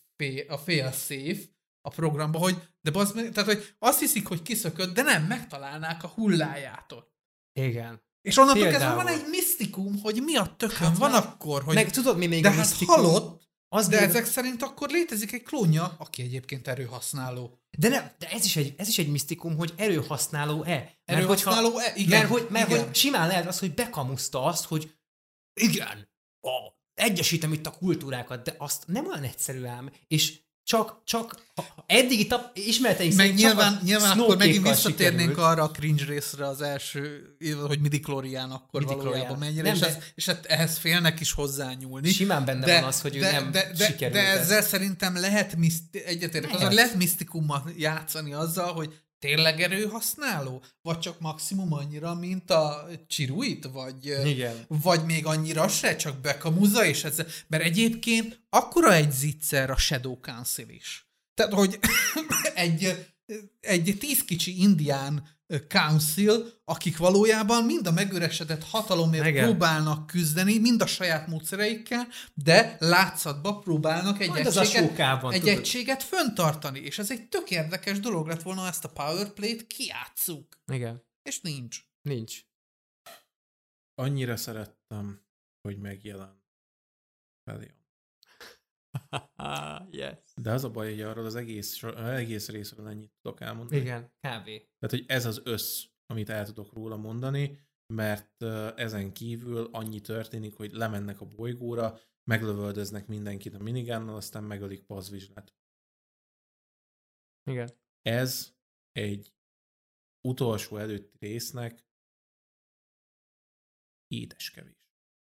a fél szép a programba, hogy de bazd meg, tehát, hogy azt hiszik, hogy kiszökött, de nem, megtalálnák a hullájától. Igen. És onnantól kezdve van egy misztikum, hogy mi a tökön hát van meg, akkor, hogy... Meg tudod, mi még de a hát halott, Az de ezek szerint akkor létezik egy klónja, aki egyébként erőhasználó. De, nem, de ez, is egy, ez is egy misztikum, hogy erőhasználó-e. Erőhasználó-e? Igen. Mert, hogy, mert igen. hogy simán lehet az, hogy bekamuszta azt, hogy igen, a, egyesítem itt a kultúrákat, de azt nem olyan egyszerű ám, és csak, csak eddigi tap, ismereteink Meg nyilván, nyilván akkor megint visszatérnénk sikerült. arra a cringe részre az első, hogy midi klórián akkor midi valójában mennyire, nem, és, de, ez, és hát ehhez félnek is hozzányúlni. Simán benne de, van az, hogy ő de, nem de, de, sikerült. De ezzel ez. szerintem lehet, miszt, egyetértek, lehet. lehet misztikummal játszani azzal, hogy tényleg erőhasználó? Vagy csak maximum annyira, mint a Csiruit? Vagy, Igen. vagy még annyira se, csak bekamuza, és ez, mert egyébként akkora egy zicser a Shadow Council is. Tehát, hogy egy, egy tíz kicsi indián Council, akik valójában mind a megüresedett hatalomért Igen. próbálnak küzdeni, mind a saját módszereikkel, de látszatba próbálnak egy, egységet, egy egységet föntartani. És ez egy tök érdekes dolog lett volna, ezt a powerplay-t kiátszuk. Igen. És nincs. Nincs. Annyira szerettem, hogy megjelent Felion. yes. De az a baj, hogy arról az egész, egész részről ennyit tudok elmondani. Igen, kb. Tehát, hogy ez az össz, amit el tudok róla mondani, mert ezen kívül annyi történik, hogy lemennek a bolygóra, meglövöldöznek mindenkit a minigánnal, aztán megölik Pazvizslet. Igen. Ez egy utolsó előtti résznek édes kevés.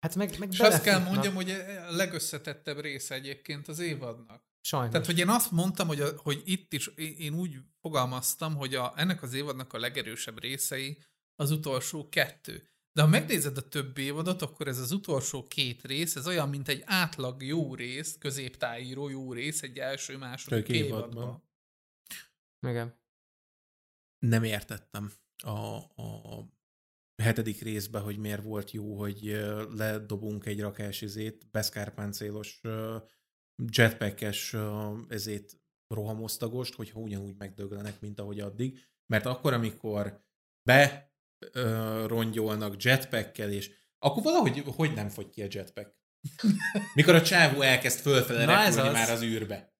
Hát meg, meg És azt kell mondjam, hogy a legösszetettebb része egyébként az évadnak. Sajnos. Tehát, hogy én azt mondtam, hogy, a, hogy itt is, én úgy fogalmaztam, hogy a, ennek az évadnak a legerősebb részei az utolsó kettő. De ha megnézed a több évadot, akkor ez az utolsó két rész, ez olyan, mint egy átlag jó rész, középtájíró jó rész egy első-második évadban. évadban. Igen. Nem értettem a, a hetedik részben, hogy miért volt jó, hogy ledobunk egy rakás izét, beszkárpáncélos jetpackes ezét rohamosztagost, hogyha ugyanúgy megdöglenek, mint ahogy addig. Mert akkor, amikor be rongyolnak jetpackkel, és akkor valahogy hogy nem fogy ki a jetpack? Mikor a csávó elkezd fölfele repülni már az űrbe.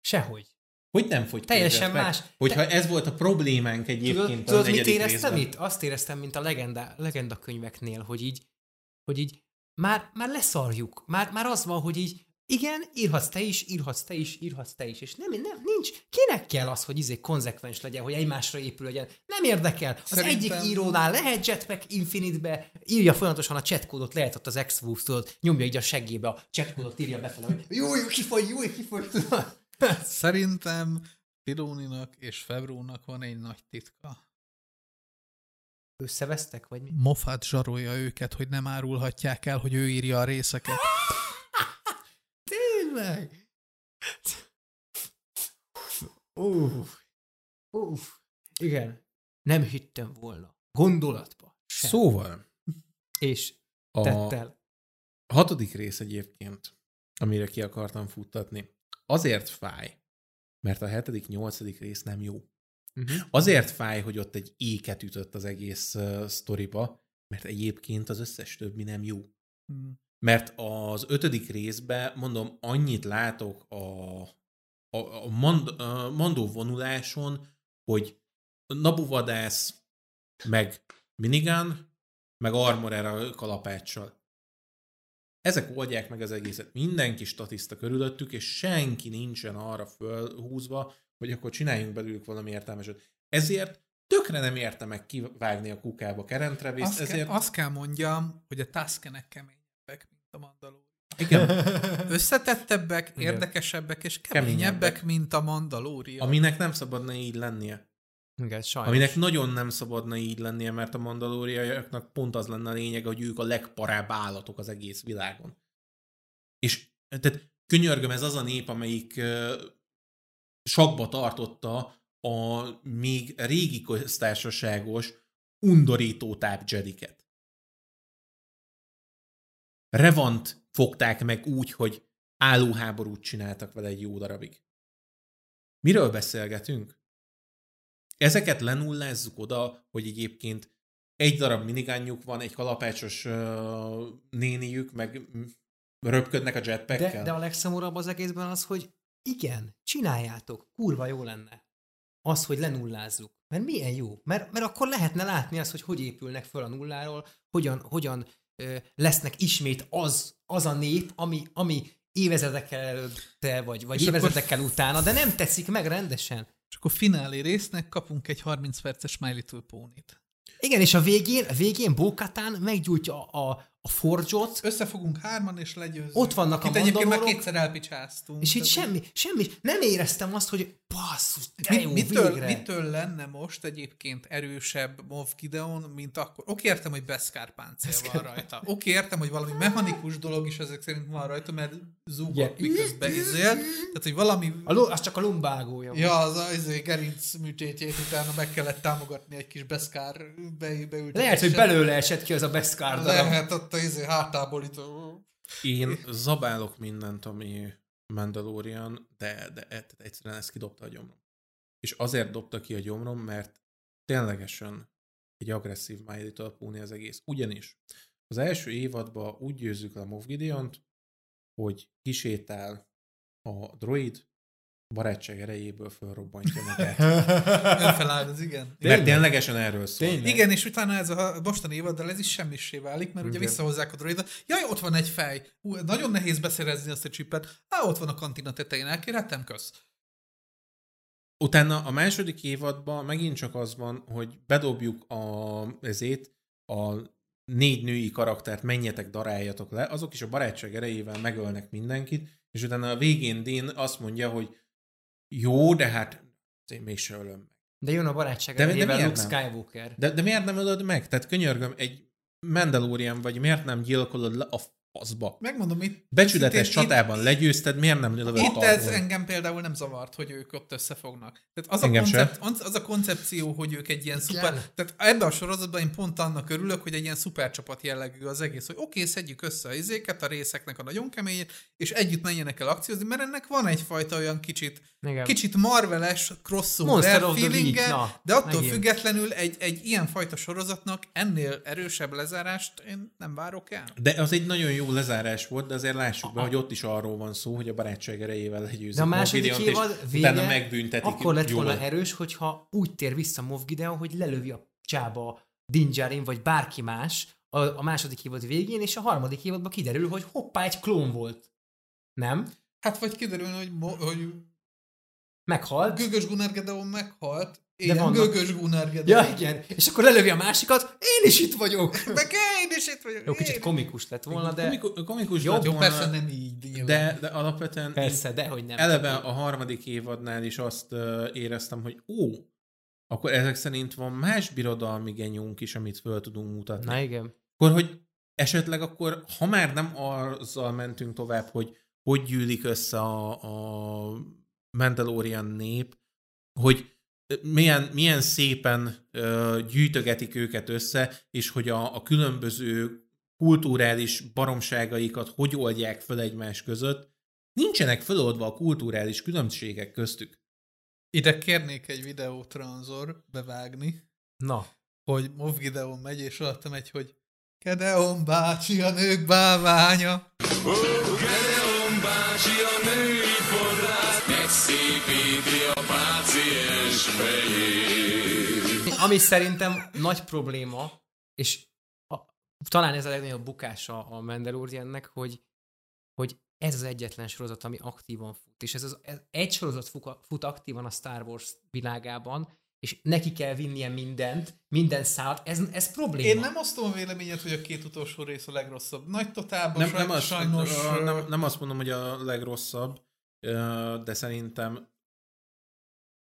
Sehogy. Hogy nem fogy Teljesen más. Hogyha Te... ez volt a problémánk egyébként Tudod, a mit éreztem részben? itt? Azt éreztem, mint a legenda, legenda könyveknél, hogy így, hogy így már, már leszarjuk. Már, már az van, hogy így igen, írhatsz te is, írhatsz te is, írhatsz te is, és nem, nem, nincs. Kinek kell az, hogy izé konzekvens legyen, hogy egymásra épül legyen? Nem érdekel. Az Szerintem... egyik írónál lehet Jetpack Infinite-be, írja folyamatosan a chatkódot, lehet ott az x tudod, nyomja így a seggébe, a chatkódot írja befele, hogy jó, jó, kifogy, jó, tudod. Szerintem Filóninak és Febrónak van egy nagy titka. Összevesztek, vagy mi? Moffat zsarolja őket, hogy nem árulhatják el, hogy ő írja a részeket. Tényleg? Uff. Uff. Igen. Nem hittem volna. Gondolatba. Sem. Szóval. És tettel. A hatodik rész egyébként, amire ki akartam futtatni, azért fáj, mert a hetedik, nyolcadik rész nem jó. Uh-huh. Azért fáj, hogy ott egy éket ütött az egész uh, sztoriba, mert egyébként az összes többi nem jó. Uh-huh. Mert az ötödik részben, mondom, annyit látok a, a, a, mand, a mandó vonuláson, hogy nabuvadász, meg minigun, meg armorera kalapáccsal. Ezek oldják meg az egészet. Mindenki statiszta körülöttük, és senki nincsen arra fölhúzva, hogy akkor csináljunk belőlük valami értelmeset. Ezért tökre nem érte meg kivágni a kukába kerentrevészt. Azt, ezért... kell, azt kell mondjam, hogy a Tuskenek keményebbek, mint a Mandalóri. Igen. Összetettebbek, Igen. érdekesebbek és keményebbek, keményebbek, mint a Mandalória. Aminek nem szabadna így lennie. Igen, sajnos. Aminek nagyon nem szabadna így lennie, mert a mandalóriaiaknak pont az lenne a lényeg, hogy ők a legparább állatok az egész világon. És tehát könyörgöm, ez az a nép, amelyik uh, sakba tartotta a még régi köztársaságos, undorító táp Jediket. Revant fogták meg úgy, hogy állóháborút csináltak vele egy jó darabig. Miről beszélgetünk? Ezeket lenullázzuk oda, hogy egyébként egy darab minigánjuk van, egy kalapácsos uh, néniük, meg röpködnek a jetpackkel. De, de a legszomorúbb az egészben az, hogy igen, csináljátok, kurva jó lenne. Az, hogy lenullázzuk. Mert milyen jó? Mert, mert akkor lehetne látni azt, hogy hogy épülnek föl a nulláról, hogyan, hogyan ö, lesznek ismét az, az a nép, ami, ami évezredekkel előtte, vagy, vagy évezredekkel utána, de nem teszik meg rendesen. És akkor finálé résznek kapunk egy 30 perces My Little Pony-t. Igen, és a végén, a végén Bókatán meggyújtja a, a Forge-ot. Összefogunk hárman, és legyőzünk. Ott vannak Itt a egyébként már kétszer elpicsáztunk. És itt semmi, semmi, nem éreztem azt, hogy basszus, de jó, mitől, végre. mitől lenne most egyébként erősebb Mov Gideon, mint akkor? Oké, értem, hogy Beskar páncél van rajta. Oké, értem, hogy valami mechanikus dolog is ezek szerint van rajta, mert zúgott yeah. miközben izél. Tehát, hogy valami... A lo, az csak a lumbágója. Ja, az az izé, gerinc műtétjét utána meg kellett támogatni egy kis Beskar be, beültetését. Lehet, hogy belőle esett ki az a Beskar Lehet, ott a izé, hátából itt... Én zabálok mindent, ami Mandalorian, de, de e- egyszerűen ezt kidobta a gyomrom. És azért dobta ki a gyomrom, mert ténylegesen egy agresszív Little Pony az egész. Ugyanis az első évadban úgy győzzük le Moff Gideont, hogy kisétál a droid, barátság erejéből fölrobbantja magát. Önfeláldoz, igen. Mert ténylegesen erről szól. Tényleg? Igen, és utána ez a mostani évaddal ez is semmissé válik, mert ugye Igen. visszahozzák a droidot. Jaj, ott van egy fej. Hú, nagyon nehéz beszerezni azt a csipet. Á, ott van a kantina tetején, elkérhetem, kösz. Utána a második évadban megint csak az van, hogy bedobjuk a, ezét, a négy női karaktert, menjetek, daráljatok le, azok is a barátság erejével megölnek mindenkit, és utána a végén Dean azt mondja, hogy jó, de hát én mégsem ölöm meg. De jön a barátság De- de miért Luke nem? Skywalker. De, de miért nem ölöd meg? Tehát könyörgöm, egy Mandalorian vagy, miért nem gyilkolod le a faszba? Megmondom, itt... Becsületes itt- csatában legyőzted, miért nem lövöd Itt ez talpon? engem például nem zavart, hogy ők ott összefognak. Tehát az a, Engem se. koncept, az a koncepció, hogy ők egy ilyen szuper... Igen. Tehát ebben a sorozatban én pont annak örülök, hogy egy ilyen szupercsapat jellegű az egész, hogy oké, okay, szedjük össze a izéket, a részeknek a nagyon keményét, és együtt menjenek el akciózni, mert ennek van egyfajta olyan kicsit, Igen. kicsit marveles crossover feelinge, na, de attól megint. függetlenül egy, egy ilyen fajta sorozatnak ennél erősebb lezárást én nem várok el. De az egy nagyon jó lezárás volt, de azért lássuk be, hogy ott is arról van szó, hogy a barátság erejével legyőzik. De a második Moff évad vége utána megbüntetik. akkor lett jól. volna erős, hogyha úgy tér vissza Moff Gideon, hogy lelövi a csába Din Djarin, vagy bárki más a, a második évad végén, és a harmadik évadban kiderül, hogy hoppá, egy klón volt. Nem? Hát vagy kiderülne, hogy, mo- hogy Meghalt. Gőgös Gunnar Gedeon meghalt, De én vannak- Gőgös Gunnar. Ja, igen. És akkor lelövi a másikat, én is itt vagyok. Meg én is itt vagyok. Jó, kicsit komikus lett volna, de Komiku- komikus Jó, lett volna, persze nem így. nyilván. de, de alapvetően persze, de hogy nem. eleve a harmadik évadnál is azt éreztem, hogy ó, akkor ezek szerint van más birodalmi genyunk is, amit föl tudunk mutatni. Na igen. Akkor, hogy esetleg akkor, ha már nem azzal mentünk tovább, hogy hogy gyűlik össze a, a Mandalorian nép, hogy milyen, milyen szépen ö, gyűjtögetik őket össze, és hogy a, a különböző kulturális baromságaikat hogy oldják föl egymás között, nincsenek föloldva a kulturális különbségek köztük. Ide kérnék egy videótranszor bevágni, Na. hogy Moff Gideon megy, és alatta megy, hogy Gedeon bácsi, a nők bálványa. Gedeon bácsi a női fodrász, megszépíti a páciens fejét. Ami szerintem nagy probléma, és a, talán ez a legnagyobb bukása a Mandaloriannek, hogy, hogy ez az egyetlen sorozat, ami aktívan fut. És ez, az, ez egy sorozat fut, fut aktívan a Star Wars világában, és neki kell vinnie mindent, minden szállt. Ez, ez probléma. Én nem osztom a véleményet, hogy a két utolsó rész a legrosszabb. Nagy totálban Nem, nem, azt, sajnos... sajnos, nem, nem azt mondom, hogy a legrosszabb, de szerintem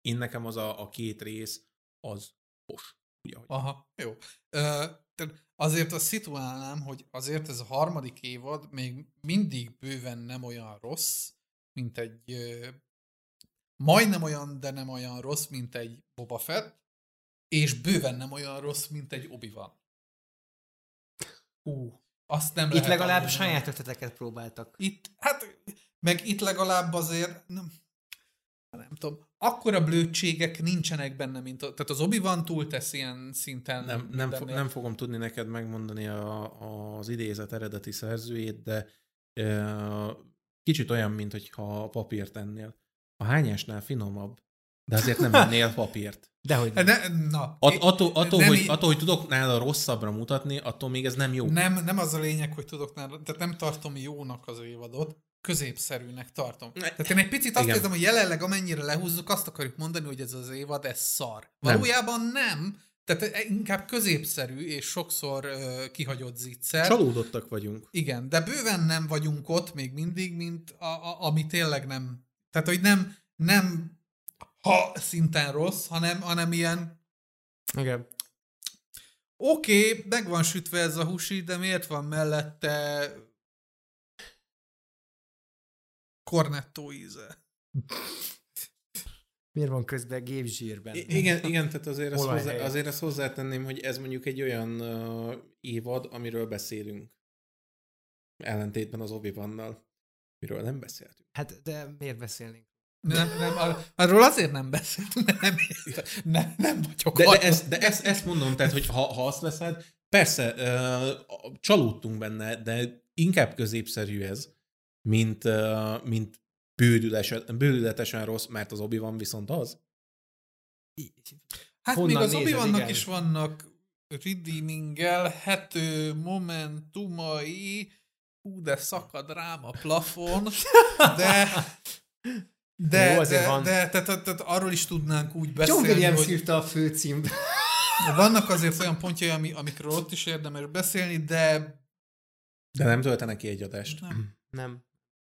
én nekem az a, a két rész az fos. Ugye, hogy Aha, jó. Ö, azért azt szituálnám, hogy azért ez a harmadik évad még mindig bőven nem olyan rossz, mint egy ö, majdnem olyan, de nem olyan rossz, mint egy Boba Fett, és bőven nem olyan rossz, mint egy Obi-Wan. Ú, azt nem Itt lehet legalább saját ötleteket próbáltak. Itt, hát, meg itt legalább azért, nem, nem tudom, akkora blödségek nincsenek benne, mint a, tehát az Obi-Wan túl tesz ilyen szinten. nem, nem, fo- nem fogom tudni neked megmondani a, az idézet eredeti szerzőjét, de ö, kicsit olyan, mint hogyha papírt ennél. A hányásnál finomabb, de azért nem ennél papírt. Dehogy nem. Ne, na, At, attól, attól, nem hogy, í- attól, hogy tudok nála rosszabbra mutatni, attól még ez nem jó. Nem, nem az a lényeg, hogy tudok nála, tehát nem tartom jónak az évadot, középszerűnek tartom. Tehát én egy picit azt Igen. érzem, hogy jelenleg amennyire lehúzzuk, azt akarjuk mondani, hogy ez az évad, ez szar. Nem. Valójában nem. Tehát inkább középszerű és sokszor uh, kihagyott zicser. Csalódottak vagyunk. Igen, de bőven nem vagyunk ott még mindig, mint a, a, ami tényleg nem. Tehát, hogy nem, nem ha szinten rossz, hanem, hanem ilyen Igen. Oké, okay, meg van sütve ez a husi, de miért van mellette kornettó íze? Miért van közben gépzsírben? I- igen, igen, tehát azért ezt, hozzá, azért ezt hozzátenném, hogy ez mondjuk egy olyan uh, évad, amiről beszélünk. Ellentétben az obi vannal, miről nem beszéltünk. Hát, de miért beszélnénk? Nem, nem, ar- arról azért nem beszéltünk, mert nem, nem, nem vagyok De, de, ezt, de ezt, ezt mondom, tehát, hogy ha, ha azt veszed, persze, uh, csalódtunk benne, de inkább középszerű ez, mint, mint bődületesen, bődületesen rossz, mert az obi van viszont az. Hát Honnan még az obi igen. is vannak redeemingelhető momentumai, hú, de szakad rám a plafon, de de, Jó, azért de, van. de tehát, tehát, tehát arról is tudnánk úgy John beszélni, Williams hogy írta a főcímbe. vannak azért olyan pontjai, ami, amikről ott is érdemes beszélni, de De nem töltenek ki egy adást. nem. Nem.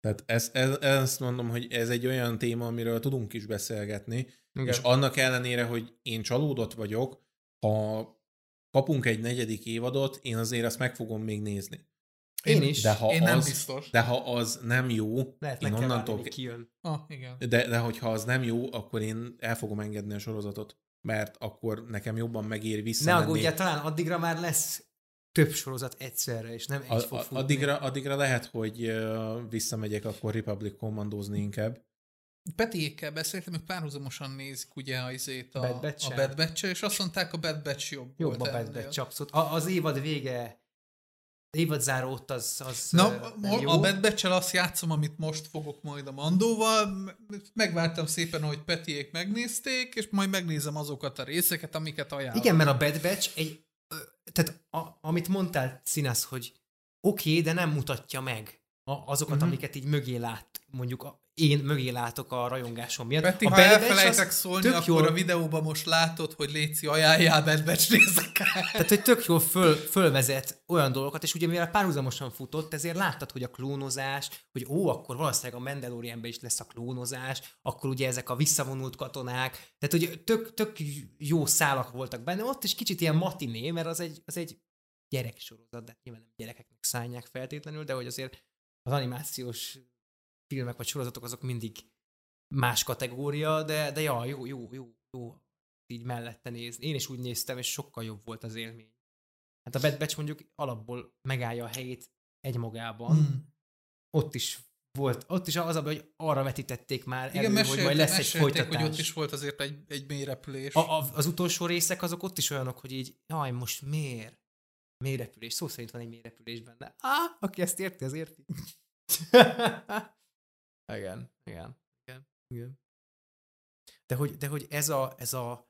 Tehát ezt, ez, ezt mondom, hogy ez egy olyan téma, amiről tudunk is beszélgetni, Igen. és annak ellenére, hogy én csalódott vagyok, ha kapunk egy negyedik évadot, én azért azt meg fogom még nézni. Én is. De ha, Én nem az, biztos. de ha az nem jó, Lehet én onnantól, várni, kijön. Ah, igen. de, de hogyha az nem jó, akkor én el fogom engedni a sorozatot, mert akkor nekem jobban megéri Ne visszamenni. aggódjál, talán addigra már lesz több sorozat egyszerre, és nem egy A, fog futni. addigra, addigra lehet, hogy visszamegyek akkor Republic Commandozni inkább. Petiékkel beszéltem, ők párhuzamosan nézik ugye a, izét a, Bad Batch-el? a Bad batch és azt mondták, a Bad Batch jobb, Jobb a Bad. Batch csapszott. A, az évad vége, évad záró ott az, az Na, jó. a Bad batch azt játszom, amit most fogok majd a Mandóval. Megvártam szépen, hogy Petiék megnézték, és majd megnézem azokat a részeket, amiket ajánlom. Igen, mert a Bad Batch egy, tehát a, amit mondtál, Színász, hogy oké, okay, de nem mutatja meg azokat, uh-huh. amiket így mögé lát, mondjuk a, én mögé látok a rajongásom miatt. Peti, a ha elfelejtek szólni, akkor jól- a videóban most látod, hogy Léci ajánljál Bad Batch részeket. Tehát, hogy tök jól föl, fölvezet olyan dolgokat, és ugye mivel párhuzamosan futott, ezért láttad, hogy a klónozás, hogy ó, akkor valószínűleg a Mandalorianben is lesz a klónozás, akkor ugye ezek a visszavonult katonák, tehát hogy tök, tök jó szálak voltak benne, ott is kicsit ilyen matiné, mert az egy, az egy gyereksorozat, de nyilván nem gyerekeknek szállják feltétlenül, de hogy azért az animációs filmek vagy sorozatok azok mindig más kategória, de, de ja, jó, jó, jó, jó így mellette nézni. Én is úgy néztem, és sokkal jobb volt az élmény. Hát a Bad Batch mondjuk alapból megállja a helyét egymagában. Hmm. Ott is volt, ott is az a hogy arra vetítették már Igen, elő, hogy mesélték, majd lesz egy folytatás. hogy ott is volt azért egy, egy mély repülés. A, a, az utolsó részek azok ott is olyanok, hogy így, jaj, most miért? Mélyrepülés. Szó szerint van egy mélyrepülés benne. Á, aki ezt érti, az érti. igen, igen, igen, igen. De hogy, de hogy ez a, ez a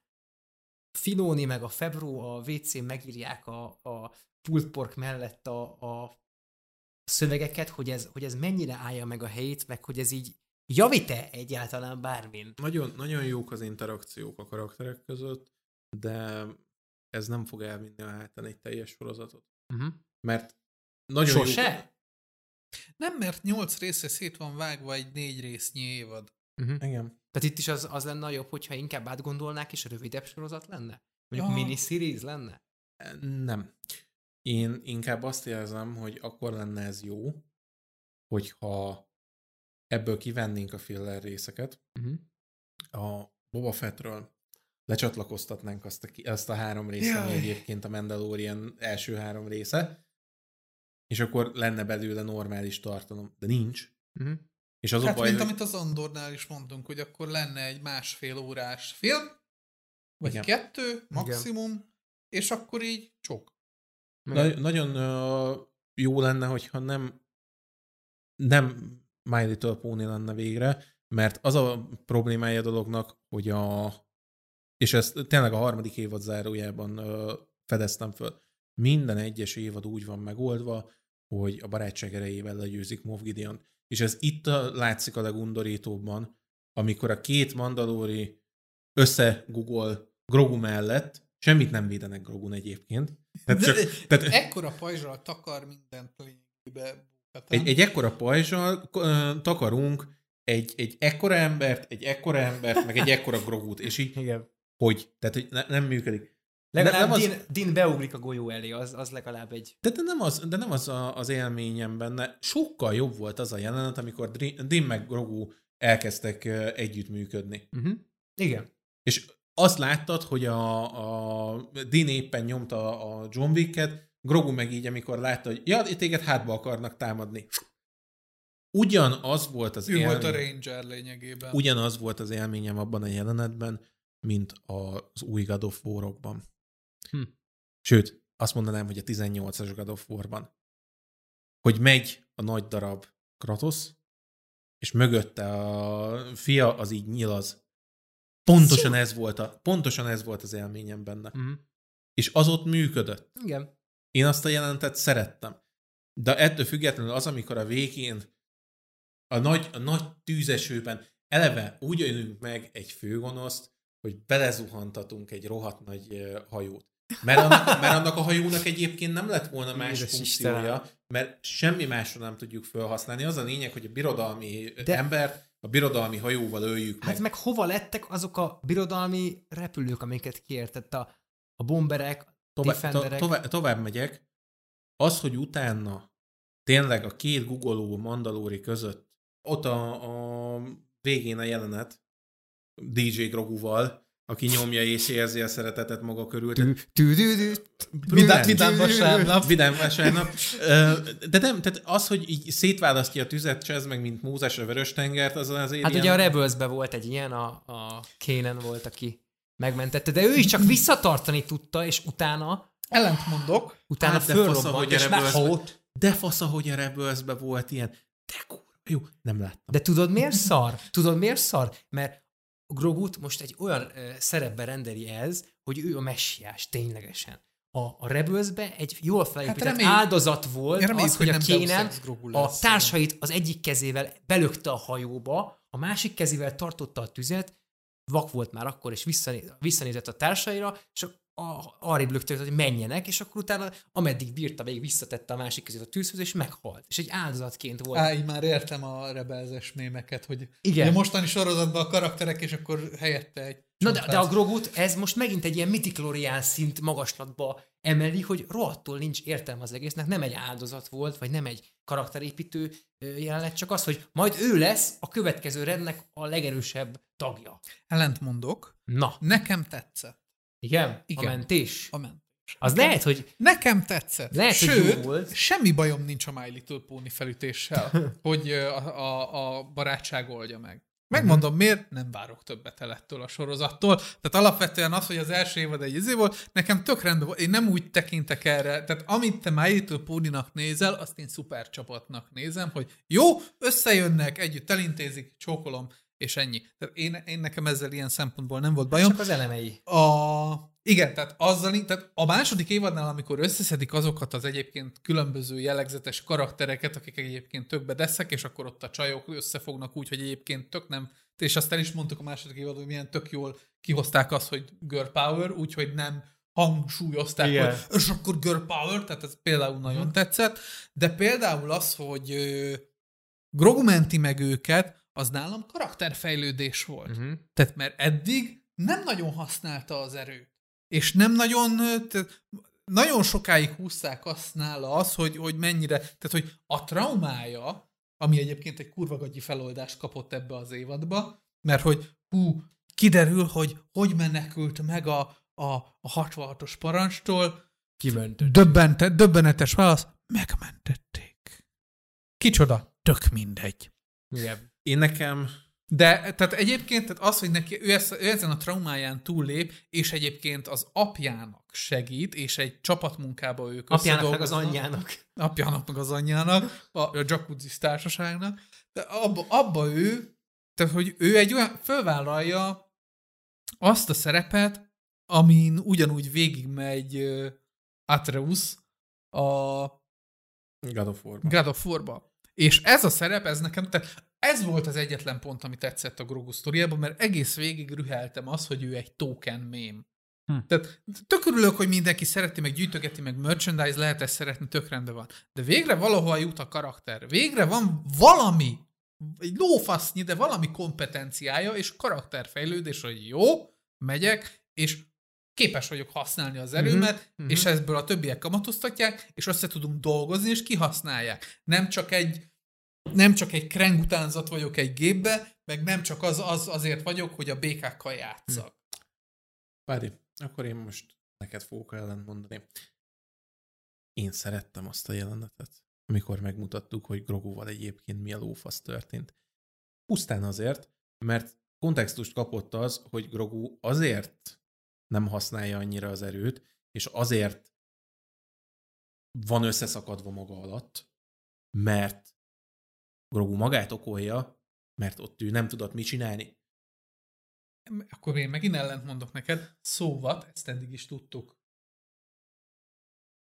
Finóni meg a Febró a WC-n megírják a, a pulled pork mellett a, a szövegeket, hogy ez, hogy ez mennyire állja meg a helyét, meg hogy ez így javít-e egyáltalán bármin. Nagyon, nagyon jók az interakciók a karakterek között, de ez nem fog elvinni a hátán egy teljes sorozatot. Uh-huh. Mert nagyon Sose? Jók, Nem, mert nyolc része szét van vágva egy négy résznyi évad. Uh-huh. igen. Tehát itt is az, az lenne a jobb, hogyha inkább átgondolnák, és rövidebb sorozat lenne? Mondjuk Ja. miniseries lenne? Nem. Én inkább azt érzem, hogy akkor lenne ez jó, hogyha ebből kivennénk a filler részeket, Uh-huh. a Boba Fettről lecsatlakoztatnánk azt a, azt a három részt, ami egyébként a Mandalorian első három része, és akkor lenne belőle normális tartalom, de nincs. Uh-huh. És az Hát, a baj, mint hogy... amit az Andornál is mondtunk, hogy akkor lenne egy másfél órás film, vagy Igen. kettő, maximum, és akkor így csok. Na, nagyon uh, jó lenne, hogyha nem nem My Little Pony lenne végre, mert az a problémája a dolognak, hogy a és ezt tényleg a harmadik évad zárójában ö, fedeztem föl. Minden egyes évad úgy van megoldva, hogy a barátság erejével legyőzik Moff Gideon. És ez itt a, látszik a legundorítóbban, amikor a két mandalóri összegugol Grogu mellett, semmit nem védenek Grogun egyébként. Tehát csak, tehát, ekkora pajzsal takar mindent lényegében. Egy, egy ekkora pajzsal uh, takarunk egy, egy ekkora embert, egy ekkora embert, meg egy ekkora Grogut, és így, Igen. Hogy? Tehát, hogy ne, nem működik. Legalább nem, nem Din, az... Din beugrik a golyó elé, az, az legalább egy... De, de nem az, de nem az a, az élményem benne. Sokkal jobb volt az a jelenet, amikor Din meg Grogu elkezdtek együttműködni. Uh-huh. Igen. És azt láttad, hogy a, a Din éppen nyomta a John Wick-et, Grogu meg így, amikor látta, hogy ja, téged hátba akarnak támadni. Ugyanaz volt az ő élmény, volt a Ranger lényegében. Ugyanaz volt az élményem abban a jelenetben, mint az új God of War-okban. Hm. Sőt, azt mondanám, hogy a 18-as God of War-ban. Hogy megy a nagy darab Kratos, és mögötte a fia az így nyilaz. Pontosan ez volt, a, pontosan ez volt az élményem benne. Uh-huh. És az ott működött. Igen. Én azt a jelentet szerettem. De ettől függetlenül az, amikor a végén a nagy, a nagy tűzesőben eleve úgy ölünk meg egy főgonoszt, hogy belezuhantatunk egy rohadt nagy hajót. Mert annak, mert annak a hajónak egyébként nem lett volna más Édes funkciója, Isten. mert semmi másra nem tudjuk felhasználni. Az a lényeg, hogy a birodalmi De... embert a birodalmi hajóval öljük meg. Hát meg hova lettek azok a birodalmi repülők, amiket kiértett a, a bomberek, Tovább, to, tovább, tovább megyek. Az, hogy utána tényleg a két gugoló mandalóri között ott a, a végén a jelenet DJ Groguval, aki nyomja és érzi a szeretetet maga körül. Vidám, vidám vasárnap. Vidám vasárnap. De nem, tehát az, hogy így szétválasztja a tüzet, csez meg, mint Mózes a vörös tengert, az azért Hát ilyen... ugye a rebels volt egy ilyen, a, a Kénen volt, aki megmentette, de ő is csak visszatartani tudta, és utána... Ellent mondok. Utána hát fölrobbant, és meghót. De fasz, hogy a rebels volt ilyen. De kurva, jó, nem láttam. De tudod miért szar? Tudod miért szar? Mert Grogut most egy olyan szerepbe rendeli ez, hogy ő a messiás, ténylegesen. A, a Rebelsbe egy jól felépített hát remény, áldozat volt remény, az, hogy, hogy a Kénen a társait az egyik kezével belökte a hajóba, a másik kezével tartotta a tüzet, vak volt már akkor, és visszanézett a társaira, és a, arrébb lökte, hogy menjenek, és akkor utána, ameddig bírta, végig visszatette a másik kezét a tűzhöz, és meghalt. És egy áldozatként volt. Á, így már értem a rebelzes mémeket, hogy Igen. a mostani sorozatban a karakterek, és akkor helyette egy Na de, de a Grogut, ez most megint egy ilyen mitiklórián szint magaslatba emeli, hogy rohadtul nincs értelme az egésznek, nem egy áldozat volt, vagy nem egy karakterépítő jelenet, csak az, hogy majd ő lesz a következő rendnek a legerősebb tagja. Ellent mondok. Na. Nekem tetszett. Igen? Igen. A mentés? A mentés. Az nekem, lehet, hogy... Nekem tetszett. Lehet, Sőt, hogy volt. semmi bajom nincs a My Little Pony felütéssel, hogy a, a, a barátság oldja meg. Megmondom uh-huh. miért, nem várok többet el ettől a sorozattól. Tehát alapvetően az, hogy az első évad egy izé volt, nekem tök rendben volt. Én nem úgy tekintek erre. Tehát amit te My Little Pony-nak nézel, azt én szuper csapatnak nézem, hogy jó, összejönnek, együtt elintézik, csókolom, és ennyi. Tehát én, én nekem ezzel ilyen szempontból nem volt bajom. Csak az elemei. A, igen, tehát azzal, tehát a második évadnál, amikor összeszedik azokat az egyébként különböző jellegzetes karaktereket, akik egyébként tökbe deszek, és akkor ott a csajok összefognak úgy, hogy egyébként tök nem, és azt el is mondtuk a második évadban, hogy milyen tök jól kihozták azt, hogy girl power, úgyhogy nem hangsúlyozták, Igen. hogy és akkor girl power, tehát ez például nagyon hmm. tetszett, de például az, hogy Grogu menti meg őket, az nálam karakterfejlődés volt. Uh-huh. Tehát mert eddig nem nagyon használta az erőt. És nem nagyon, tehát nagyon sokáig húzták azt nála az, hogy, hogy mennyire, tehát hogy a traumája, ami egyébként egy kurvagagyi feloldást kapott ebbe az évadba, mert hogy hú, kiderül, hogy hogy menekült meg a, a, a 66-os parancstól. Kimentett. Döbbente, döbbenetes válasz, megmentették. Kicsoda? Tök mindegy. Igen. Én nekem De tehát egyébként tehát az, hogy neki, ő, ezt, ő ezen a traumáján túllép, és egyébként az apjának segít, és egy csapatmunkába ők Apjának meg az anyjának. Apjának meg az anyjának, a, a jacuzzi társaságnak. De abba, abba ő, tehát hogy ő egy olyan, fölvállalja azt a szerepet, amin ugyanúgy végigmegy uh, Atreus a God of. God of War-ba. És ez a szerep, ez nekem, tehát ez volt az egyetlen pont, ami tetszett a Grogu sztoriában, mert egész végig rüheltem az, hogy ő egy token mém. Hm. Tehát tök örülök, hogy mindenki szereti, meg gyűjtögeti, meg merchandise, lehet ezt szeretni, tök rendben van. De végre valahol jut a karakter. Végre van valami, egy lófasznyi, de valami kompetenciája, és karakterfejlődés, hogy jó, megyek, és képes vagyok használni az erőmet, uh-huh, és ebből a többiek kamatoztatják, és össze tudunk dolgozni, és kihasználják. Nem csak egy nem csak egy kreng utánzat vagyok egy gépbe, meg nem csak az, az azért vagyok, hogy a békákkal játszak. Pádi, akkor én most neked fogok ellent mondani. Én szerettem azt a jelenetet, amikor megmutattuk, hogy Groguval egyébként mi a lófasz történt. Pusztán azért, mert kontextust kapott az, hogy Grogu azért nem használja annyira az erőt, és azért van összeszakadva maga alatt, mert Grogu magát okolja, mert ott ő nem tudott mit csinálni. Akkor én megint ellent mondok neked. Szóval, ezt eddig is tudtuk.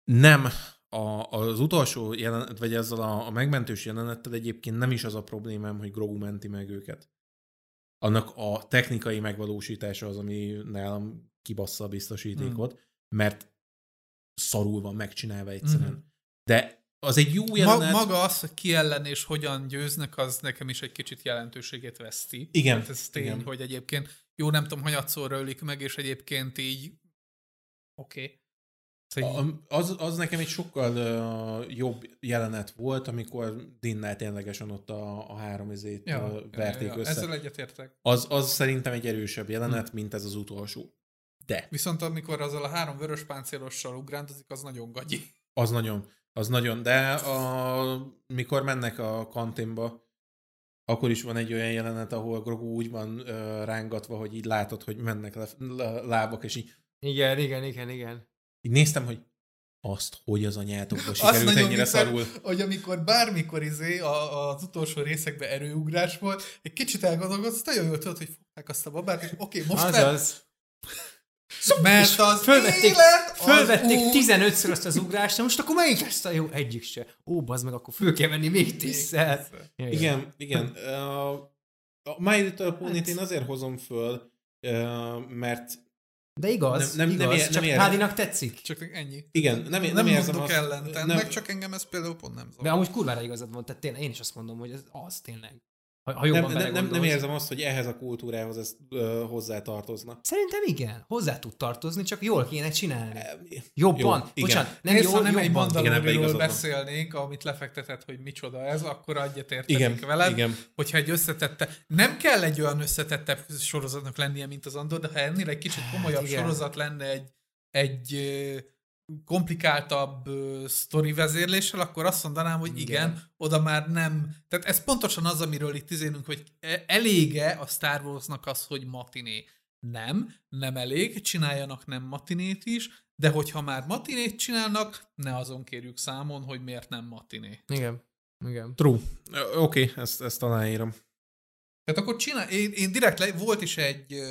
Nem. A, az utolsó jelenet, vagy ezzel a, a megmentős jelenettel egyébként nem is az a problémám, hogy Grogu menti meg őket. Annak a technikai megvalósítása az, ami nálam kibassza a biztosítékot, hmm. mert szarul van megcsinálva egyszerűen. Hmm. De az egy jó jelenet. Ma, maga az, hogy ki ellen és hogyan győznek, az nekem is egy kicsit jelentőségét veszti. Igen. Hát ez tény, igen. hogy egyébként jó, nem tudom, hogy szorra ölik meg, és egyébként így oké. Okay. Szóval az, az nekem egy sokkal uh, jobb jelenet volt, amikor Dinnel ténylegesen ott a, a három izét ja, verték ja, ja, össze. Ezzel egyetértek. Az, az szerintem egy erősebb jelenet, hm. mint ez az utolsó. De. Viszont amikor azzal a három vörös páncélossal ugrándozik, az nagyon gagyi. Az nagyon. Az nagyon, de a, mikor mennek a kantinba, akkor is van egy olyan jelenet, ahol Grogu úgy van uh, rángatva, hogy így látod, hogy mennek le, le, lábak, és így... Igen, igen, igen, igen. Így néztem, hogy azt, hogy az anyátokba sikerült ennyire mikor, szarul. Hogy amikor bármikor izé a, az utolsó részekben erőugrás volt, egy kicsit elgondolkodsz, nagyon jól tudod, hogy fogták azt a babát, és oké, okay, most Azaz. Szóval Mert az fölvették, élet fölvették út... 15-ször azt az ugrást, most akkor melyik lesz a jó? Egyik se. Ó, bazd meg, akkor föl kell venni még tízszer. Igen, igen. A My Little pony én azért hozom föl, mert de igaz, nem, nem, igaz, nem, ér, csak Pádinak tetszik. Csak ennyi. Igen, nem, nem, nem érzem azt. ellen, nem, meg csak engem ez például pont nem zavar. De amúgy kurvára igazad van, tehát tényleg, én is azt mondom, hogy ez az tényleg. Ha, ha jobban nem, nem, nem érzem azt, hogy ehhez a kultúrához ez uh, hozzá tartozna. Szerintem igen, hozzá tud tartozni, csak jól kéne csinálni. Jobban. Jó, Bocsánat, nem Nézd, jól, ha nem egy Mandalorianról beszélnék, amit lefektetett, hogy micsoda ez, akkor egyetértenék igen, veled. Igen. Hogyha egy összetette, nem kell egy olyan összetettebb sorozatnak lennie, mint az Andor, de ha ennél egy kicsit hát komolyabb hát, sorozat lenne egy, egy komplikáltabb uh, sztori vezérléssel, akkor azt mondanám, hogy igen, igen, oda már nem. Tehát ez pontosan az, amiről itt izélünk, hogy e, elége a Star Warsnak az, hogy matiné. Nem, nem elég, csináljanak nem matinét is, de hogyha már matinét csinálnak, ne azon kérjük számon, hogy miért nem matiné. Igen, igen. True. Oké, okay, ezt, ezt aláírom. Tehát akkor csinál, én, én direkt le, volt is egy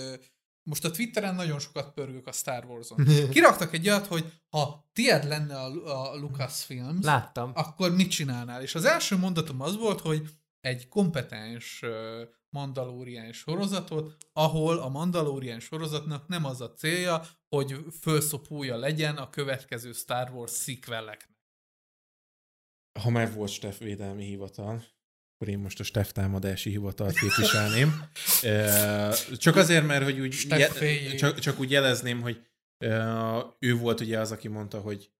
most a Twitteren nagyon sokat pörgök a Star Wars-on. Kiraktak egy olyat, hogy ha tied lenne a, a Lucasfilms, Láttam. akkor mit csinálnál? És az első mondatom az volt, hogy egy kompetens Mandalorian sorozatot, ahol a Mandalorian sorozatnak nem az a célja, hogy felszopulja legyen a következő Star Wars szikveleknek. Ha már volt Steff védelmi hivatal, akkor én most a Steff támadási hivatalt képviselném. csak azért, mert hogy úgy je, csak, csak úgy jelezném, hogy ő volt ugye az, aki mondta, hogy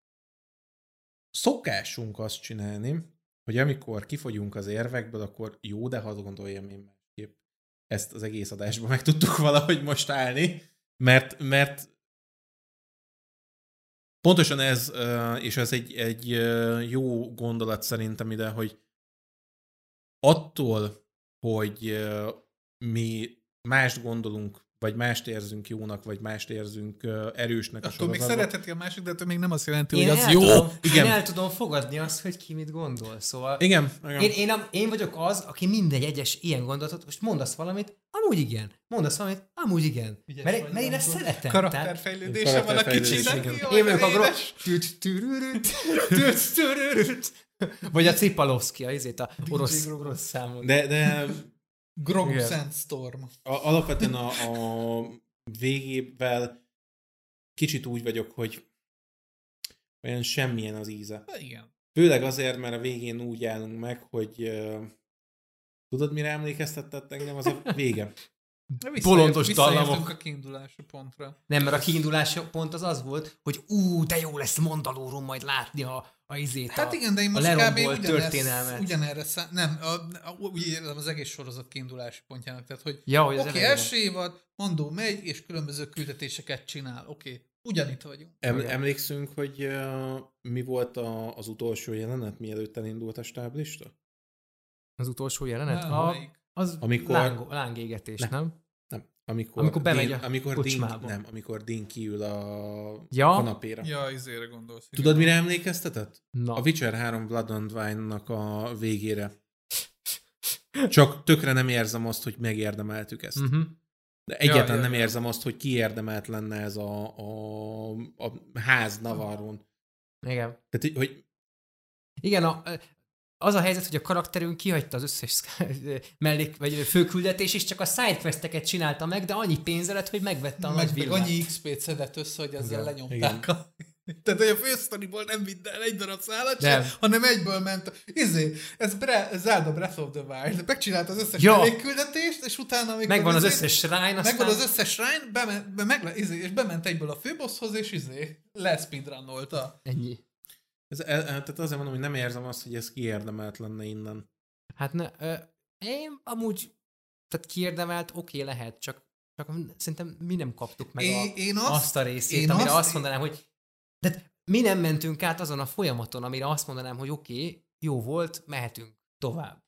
szokásunk azt csinálni, hogy amikor kifogyunk az érvekből, akkor jó, de hadd gondoljam én másképp. Ezt az egész adásban meg tudtuk valahogy most állni, mert, mert pontosan ez, és ez egy, egy jó gondolat szerintem ide, hogy attól, hogy mi mást gondolunk, vagy mást érzünk jónak, vagy mást érzünk erősnek a Attól még sorozatban. szeretheti a másik, de attól még nem azt jelenti, Én hogy az jó. Tudom, Igen. Én el tudom fogadni azt, hogy ki mit gondol. Szóval Igen, igen. én, én, a- én vagyok az, aki minden egyes ilyen gondolatot, most mondasz valamit, amúgy igen. Mondasz valamit, amúgy igen. Ügyes Mert, mert én ezt szeretem. Karakterfejlődése van a kicsinek. Én vagyok a de Vagy a Cipalovszki, a, izét, a orosz, orosz számon. De, de Igen. Sandstorm. a, alapvetően a, a végével kicsit úgy vagyok, hogy olyan semmilyen az íze. Igen. Főleg azért, mert a végén úgy állunk meg, hogy uh, tudod, mire emlékeztetett engem? Az a vége. Bolondos dallamok. a kiindulási pontra. Nem, mert a kiindulási pont az az volt, hogy ú, de jó lesz Mandalóron majd látni a, a izét. Hát a, igen, de én a most kb. lerombolt ugyanezt, történelmet. ugyanerre szá... Nem, a, a, úgy értem az egész sorozat kiindulási pontjának. Tehát, hogy Ja, hogy oké, okay, első évad, Mandó megy, és különböző küldetéseket csinál. Oké, okay. ugyanitt vagyunk. Em, emlékszünk, hogy uh, mi volt a, az utolsó jelenet, mielőtt elindult a stáblista? Az utolsó jelenet? Nem, a, az Amikor- láng, lángégetés, Nem. nem? Amikor, Amikor bemegy Dean, a amikor kocsmába. Dean, nem, amikor Dean kiül a Ja. kanapéra. Ja, izére gondolsz. Tudod, mire emlékeztetett? Na. A Witcher 3 Blood and Wine-nak a végére. Csak tökre nem érzem azt, hogy megérdemeltük ezt. Uh-huh. De egyáltalán ja, nem ja. érzem azt, hogy kiérdemelt lenne ez a, a, a ház Navarron. Igen. Tehát, hogy Igen, a, az a helyzet, hogy a karakterünk kihagyta az összes mellék, vagy főküldetés, és csak a sidequesteket csinálta meg, de annyi pénze lett, hogy megvette a meg, nagy meg villát. annyi XP-t szedett össze, hogy ezzel Igen. lenyomták. A... Tehát, hogy a fősztoriból nem vitt el egy darab szállat sem, hanem egyből ment. Izé, ez Bre- Zelda Breath of the Wild. Megcsinált az összes Ja. mellékküldetést, és utána még Megvan az összes shrine, aztán... Megvan az összes shrine, bement, be, meg, izé, és bement egyből a főbosshoz, és izé, leszpeedrunnolta. Ennyi. Ez, e- tehát azért mondom, hogy nem érzem azt, hogy ez kiérdemelt lenne innen. Hát ne, ö, én amúgy, tehát kiérdemelt, oké, lehet, csak, csak szerintem mi nem kaptuk meg a, Én, én azt, azt a részét, én amire azt- azt mondanám, hogy de mi nem mentünk át azon a folyamaton, amire azt mondanám, hogy oké, jó volt, mehetünk tovább.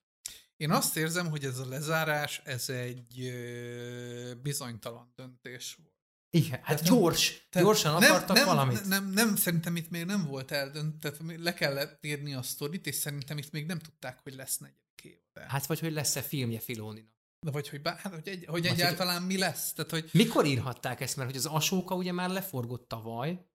Én azt érzem, hogy ez a lezárás, ez egy bizonytalan döntés volt. Igen, hát Tehát nem- gyors, Tehát gyorsan nem, akartak nem, valamit. Nem, nem, szerintem itt még nem volt eldönt, tehát le kellett írni a sztorit, és szerintem itt még nem tudták, hogy lesz negyedik évad. Hát vagy hogy lesz-e filmje Filóninak. De vagy hogy, bá, hát, hogy, egy, hogy Vagy egyáltalán mi lesz. Tehát, hogy Mikor írhatták ezt? Mert hogy az Asóka ugye már leforgott tavaly,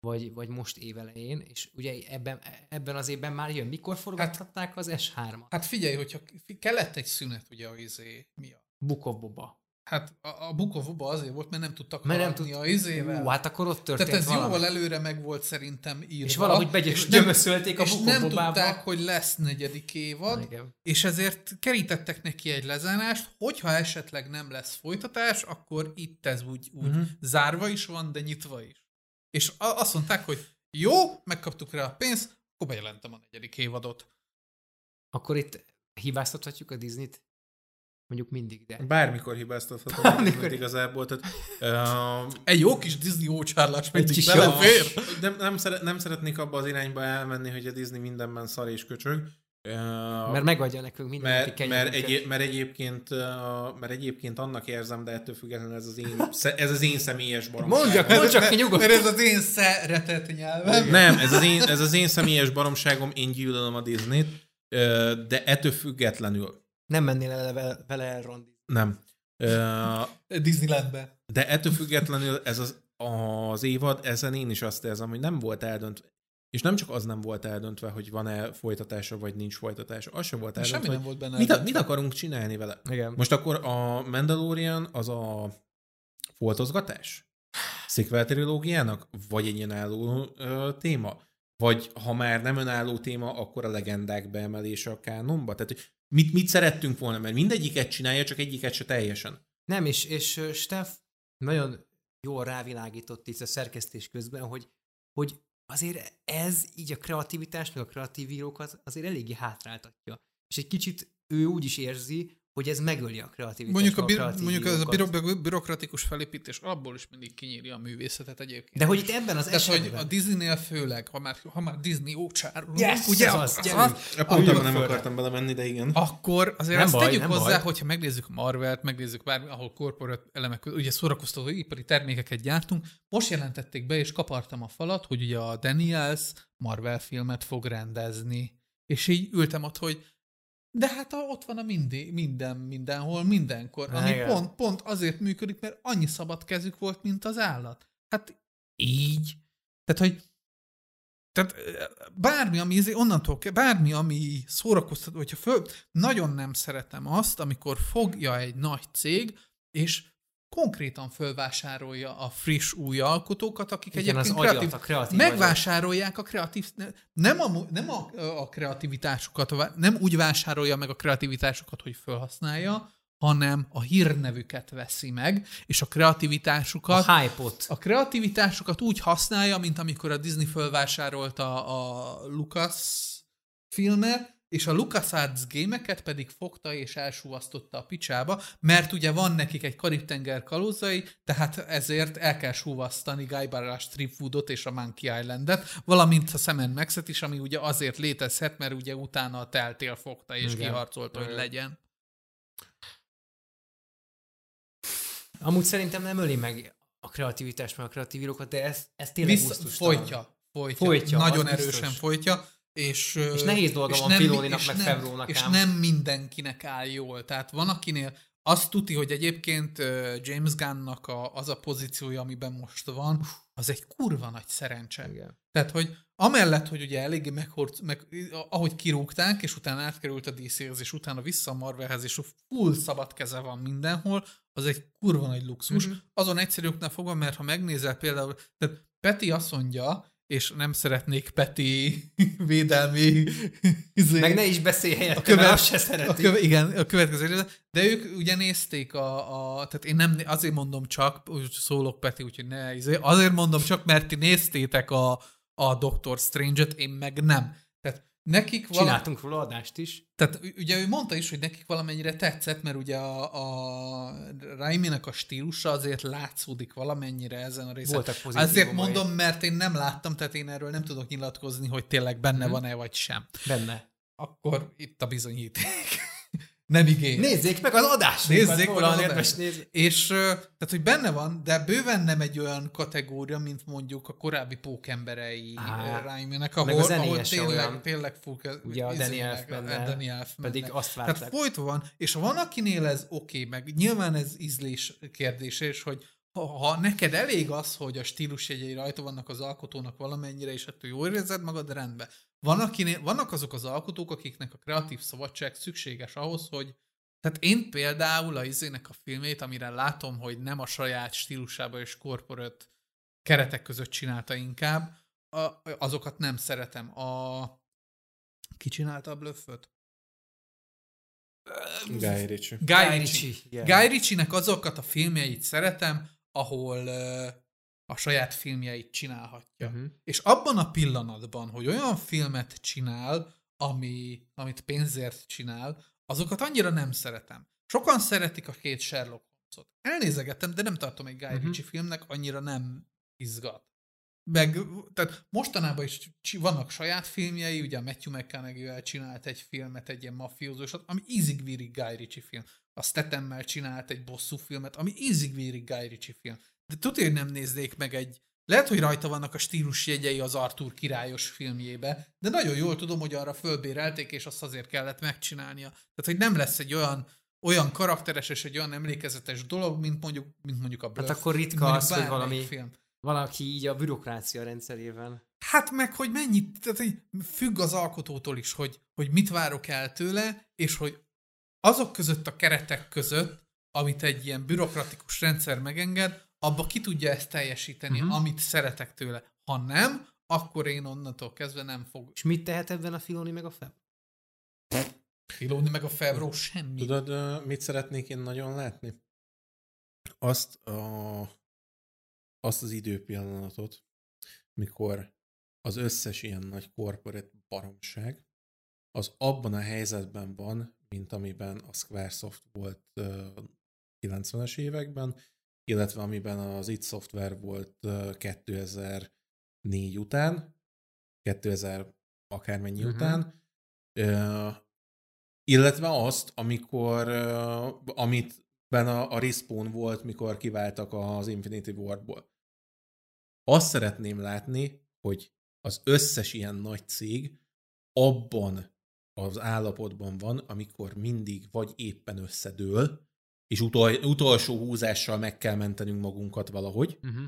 vagy, vagy most évelején, és ugye ebben, ebben az évben már jön. Mikor forgathatták az S3-at? hát figyelj, hogyha kellett egy szünet ugye a izé miatt. Bukov Boba. Hát a, a Bukovóba azért volt, mert nem tudtak Mert nem tud... a izével. Ú, hát akkor ott történt Tehát ez valami. jóval előre meg volt szerintem írva. És valahogy és begyö- nem- gyömöszölték a És nem tudták, hogy lesz negyedik évad, Igen. és ezért kerítettek neki egy lezárást, hogyha esetleg nem lesz folytatás, akkor itt ez úgy, úgy uh-huh. zárva is van, de nyitva is. És a- azt mondták, hogy jó, megkaptuk rá a pénzt, akkor bejelentem a negyedik évadot. Akkor itt hibáztathatjuk a Disney-t? Mondjuk mindig, de... Bármikor hibáztathatom Bármikor. Igazából. Tehát, uh, Egy jó kis Disney ócsárlás mindig belefér. nem, nem, szeret, nem szeretnék abba az irányba elmenni, hogy a Disney mindenben szar és köcsög. Uh, Mert megadja nekünk mindenki mert, mert, egy, mert, egyébként, uh, mert egyébként annak érzem, de ettől függetlenül ez az én, ez az én személyes baromságom. Mondjak, mondd csak ki nyugodtan. Mert ez az én szeretett nyelvem. Nem, ez az, én, ez az én személyes baromságom, én gyűlölöm a Disney-t, de ettől függetlenül Nem mennél el vele, vele el rondi. nem. Ö, Disneylandbe. De ettől függetlenül ez az, az évad, ezen én is azt érzem, hogy nem volt eldöntve. És nem csak az nem volt eldöntve, hogy van-e folytatása, vagy nincs folytatása, az sem volt eldöntve, Semmi nem volt benne. mit, eldöntve. mit akarunk csinálni vele. Igen. Most akkor a Mandalorian az a foltozgatás? Sequel trilógiának? Vagy egy önálló ö, téma? Vagy ha már nem önálló téma, akkor a legendák beemelése a kánonba? Tehát mit, mit szerettünk volna? Mert mindegyiket csinálja, csak egyiket se teljesen. Nem, és, és ö, Steff nagyon jól rávilágított itt a szerkesztés közben, hogy, hogy azért ez így a kreativitást, meg a kreatív írókat azért eléggé hátráltatja. És egy kicsit ő úgy is érzi, hogy ez megöli a kreativitást. Mondjuk, a, a bir, kreatív mondjuk ez a büro- bürokratikus felépítés abból is mindig kinyíri a művészetet egyébként. De hogy itt ebben az Tehát, hogy esetben... a Disneynél főleg, ha már, ha már Disney ócsárul, Yes, ugye, az, az, gyerünk. az, Ja, Pont nem akartam belemenni, de igen. akkor azért Nem azt baj, tegyük nem hozzá, baj. hogyha megnézzük a Marvelt, megnézzük bármi, ahol korporát elemek, ugye szórakoztató ipari termékeket gyártunk, most jelentették be, és kapartam a falat, hogy ugye a Daniels Marvel filmet fog rendezni. És így ültem ott, hogy de hát a, ott van a mindi, minden, mindenhol, mindenkor, ami Igen. pont, pont azért működik, mert annyi szabad kezük volt, mint az állat. Hát így. Tehát, hogy tehát bármi, ami izé- onnantól ke- bármi, ami szórakoztató, hogyha föl, nagyon nem szeretem azt, amikor fogja egy nagy cég, és konkrétan fölvásárolja a friss új alkotókat, akik Igen, az egyébként agyat, kreatív, a kreatív agyat. megvásárolják a kreatív, nem a, nem a, a kreativitásukat, nem úgy vásárolja meg a kreativitásukat, hogy felhasználja, hanem a hírnevüket veszi meg, és a kreativitásukat A hype-ot. a kreativitásokat úgy használja, mint amikor a Disney fölvásárolta a Lucas filmet, és a LucasArts gémeket pedig fogta és elsúvasztotta a picsába, mert ugye van nekik egy Karib-tenger kalózai, tehát ezért el kell súvasztani Guy Barras Tripwoodot és a Monkey Islandet, valamint a Sam Max-et is, ami ugye azért létezhet, mert ugye utána a Telltale fogta és Igen. kiharcolta, hogy legyen. Amúgy szerintem nem öli meg a kreativitást, meg a kreatív írókat, de ez, ez tényleg gusztustalan. folytja, folytja, Folytja, nagyon erősen biztos. folytja, és, És nehéz dolga van nem- Filoninak, és meg Favreaunak És nem mindenkinek áll jól. Tehát van, akinél azt tuti, hogy egyébként James Gunnnak a, az a pozíciója, amiben most van, az egy kurva nagy szerencse. Igen. Tehát, hogy amellett, hogy ugye eléggé meghort, meg, ahogy kirúgták, és utána átkerült a DC-hez, és utána vissza a Marvelhez, és full szabad keze van mindenhol, az egy kurva nagy luxus. Mhm. Azon egyszerűknek fogva, mert ha megnézel például, tehát Peti azt mondja, és nem szeretnék Peti védelmi izé, Meg ne is beszélj helyette, a követ- mert se a szereti. köve, igen, a következő része. De ők ugye nézték a, a, tehát én nem, azért mondom csak, úgy szólok Peti, úgyhogy ne, izé, azért mondom csak, mert ti néztétek a, a Doctor Strange-et, én meg nem. Nekik valami, Csináltunk róla adást is. tehát ugye ő mondta is, hogy nekik valamennyire tetszett, mert ugye a, a Raiminek a stílusa azért látszódik valamennyire ezen a részen. Voltak pozitívumai. Azért mondom, mert én nem láttam, tehát én erről nem tudok nyilatkozni, hogy tényleg benne Mhm. van-e vagy sem. Benne. Akkor itt a bizonyíték. Nem igény. Nézzék meg az adást! Nézzék meg az adást. nézni. És tehát, hogy benne van, de bőven nem egy olyan kategória, mint mondjuk a korábbi pókemberei Á, Raiminek, meg ahol, ahol tényleg, olyan. tényleg fú, Ugye a Danny Elf benne, Danny Elf Pedig azt Tehát várták. folytva van, és ha van, akinél ez oké, okay, meg nyilván ez ízlés kérdése, és hogy ha, ha neked elég az, hogy a stílusjegyei rajta vannak az alkotónak valamennyire, és ettől jól érzed magad, rendben. Van, akinél, vannak azok az alkotók, akiknek a kreatív szabadság szükséges ahhoz, hogy tehát én például a izének a filmét, amire látom, hogy nem a saját stílusába és korporát keretek között csinálta inkább, a, azokat nem szeretem. A... Ki csinálta a blöfföt? Guy Ritchie. Guy Guy Ritchie. Igen. Guy Ritchie-nek azokat a filmjeit szeretem, ahol ö, a saját filmjeit csinálhatja. Mhm. És abban a pillanatban, hogy olyan filmet csinál, ami, amit pénzért csinál, azokat annyira nem szeretem. Sokan szeretik a két Sherlock Holmes-ot. Elnézegettem, de nem tartom egy Guy Mhm. Ritchie filmnek, annyira nem izgat. Meg, tehát mostanában is vannak saját filmjei, ugye a Matthew McConaughey-vel csinált egy filmet, egy ilyen mafiózósat, ami ízig-vírig Guy Ritchie film. A Stathammel csinált egy bosszú filmet, ami ízig-vírig Guy Ritchie film. De tudja, hogy nem néznék meg egy lehet, hogy rajta vannak a stílus jegyei az Arthur királyos filmjébe, de nagyon jól tudom, hogy arra fölbérelték, és azt azért kellett megcsinálnia. Tehát, hogy nem lesz egy olyan, olyan karakteres és egy olyan emlékezetes dolog, mint mondjuk, mint mondjuk a Bluff. Hát akkor ritka az, hogy valami Film. valaki így a bürokrácia rendszerében. Hát meg, hogy mennyit, tehát hogy függ az alkotótól is, hogy, hogy mit várok el tőle, és hogy azok között a keretek között, amit egy ilyen bürokratikus rendszer megenged, abba ki tudja ezt teljesíteni, uh-huh. amit szeretek tőle. Ha nem, akkor én onnantól kezdve nem fog És mit tehet ebben a Filoni meg a Feb? filóni, meg a Febró semmi. Tudod, mit szeretnék én nagyon látni? Azt, a, azt az időpillanatot, mikor az összes ilyen nagy korporát baromság az abban a helyzetben van, mint amiben a Squaresoft volt ö, 90-es években, illetve amiben az id Software volt ö, 2004 után, 2000 akármennyi uh-huh. után, illetve azt, amikor, amit ben a, a Respawn volt, mikor kiváltak az Infinity Wardból. Azt szeretném látni, hogy az összes ilyen nagy cég abban az állapotban van, amikor mindig vagy éppen összedől, és utol, utolsó húzással meg kell mentenünk magunkat valahogy, Uh-huh.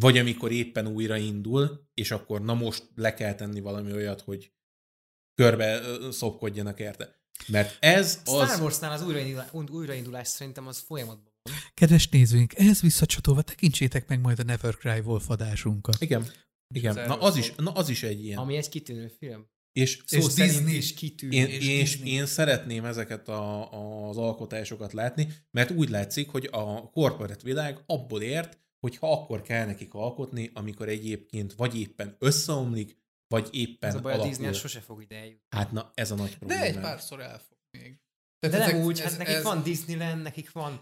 vagy amikor éppen újraindul, és akkor na most le kell tenni valami olyat, hogy körbe szopkodjanak érte. Mert ez Star az... Warsnál az újraindulás, újraindulás szerintem az folyamatban. Kedves nézőink, ehhez visszacsatolva tekintsétek meg majd a Never Cry Wolf adásunkat. Igen. Igen. Na az, is, na az is egy ilyen. Ami egy kitűnő film. És, Szó És Disney. is kitűnő. Én, és és Disney. én szeretném ezeket a, az alkotásokat látni, mert úgy látszik, hogy a korporát világ abból ért, hogy ha akkor kell nekik alkotni, amikor egyébként vagy éppen összeomlik, vagy éppen Ez a baj, a alakul. Disney sose fog ide eljutni. Hát na, ez a nagy De probléma. egy párszor elfog még. De Tehát nem ezek- úgy, ez- hát nekik ez- van Disneyland, nekik van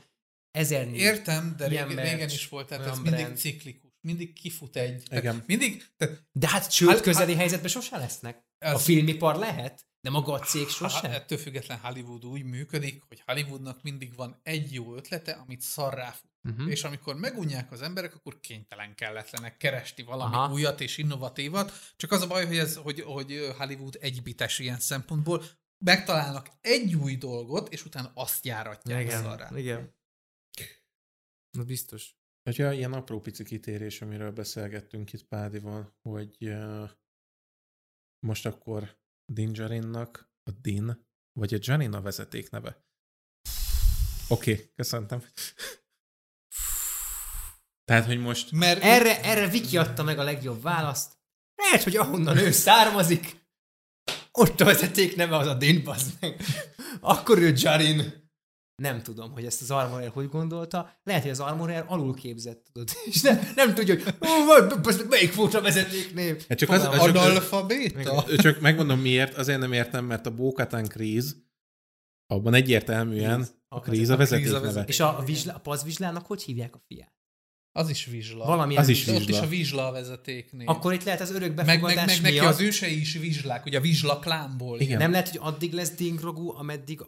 ezernél. Értem, de régen, merch, régen is volt, tehát ez mindig brand. ciklikus. Mindig kifut egy. Igen. Tehát mindig, tehát De hát sőt, Hát- közeli helyzetben sose lesznek. Ez- A filmipar lehet, de maga a cég Ha, sose. ettől független Hollywood úgy működik, hogy Hollywoodnak mindig van egy jó ötlete, amit szarrá fut. Uh-huh. És amikor megunják az emberek, akkor kénytelen kelletlenek keresni valami Aha. Újat és innovatívat. Csak az a baj, hogy, ez, hogy, hogy Hollywood egybites ilyen szempontból. Megtalálnak egy új dolgot, és utána azt járatják szarrá. igen. Na biztos. Hogyha ilyen apró pici kitérés, amiről beszélgettünk itt Pádival, hogy uh, most akkor Dinjarinnak a Din, vagy a Janin a vezeték neve. Oké, okay, köszöntem. Tehát, hogy most Mert Erre, erre Viki adta meg a legjobb választ. Lehet, hogy ahonnan ő származik, ott a vezeték neve az a Din, meg. Akkor ő Jarin. Nem tudom, hogy ezt az Armorer hogy gondolta. Lehet, hogy az Armorer alul képzett, tudod. És ne, nem tudja, hogy meg, melyik volt a vezetéknév. Hát csak az- Fogalmam az csak- analfabéta? Csak megmondom miért, azért nem értem, mert a Bókatán Kríz, abban egyértelműen Kríz. a Kríz a vezeték neve. És a, vizsla, a pazvizslának hogy hívják a fiát? Az is vizsla. Valamilyen Az is vizsla. Ott is a vizsla a vezetéknél. Akkor itt lehet az meg, meg, örökbefogadás meg neki miatt. az ősei is vizslák, ugye a vizsla klámból. Igen. Nem lehet, hogy addig lesz Dingrogu, ameddig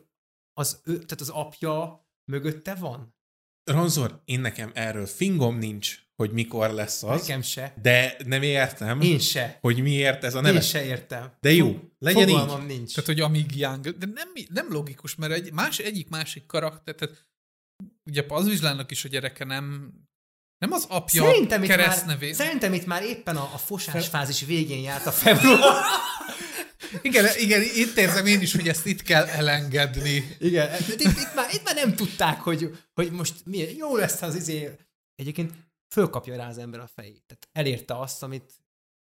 az, ő, tehát az apja mögötte van? Ranzor, én nekem erről fingom nincs, hogy mikor lesz az, Nekem se. de nem értem, Én se. hogy miért ez a neve. Én se értem. De jó, legyen így. Fogalmam nincs. Tehát, hogy amíg Young, de nem, nem logikus, mert egy más, egyik másik karakter, tehát ugye az vizslának is a gyereke nem, nem az apja szerintem, itt már, szerintem itt már éppen a, a fosás fázis végén járt a február. Igen, igen, itt érzem én is, hogy ezt itt kell elengedni. Igen, itt, itt, itt, már, itt már nem tudták, hogy, hogy most mi, jó lesz az izé. Egyébként fölkapja rá az ember a fejét. Tehát elérte azt, amit,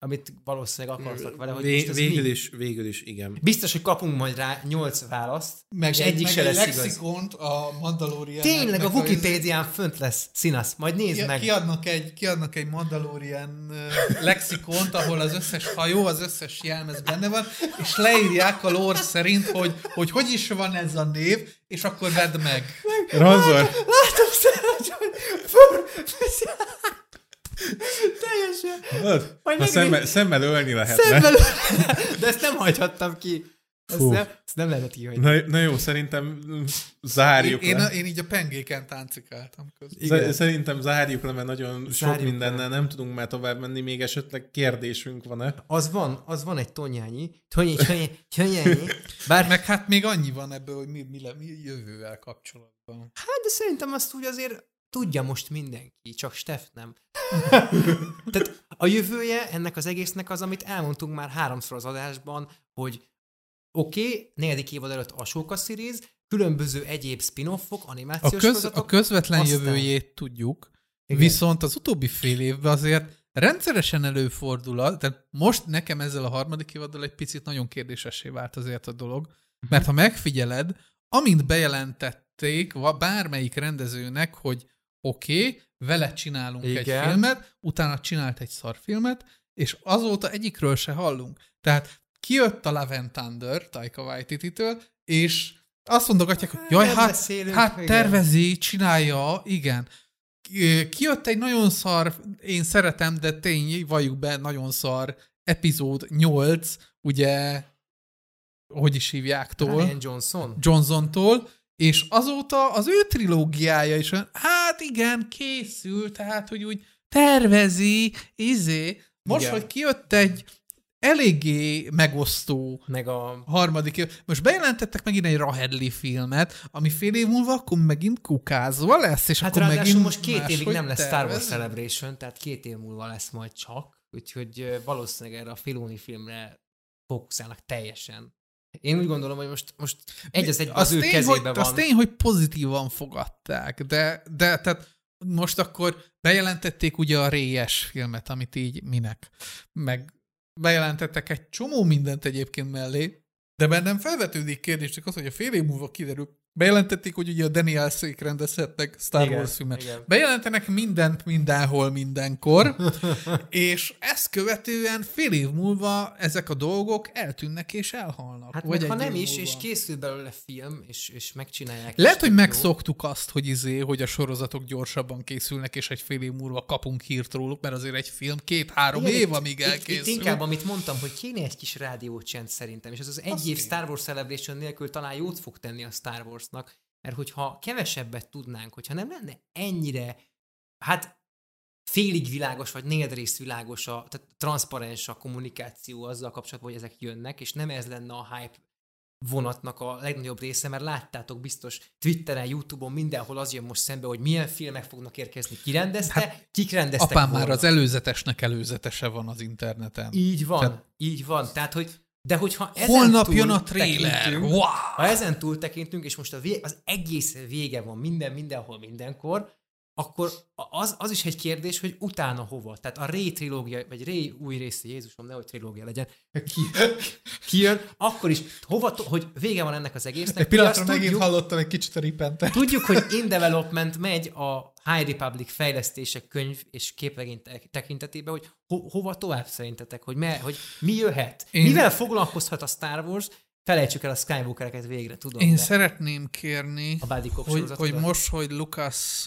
amit valószínűleg akartak vele, hogy Vé- most ez végül, mi? is, végül is, igen. Biztos, hogy kapunk majd rá nyolc választ, Meg és egy, egyik meg se egy lesz igaz. lexikont a Mandalorian. Tényleg a Wikipédián fönt lesz, Szinasz, majd nézd Ki, meg. kiadnak egy, kiadnak egy Mandalorian lexikont, ahol az összes hajó, az összes jelmez benne van, és leírják a lore szerint, hogy, hogy hogy is van ez a név, és akkor vedd meg. Ranzor, Látom szerint, hogy. Teljesen. Tudod, Majd ha szemmel, szemmel ölni lehetne. Szemmel... De ezt nem hagyhattam ki. Ezt nem, ezt nem lehetett kihagyni. Na, na jó, szerintem zárjuk Én, én, le. én így a pengéken táncikáltam közben. Igen. Szerintem zárjuk le, mert nagyon sok Zárjuk le. mindennel nem tudunk már tovább menni, még esetleg kérdésünk van-e? Az van, az van egy tonyányi. Tonyi, tonyi, tonyányi. Bár, Meg hát még annyi van ebből, hogy mi, mi, le, mi jövővel kapcsolatban. hát de szerintem azt úgy azért tudja most mindenki, csak Steff nem. Tehát a jövője ennek az egésznek az, amit elmondtunk már háromszor az adásban, hogy oké, okay, negyedik évad előtt a Soka Series, különböző egyéb spin-offok, A, animációs köz, sorozatok, a közvetlen aztán- jövőjét tudjuk, Igen. viszont az utóbbi fél évben azért rendszeresen előfordul, az- tehát most nekem ezzel a harmadik évaddal egy picit nagyon kérdésessé vált azért a dolog, Mhm. mert ha megfigyeled, amint bejelentették bármelyik rendezőnek, hogy oké, okay, vele csinálunk Igen. egy filmet, utána csinált egy szarfilmet, és azóta egyikről se hallunk. Tehát kijött a Love and Thunder Taika Waititi-től, és azt mondogatják, hogy jaj, Nem hát, beszélünk, hát igen. tervezi, csinálja, igen. Ki- Kijött egy nagyon szar, én szeretem, de tény, valljuk be, nagyon szar epizód 8, ugye, hogy is hívják tól? Ryan Johnson? Johnson-tól, és azóta az ő trilógiája is olyan, hát igen, készül, tehát, hogy úgy tervezi, izé. Most, Igen. hogy kijött egy eléggé megosztó Meg a... harmadik. Most bejelentettek megint egy Rahedli filmet, ami fél év múlva akkor megint kukázva lesz, és Hát akkor megint most két évig nem lesz Star Wars. Celebration, tehát két év múlva lesz majd csak, úgyhogy valószínűleg erre a Filoni filmre fókuszálnak teljesen. Én úgy gondolom, hogy most, most egy az egy az, ő tény, kezében hogy, van. Az tény, hogy pozitívan fogadták, de, de tehát most akkor bejelentették ugye a Réjes filmet, amit így minek, meg bejelentettek egy csomó mindent egyébként mellé, de bennem felvetődik kérdés, csak az, hogy a fél év múlva kiderül, bejelentették, hogy ugye a Daniel Szék rendezhetnek Star Igen, Wars filmet. igen. Bejelentenek mindent, mindenhol, mindenkor, és ezt követően fél év múlva ezek a dolgok eltűnnek és elhalnak. Hát Vagy ha nem is, múlva. és készül belőle film, és, és megcsinálják. Lehet, hogy tök jó. megszoktuk azt, hogy izé, hogy a sorozatok gyorsabban készülnek, és egy fél év múlva kapunk hírt róluk, mert azért egy film két-három év, itt- amíg itt, elkészül. Itt inkább, amit mondtam, hogy kéne egy kis rádiócsend szerintem, és ez az egy Azt év. Star Wars Celebration nélkül talán jót fog tenni a Star Warsnak, mert hogyha kevesebbet tudnánk, hogyha nem lenne ennyire, hát félig világos, vagy negyedrész világos, a, tehát transzparens a kommunikáció azzal kapcsolatban, hogy ezek jönnek, és nem ez lenne a hype vonatnak a legnagyobb része, mert láttátok biztos Twitteren, Youtube-on, mindenhol az jön most szembe, hogy milyen filmek fognak érkezni, ki rendezte, hát, kik rendeztek Apám volna. már az előzetesnek előzetese van az interneten. Így van, Tehát... így van. Tehát, hogy de hogyha ezen Holnap túl jön a trailer! Wow! Ha ezen túl tekintünk, és most a vé- az egész vége van minden, mindenhol, mindenkor, akkor az, az is egy kérdés, hogy utána hova. Tehát a Ray trilógia, vagy Ray új része, Jézusom, nehogy trilógia legyen, ki, kijön, akkor is hova, hogy vége van ennek az egésznek. Egy pillanatra megint tudjuk, hallottam egy kicsit a ripentet. Tudjuk, hogy in development megy a High Republic fejlesztések könyv és képregény te- tekintetében, hogy ho- hova tovább szerintetek, hogy, me- hogy mi jöhet? Én-. Mivel foglalkozhat a Star Wars? Felejtsük el a Skywalkereket végre, tudom. Én de szeretném kérni, A hogy, hogy most, hogy Lucas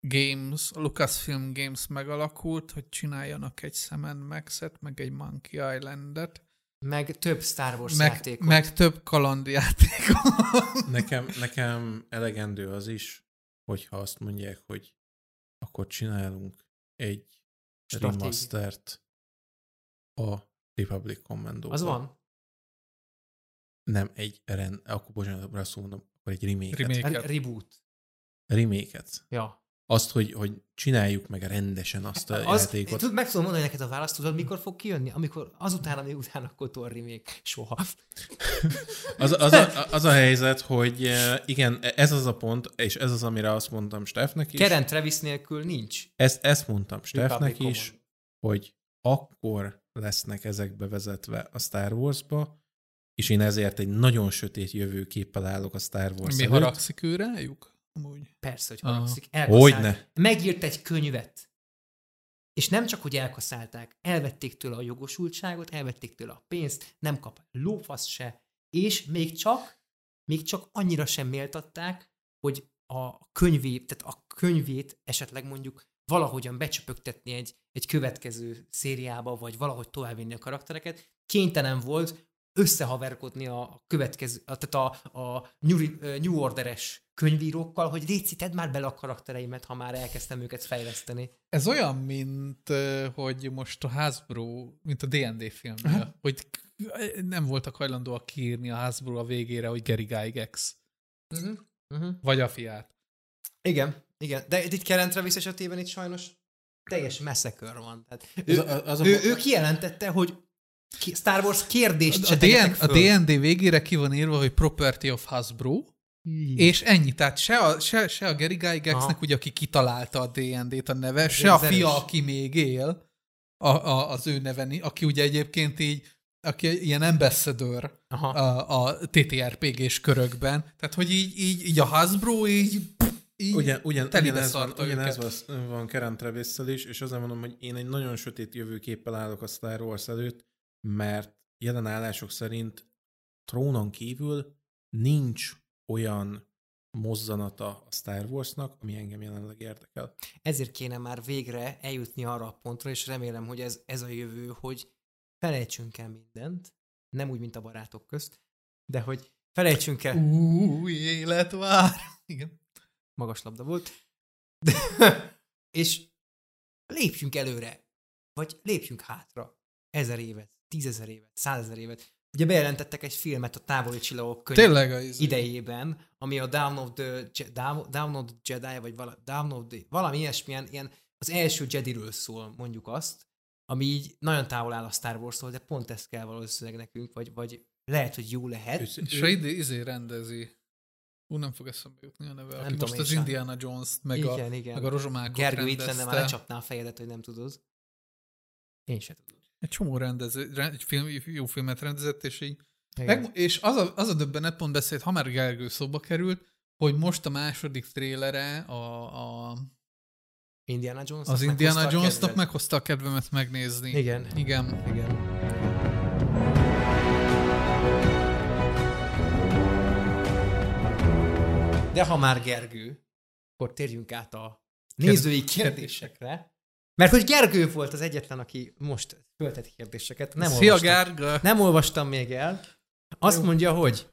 Games, Lucasfilm Games megalakult, hogy csináljanak egy Sam Max-et, meg egy Monkey Island-et, Meg több Star Wars meg, játékot. meg több kalandjátékot. Nekem, nekem elegendő az is, hogyha azt mondják, hogy akkor csinálunk egy Stratégia. remastert a Republic commando Az van. Nem egy, ren, akkor bocsánat, azt mondom, akkor egy remake-et. Remake. Reboot. remake-et. Ja. Azt, hogy, hogy csináljuk meg rendesen azt a Az, játékot. tud, meg tudom mondani neked a választ, tudod, mikor fog kijönni? Amikor azután, ami után, akkor Thor remake. Soha. Az, az, a, az a helyzet, hogy eh, igen, ez az a pont, és ez az, amire azt mondtam Steffnek is. Keren Travis nélkül nincs. Ezt, ezt mondtam Republic is, hogy akkor lesznek ezek bevezetve a Star Wars-ba, és én ezért egy nagyon sötét jövőképpel állok a Star Wars Mi előtt. haragszik ő rájuk? Amúgy. Persze, hogy haragszik. Hogyne. Megírt egy könyvet. És nem csak, hogy elkaszálták, elvették tőle a jogosultságot, elvették tőle a pénzt, nem kap lófasz se, és még csak, még csak annyira sem méltatták, hogy a könyvét, tehát a könyvét esetleg mondjuk valahogyan becsöpögtetni egy, egy következő szériába, vagy valahogy továbbvinni a karaktereket, kénytelen volt összehaverkodni a következő, tehát a, a New, New Order-es könyvírókkal, hogy Léci, tedd már bele a karaktereimet, ha már elkezdtem őket fejleszteni. Ez olyan, mint hogy most a Hasbro, mint a D&D filmnél, hogy nem voltak hajlandóak kiírni a Hasbro a végére, hogy Gary Gygax. Uh-huh. Uh-huh. Vagy a fiát. Igen, igen. De itt Karen Travis esetében itt sajnos teljes messzekör van. Tehát Az ő, a- az a- ő, ő kijelentette, hogy Star Wars kérdést A, se DN, a. D&D végére ki van írva, hogy Property of Hasbro, és ennyi. Tehát se a, se, se a Gary Gygaxnek, ugye, aki kitalálta a D&D-t a neve, Ez se a fia, erős. aki még él, a, a, az ő neven, aki ugye egyébként így, aki ilyen ambassador Aha. a, a TTRPG-s körökben. Tehát, hogy így, így, így a Hasbro így, így Ugyan, ugyan, ugyanez van, ugyanez van, van Karen travis is, és azért mondom, hogy én egy nagyon sötét jövőképpel állok a Star Wars előtt, mert jelen állások szerint trónon kívül nincs olyan mozzanata a Star Warsnak, ami engem jelenleg érdekel. Ezért kéne már végre eljutni arra a pontra, és remélem, hogy ez, ez a jövő, hogy felejtsünk el mindent, nem úgy, mint a barátok közt, de hogy felejtsünk el... Új élet vár. Igen. Magas labda volt. De, és lépjünk előre, vagy lépjünk hátra. Ezer évet, tízezer évet, százezer évet. Ugye bejelentettek egy filmet a távoli csillagok könyv Tényleg az idejében, ami a Down of the, Down, Down of the Jedi, vagy vala, Down of the, valami ilyesmilyen, ilyen az első Jediről szól, mondjuk azt, ami így nagyon távol áll a Star Wars-tól, de pont ezt kell valószínűleg nekünk, vagy, vagy lehet, hogy jó lehet. És ha izé, izé rendezi. Ú, nem fog eszembe jutni a neve. Nem Aki tudom most az sem. Indiana Jones-t, meg, a, igen, igen. meg a rozsomákot Gergő itt lenne, már lecsapná a fejedet, hogy nem tudod. Én se tudod. Egy csomó rendező, re- egy film, jó filmet rendezett, és így Igen. Meg, és az a, az a döbbenet, pont beszélt, ha már Gergő szóba került, hogy most a második trélere a, a, Indiana Jones. az Indiana Jones-nak meghozta a kedvemet megnézni. Igen. Igen. Igen. De ha már Gergő, akkor térjünk át a nézői kérdésekre. Mert hogy Gergő volt az egyetlen, aki most föltett kérdéseket. Nem Szia, olvastam. Gerga! Nem olvastam még el. Azt mondja, hogy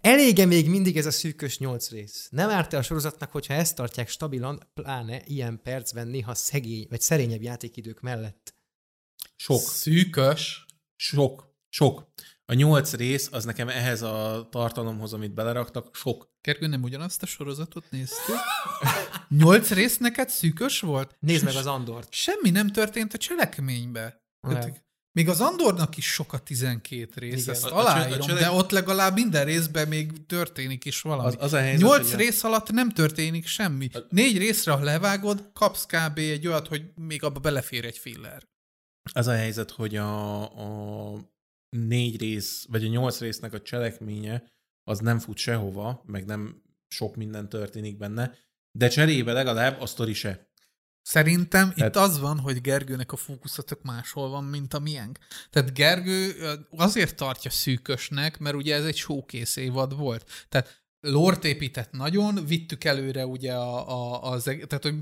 elége még mindig ez a szűkös nyolc rész. Nem árt a sorozatnak, hogyha ezt tartják stabilan, pláne ilyen percben néha szegény, vagy szerényebb játékidők mellett. Sok. Szűkös. Sok. Sok. A nyolc rész, az nekem ehhez a tartalomhoz, amit beleraktak, sok. Gergő, nem ugyanazt a sorozatot néztük? Nyolc rész neked szűkös volt? Nézd meg az Andort. Semmi nem történt a cselekménybe. Még az Andornak is sok a 12 rész, Igen. ezt A- a aláírom, a csele- de ott legalább minden részben még történik is valami. Az, az a helyzet, Nyolc hogy a- rész alatt nem történik semmi. Négy részre, ha levágod, kapsz kb. egy olyat, hogy még abba belefér egy filler. Az a helyzet, hogy a, a négy rész, vagy a nyolc résznek a cselekménye az nem fut sehova, meg nem sok minden történik benne, de cserébe legalább a sztori se. Szerintem Tehát- itt az van, hogy Gergőnek a fókuszatok máshol van, mint a miénk. Tehát Gergő azért tartja szűkösnek, mert ugye ez egy showkész évad volt. Tehát lort épített nagyon, vittük előre ugye a, a, az, tehát hogy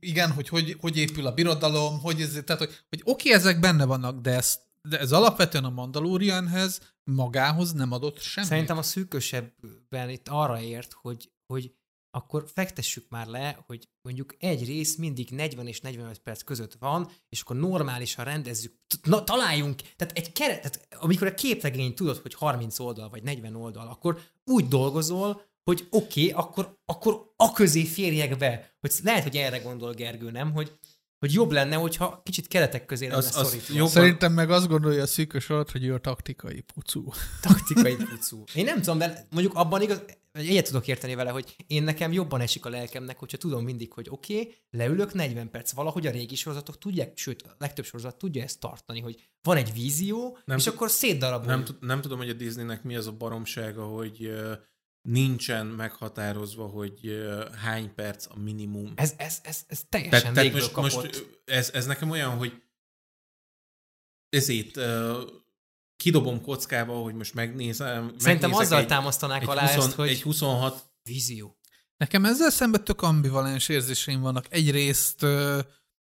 igen, hogy, hogy hogy épül a birodalom, hogy ez, tehát hogy, hogy oké, ezek benne vannak, de ez, de ez alapvetően a Mandalorianhez magához nem adott semmit. Szerintem a szűkösebben itt arra ért, hogy, hogy akkor fektessük már le, hogy mondjuk egy rész mindig 40 és 45 perc között van, és akkor normálisan rendezzük, na, találjunk, tehát egy keret, tehát amikor a képregény tudod, hogy 30 oldal vagy 40 oldal, akkor úgy dolgozol, hogy oké, okay, akkor, akkor a közé férjek be. Hogy lehet, hogy erre gondol Gergő, nem? Hogy, hogy jobb lenne, hogyha kicsit keretek közé lenne Az- az szorítva. jobb- Szerintem meg azt gondolja a szűkös alatt, hogy ő a taktikai pucú. taktikai pucú. Én nem tudom, de mondjuk abban igaz, vagy egyet tudok érteni vele, hogy én nekem jobban esik a lelkemnek, hogyha tudom mindig, hogy oké, okay, leülök 40 perc, valahogy a régi sorozatok tudják, sőt, a legtöbb sorozat tudja ezt tartani, hogy van egy vízió, nem és akkor szétdarabol. Nem, nem tudom, hogy a Disneynek mi az a baromsága, hogy nincsen meghatározva, hogy hány perc a minimum. Ez, ez, ez, ez teljesen Tehát, tehát most, kapott. most ez, ez nekem olyan, hogy ezért uh, kidobom kockába, hogy most megnézem. Szerintem azzal egy, támasztanák egy, alá 20, ezt, hogy egy 26 vízió. Nekem ezzel szemben tök ambivalens érzéseim vannak. Egyrészt, ö,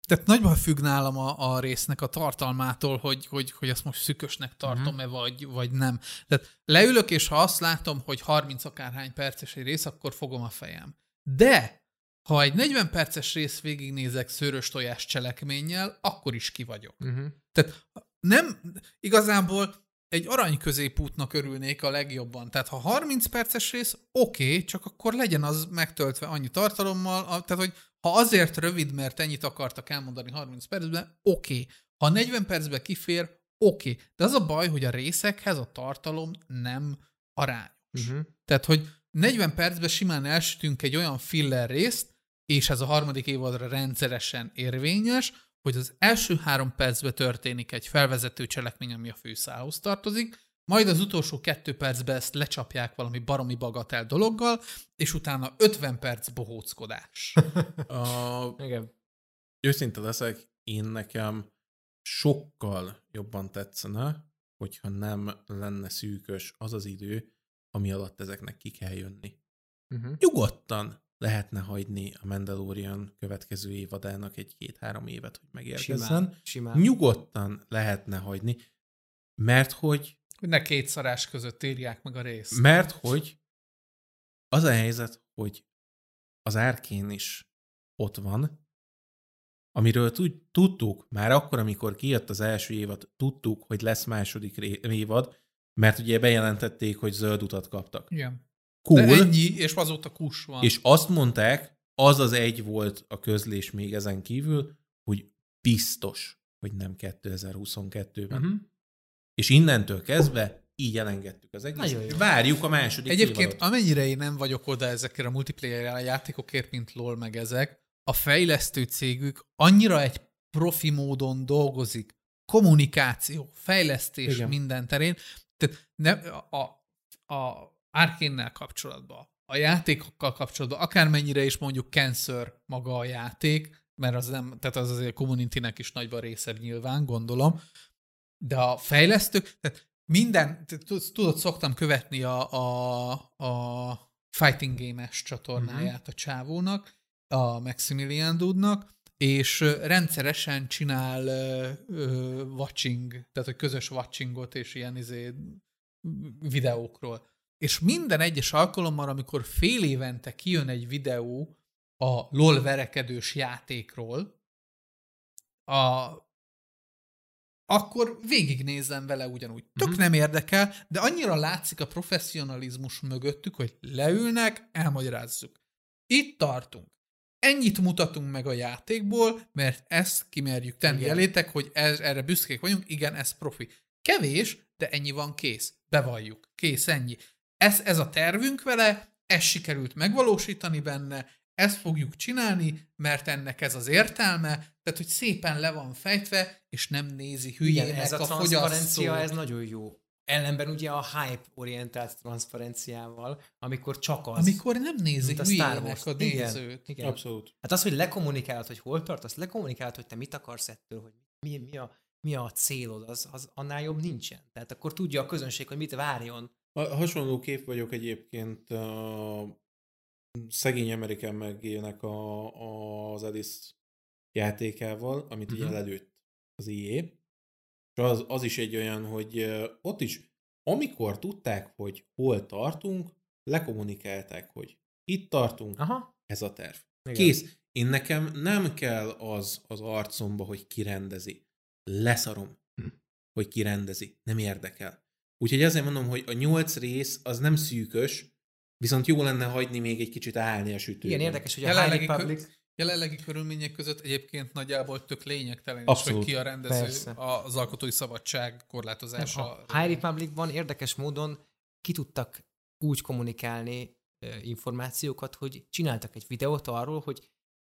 tehát nagyban függ nálam a, a résznek a tartalmától, hogy, hogy, hogy ezt most szükösnek tartom-e, vagy, vagy nem. Tehát leülök, és ha azt látom, hogy 30 akárhány perces egy rész, akkor fogom a fejem. De, ha egy 40 perces rész végignézek szőrös tojás cselekménnyel, akkor is ki vagyok. Uh-huh. Tehát nem, igazából egy arany középútnak örülnék a legjobban. Tehát ha 30 perces rész, oké, okay, csak akkor legyen az megtöltve annyi tartalommal, a- tehát hogy ha azért rövid, mert ennyit akartak elmondani 30 percben, oké. Okay. Ha 40 percben kifér, oké. Okay. De az a baj, hogy a részekhez a tartalom nem arányos. Uh-huh. Tehát, hogy 40 percben simán elsütünk egy olyan filler részt, és ez a harmadik évadra rendszeresen érvényes, hogy az első három percben történik egy felvezető cselekmény, ami a főszához tartozik, majd az utolsó kettő percben ezt lecsapják valami baromi bagatel dologgal, és utána 50 perc bohóckodás. a, Igen. őszinte leszek, én nekem sokkal jobban tetszene, hogyha nem lenne szűkös az az idő, ami alatt ezeknek ki kell jönni. Uh-huh. Nyugodtan lehetne hagyni a Mandalorian következő évadának egy-két-három évet, hogy megérkezzen. Simán, simán. Nyugodtan lehetne hagyni, mert hogy, Hogy ne két szarás között írják meg a részt. mert hogy az a helyzet, hogy az árkén is ott van, amiről tud, tudtuk, már akkor, amikor kijött az első évad, tudtuk, hogy lesz második évad, mert ugye bejelentették, hogy zöld utat kaptak. Igen. Cool. De ennyi, és azóta kus van. És azt mondták, az az egy volt a közlés még ezen kívül, hogy biztos, hogy nem 2022-ben. Uh-huh. És innentől kezdve így elengedtük az egészet. Nagyon jó. Várjuk a második Egyébként, évadot. amennyire én nem vagyok oda ezekre a multiplayer játékokért, mint LOL meg ezek, a fejlesztő cégük annyira egy profi módon dolgozik, kommunikáció, fejlesztés Igen. Minden terén, tehát ne, a, a, a Arkénnel kapcsolatban, a játékokkal kapcsolatban, akármennyire is mondjuk cancer maga a játék, mert az nem, tehát az azért a communitynek is nagyban része nyilván, gondolom, de a fejlesztők, tehát minden, tudod, szoktam követni a, a, a Fighting Game-es csatornáját a csávónak, a Maximilian Dudnak, és rendszeresen csinál ö, ö, watching, tehát hogy közös watchingot és ilyen izé, videókról. És minden egyes alkalommal, amikor fél évente kijön egy videó a LOL verekedős játékról, a, akkor végignézem vele ugyanúgy. Tök Mhm. nem érdekel, de annyira látszik a professzionalizmus mögöttük, hogy leülnek, elmagyarázzuk. Itt tartunk. Ennyit mutatunk meg a játékból, mert ezt kimerjük tenni Igen. elétek, hogy ez, erre büszkék vagyunk, igen, ez profi. Kevés, de ennyi van kész. Bevalljuk. Kész, ennyi. Ez, ez a tervünk vele, ezt sikerült megvalósítani benne, ezt fogjuk csinálni, mert ennek ez az értelme, tehát hogy szépen le van fejtve, és nem nézi hülyének Igen, ez a, a transzparencia, ez nagyon jó. Ellenben ugye a hype-orientált transzparenciával, amikor csak az. Amikor nem nézi a Star Wars. a Igen, nézőt. Igen. Abszolút. Hát az, hogy lekommunikálod, hogy hol tartasz, lekommunikálod, hogy te mit akarsz ettől, hogy mi, mi, a, mi a célod, az, az annál jobb nincsen. Tehát akkor tudja a közönség, hogy mit várjon. Hasonló kép vagyok egyébként a szegény American megélnek a, a, az Alice játékával, amit uh-huh. ugye Mhm. lelőtt az IE. És az, az is egy olyan, hogy ott is, amikor tudták, hogy hol tartunk, lekommunikálták, hogy itt tartunk, Aha. ez a terv. Igen. Kész. Én nekem nem kell az az arcomba, hogy kirendezi. Leszarom, Hm. hogy kirendezi. Nem érdekel. Úgyhogy azért mondom, hogy a nyolc rész az nem szűkös, viszont jó lenne hagyni még egy kicsit állni a sütőben. Igen, érdekes, hogy a Jelenlegi High Republic... Jelenlegi körülmények között egyébként nagyjából tök lényegtelen is, Abszolút. hogy ki a rendező Persze. az alkotói szabadság korlátozása. A High Republicban érdekes módon ki tudtak úgy kommunikálni ö, információkat, hogy csináltak egy videót arról, hogy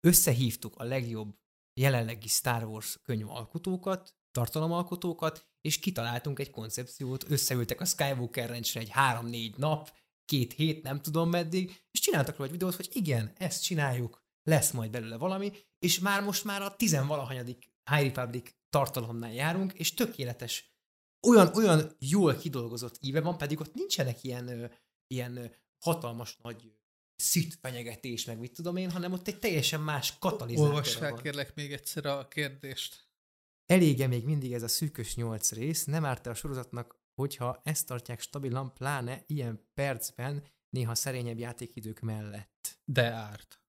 összehívtuk a legjobb jelenlegi Star Wars könyvalkotókat, tartalomalkotókat, és kitaláltunk egy koncepciót, összeültek a Skywalker Ranchre egy három-négy nap, két hét, nem tudom meddig, és csináltak róla egy videót, hogy igen, ezt csináljuk, lesz majd belőle valami, és már most már a tizenvalahanyadik High Republic tartalomnál járunk, és tökéletes olyan, olyan jól kidolgozott íve van, pedig ott nincsenek ilyen, ilyen hatalmas nagy szit fenyegetés, meg mit tudom én, hanem ott egy teljesen más katalizátor Olvas fel van. kérlek még egyszer a kérdést. Elége még mindig ez a szűkös nyolc rész, nem árt a sorozatnak, hogyha ezt tartják stabilan, pláne ilyen percben, néha szerényebb játékidők mellett. De árt.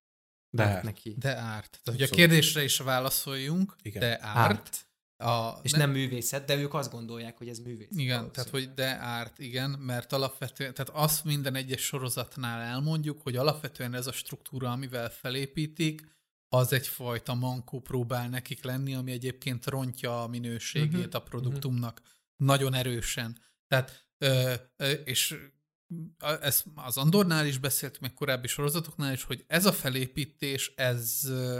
De Árt neki. De árt. Tehát, hogy a kérdésre is válaszoljunk, Igen. de árt. Árt. A, És nem művészet, de ők azt gondolják, hogy ez művészet. Igen, tehát hogy de árt, igen, mert alapvetően, tehát azt minden egyes sorozatnál elmondjuk, hogy alapvetően ez a struktúra, amivel felépítik, az egyfajta mankó próbál nekik lenni, ami egyébként rontja a minőségét Mhm, a produktumnak nagyon erősen. Tehát, ö, ö, és ezt az Andornál is beszéltük, meg korábbi sorozatoknál is, hogy ez a felépítés, ez ö,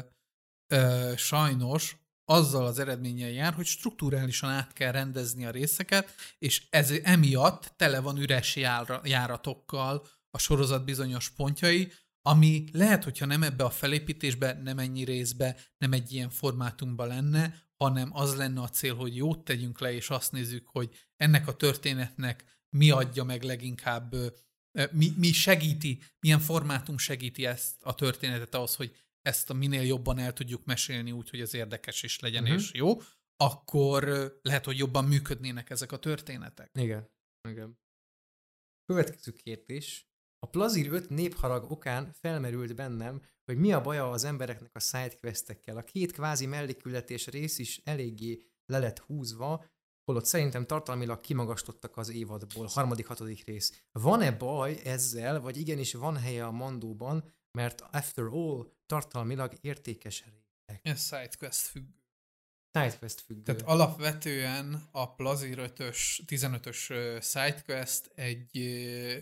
ö, sajnos azzal az eredménnyel jár, hogy strukturálisan át kell rendezni a részeket, és ez emiatt tele van üres jára, járatokkal a sorozat bizonyos pontjai, ami lehet, hogyha nem ebbe a felépítésbe, nem ennyi részbe, nem egy ilyen formátumba lenne, hanem az lenne a cél, hogy jót tegyünk le, és azt nézzük, hogy ennek a történetnek mi adja meg leginkább, mi, mi segíti, milyen formátum segíti ezt a történetet ahhoz, hogy ezt a minél jobban el tudjuk mesélni úgy, hogy az érdekes is legyen uh-huh. és jó, akkor lehet, hogy jobban működnének ezek a történetek. Igen. Igen. Következő kérdés. A Plazir 5 népharag okán felmerült bennem, hogy mi a baja az embereknek a sidequestekkel. A két kvázi mellékületés rész is eléggé le lett húzva, holott szerintem tartalmilag kimagastottak az évadból, harmadik, hatodik rész. Van-e baj ezzel, vagy igenis van helye a mandóban, mert after all tartalmilag értékes rétek? Ez sidequest függ. Sidequest függő. Tehát alapvetően a Plazir 5-ös, 15-ös sidequest egy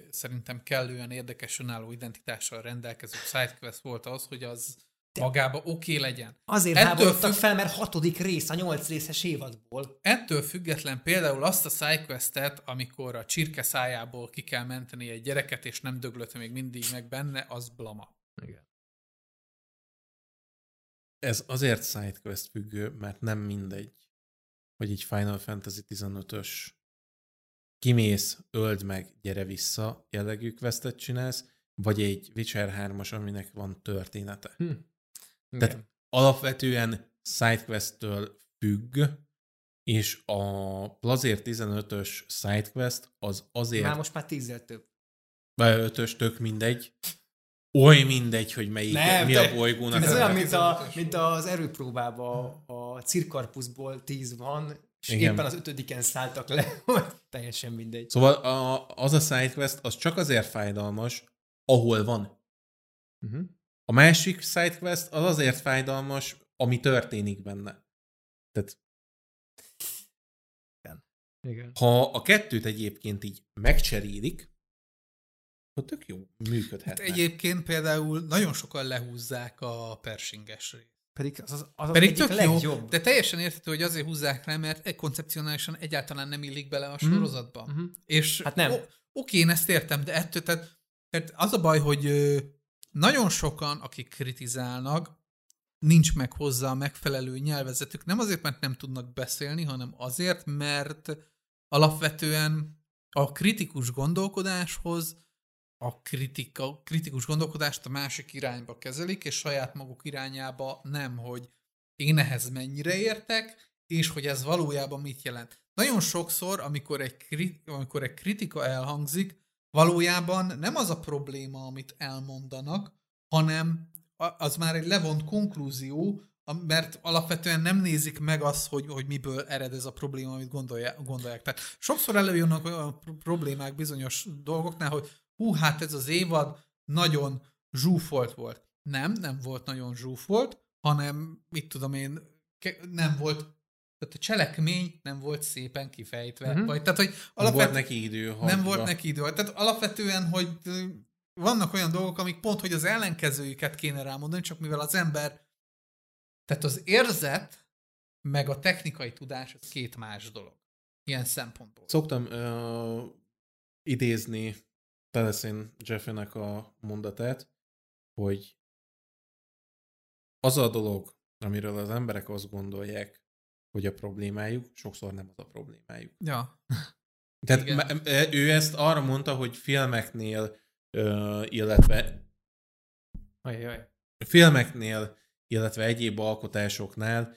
szerintem kellően érdekes önálló identitással rendelkező sidequest volt az, hogy az de magába oké okay legyen. Azért háborodtak függ... fel, mert hatodik rész a nyolc részes évadból. Ettől független például azt a sidequestet, amikor a csirke szájából ki kell menteni egy gyereket, és nem döglött még mindig meg benne, az blama. Ez azért sidequest függő, mert nem mindegy, hogy egy Final Fantasy 15-ös kimész, öld meg, gyere vissza jellegű questet csinálsz, vagy egy Witcher 3-as, aminek van története. Hm. Tehát Igen. alapvetően sidequest-től függ, és a Plazér 15-ös sidequest az azért... Már most már tízzel több. Vagy ötös, tök mindegy oly mindegy, hogy melyik, Nem, mi a bolygónak. Ez olyan, mint, a, mint az erőpróbában a cirkarpuszból tíz van, és Igen. éppen az ötödiken szálltak le, teljesen mindegy. Szóval a, az a sidequest, az csak azért fájdalmas, ahol van. Uh-huh. A másik sidequest az azért fájdalmas, ami történik benne. Tehát Igen. Ha a kettőt egyébként így megcserélik, akkor tök jó működhet. Hát egyébként például nagyon sokan lehúzzák a persinges részt. Pedig az az, az, Pedig tök legjobb. jó, de teljesen érthető, hogy azért húzzák le, mert egy koncepcionálisan egyáltalán nem illik bele a mhm. sorozatba. Mm-hmm. És hát nem. oké, én ezt értem, de ettől, tehát, tehát az a baj, hogy nagyon sokan, akik kritizálnak, nincs meg hozzá a megfelelő nyelvezetük. Nem azért, mert nem tudnak beszélni, hanem azért, mert alapvetően a kritikus gondolkodáshoz a kritika, kritikus gondolkodást a másik irányba kezelik, és saját maguk irányába nem, hogy én ehhez mennyire értek, és hogy ez valójában mit jelent. Nagyon sokszor, amikor egy, amikor egy kritika elhangzik, valójában nem az a probléma, amit elmondanak, hanem az már egy levont konklúzió, mert alapvetően nem nézik meg azt, hogy, hogy miből ered ez a probléma, amit gondolják. gondolják. Tehát sokszor előjönnek olyan problémák bizonyos dolgoknál, hogy hú, hát ez az évad nagyon zsúfolt volt. Nem, nem volt nagyon zsúfolt, hanem, mit tudom én, nem volt, tehát a cselekmény nem volt szépen kifejtve. Uh-huh. Vagy, tehát, hogy alapvet... Nem volt neki idő. Hagyva. Nem volt neki idő. Tehát alapvetően, hogy vannak olyan dolgok, amik pont, hogy az ellenkezőjüket kéne rámondani, csak mivel az ember, tehát az érzet, meg a technikai tudás, az két más dolog. Ilyen szempontból. Szoktam uh, idézni Tennessee Jeffrey-nek a mondatát, hogy az a dolog, amiről az emberek azt gondolják, hogy a problémájuk, sokszor nem az a problémájuk. Ja. Tehát Igen. ő ezt arra mondta, hogy filmeknél, illetve Ajaj. filmeknél, illetve egyéb alkotásoknál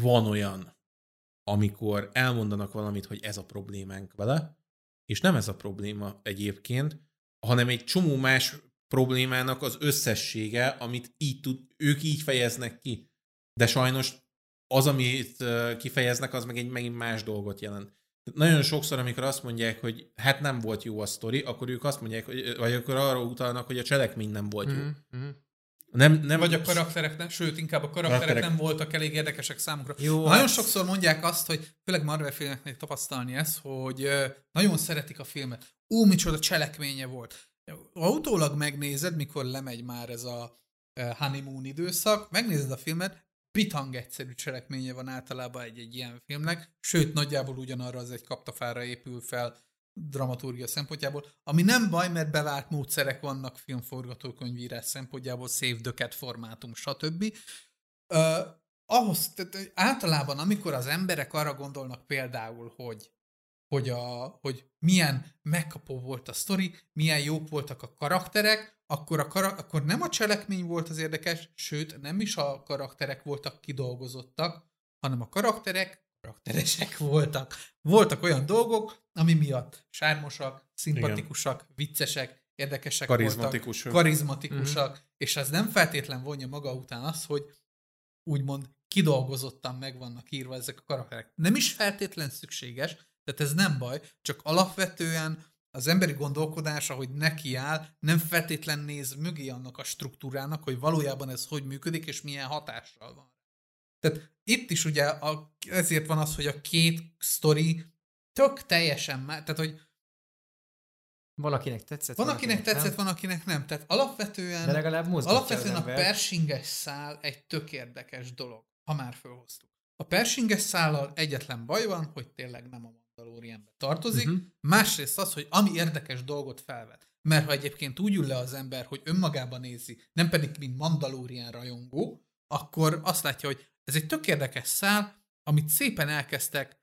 van olyan, amikor elmondanak valamit, hogy ez a problémánk vele, és nem ez a probléma egyébként, hanem egy csomó más problémának az összessége, amit így tud, ők így fejeznek ki. De sajnos az, amit kifejeznek, az meg egy megint más dolgot jelent. Nagyon sokszor, amikor azt mondják, hogy hát nem volt jó a sztori, akkor ők azt mondják, vagy akkor arra utalnak, hogy a cselekmény nem volt jó. Mm-hmm. Nem, nem Vagy a karakterek nem, sőt, inkább a karakterek, karakterek nem voltak elég érdekesek számukra. Jó, nagyon hát... sokszor mondják azt, hogy főleg Marvel filmeknél tapasztalni ezt, hogy nagyon szeretik a filmet. Ú, micsoda cselekménye volt. Ha utólag megnézed, mikor lemegy már ez a honeymoon időszak, megnézed a filmet, bitang egyszerű cselekménye van általában egy-egy ilyen filmnek, sőt, nagyjából ugyanarra az egy kaptafára épül fel, dramaturgia szempontjából, ami nem baj, mert bevált módszerek vannak filmforgatókönyvírás szempontjából, save formátum, stb. ahhoz, tehát általában amikor az emberek arra gondolnak például, hogy hogy, a, hogy milyen megkapó volt a sztori, milyen jók voltak a karakterek, akkor, a kara- akkor nem a cselekmény volt az érdekes, sőt, nem is a karakterek voltak kidolgozottak, hanem a karakterek karakteresek voltak. Voltak olyan dolgok, ami miatt sármosak, szimpatikusak, Igen. viccesek, érdekesek karizmatikusak. voltak, karizmatikusak, mm-hmm. és ez nem feltétlen vonja maga után az, hogy úgymond kidolgozottan meg vannak írva ezek a karakterek. Nem is feltétlen szükséges, tehát ez nem baj, csak alapvetően az emberi gondolkodás, ahogy neki áll, nem feltétlen néz mögé annak a struktúrának, hogy valójában ez hogy működik, és milyen hatással van. Tehát itt is ugye a, ezért van az, hogy a két sztori tök teljesen tehát hogy van, akinek tetszett. Van, akinek akinek tetszett, nem. van, akinek nem. Tehát alapvetően, De legalább alapvetően a persinges szál egy tök érdekes dolog, ha már felhoztuk. A persinges szállal egyetlen baj van, hogy tényleg nem a Mandalorianbe tartozik. Uh-huh. Másrészt az, hogy ami érdekes dolgot felvet. Mert ha egyébként úgy ül le az ember, hogy önmagában nézi, nem pedig mint Mandalorian rajongó, akkor azt látja, hogy ez egy tök érdekes szál, amit szépen elkezdtek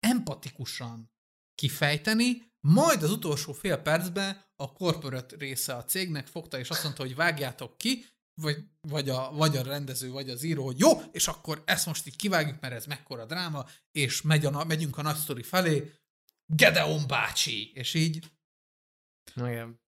empatikusan kifejteni, majd az utolsó fél percben a corporate része a cégnek fogta, és azt mondta, hogy vágjátok ki, vagy, vagy, a, vagy a rendező, vagy az író, hogy jó, és akkor ezt most így kivágjuk, mert ez mekkora dráma, és megy a, megyünk a nagy sztori felé, Gedeon bácsi, és így. Igen.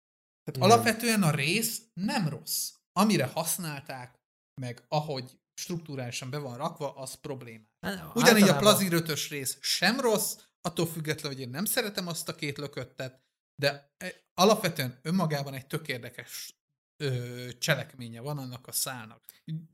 Tehát Igen. alapvetően a rész nem rossz. Amire használták, meg ahogy struktúrálisan be van rakva, az problémás. Hát, Ugyanígy általában... a Plazir 5 rész sem rossz, attól függetlenül, hogy én nem szeretem azt a két lököttet, de e, alapvetően önmagában egy tök érdekes ö, cselekménye van annak a szálnak.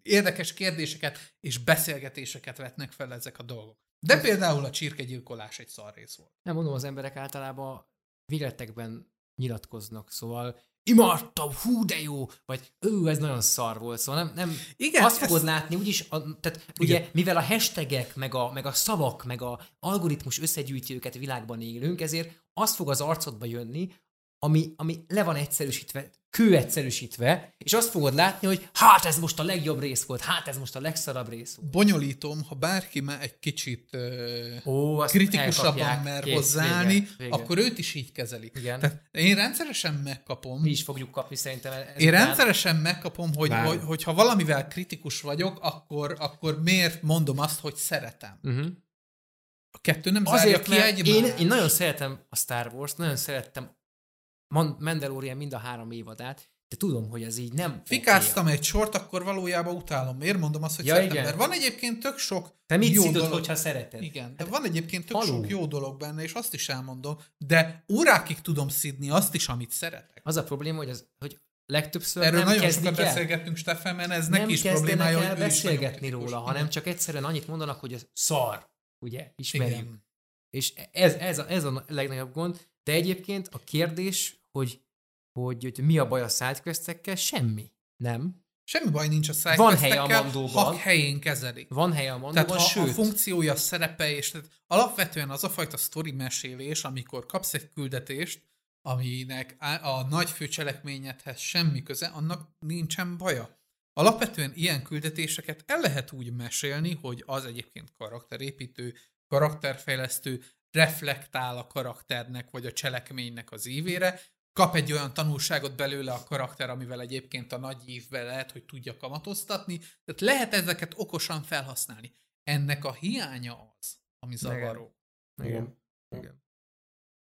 Érdekes kérdéseket és beszélgetéseket vetnek fel ezek a dolgok. De például a csirkegyilkolás egy szarrész volt. Nem mondom, az emberek általában véletekben nyilatkoznak, szóval imádtam, hú de jó, vagy ő, ez nagyon szar volt, szóval nem, nem Igen, azt fogod ezt... látni, úgyis, a, tehát Igen. ugye, mivel a hashtagek, meg a, meg a szavak, meg a algoritmus összegyűjtőket világban élünk, ezért azt fog az arcodba jönni, ami, ami le van egyszerűsítve, kő egyszerűsítve, és azt fogod látni, hogy hát ez most a legjobb rész volt, hát ez most a legszarabb rész volt. Bonyolítom, ha bárki már egy kicsit Ó, kritikusabban mer hozzáállni, akkor őt is így kezelik. Igen. Tehát én rendszeresen megkapom. Mi is fogjuk kapni szerintem. Én után. rendszeresen megkapom, hogy, hogy, hogy ha valamivel kritikus vagyok, akkor, akkor miért mondom azt, hogy szeretem. Uh-huh. A kettő nem Azért, zárja ki én, én nagyon szeretem a Star Wars, nagyon szerettem Mandalorian mind a három évadát, de tudom, hogy ez így nem Fikáztam okay. egy sort, akkor valójában utálom. Miért mondom azt, hogy ja, szeretem? Igen. Mert van egyébként tök sok Te mit jó szidod, dolog. hogyha szereted? Igen, de hát, van egyébként tök haló. sok jó dolog benne, és azt is elmondom, de órákig tudom szidni azt is, amit szeretek. Az a probléma, hogy, az, hogy legtöbbször Erről nem nagyon sokat el. beszélgettünk, Stefan, mert ez neki is problémája, hogy beszélgetni róla, hanem csak egyszerűen annyit mondanak, hogy ez szar, ugye, ismerjük. Igen. És ez, ez, a, ez a legnagyobb gond, de egyébként a kérdés, hogy, hogy, hogy mi a baj a sidequestekkel, semmi. Nem. Semmi baj nincs a sidequestekkel, Van helye a mandóban. ha helyén kezelik. Van helye a mandóban, tehát, sőt. a funkciója, szerepe, és tehát alapvetően az a fajta sztori mesélés, amikor kapsz egy küldetést, aminek a nagy főcselekményedhez semmi köze, annak nincsen baja. Alapvetően ilyen küldetéseket el lehet úgy mesélni, hogy az egyébként karakterépítő, karakterfejlesztő, reflektál a karakternek vagy a cselekménynek az ívére, kap egy olyan tanulságot belőle a karakter, amivel egyébként a nagy ívvel lehet, hogy tudja kamatoztatni. Tehát lehet ezeket okosan felhasználni. Ennek a hiánya az, ami zavaró. Igen. Igen. Igen.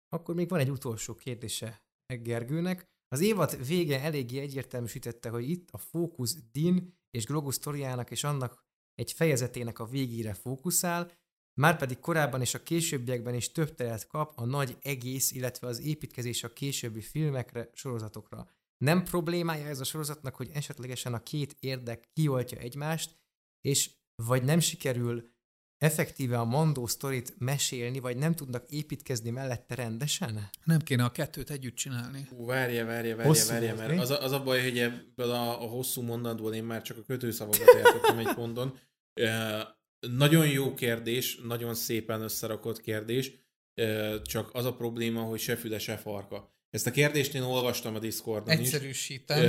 Akkor még van egy utolsó kérdése Gergőnek. Az évad vége eléggé egyértelműsítette, hogy itt a fókusz Din és Grogu sztoriának és annak egy fejezetének a végére fókuszál, Márpedig korábban és a későbbiekben is több teret kap a nagy egész, illetve az építkezés a későbbi filmekre, sorozatokra. Nem problémája ez a sorozatnak, hogy esetlegesen a két érdek kioltja egymást, és vagy nem sikerül effektíve a Mandó sztorit mesélni, vagy nem tudnak építkezni mellette rendesen? Nem kéne a kettőt együtt csinálni. Ú, várja, várja, várja, várja, mert az a, az a baj, hogy ebből a, a hosszú mondatból én már csak a kötőszavakat értettem egy ponton. Nagyon jó kérdés, nagyon szépen összerakott kérdés, csak az a probléma, hogy se füle, se farka. Ezt a kérdést én olvastam a Discordon Egyszerűsítem. is.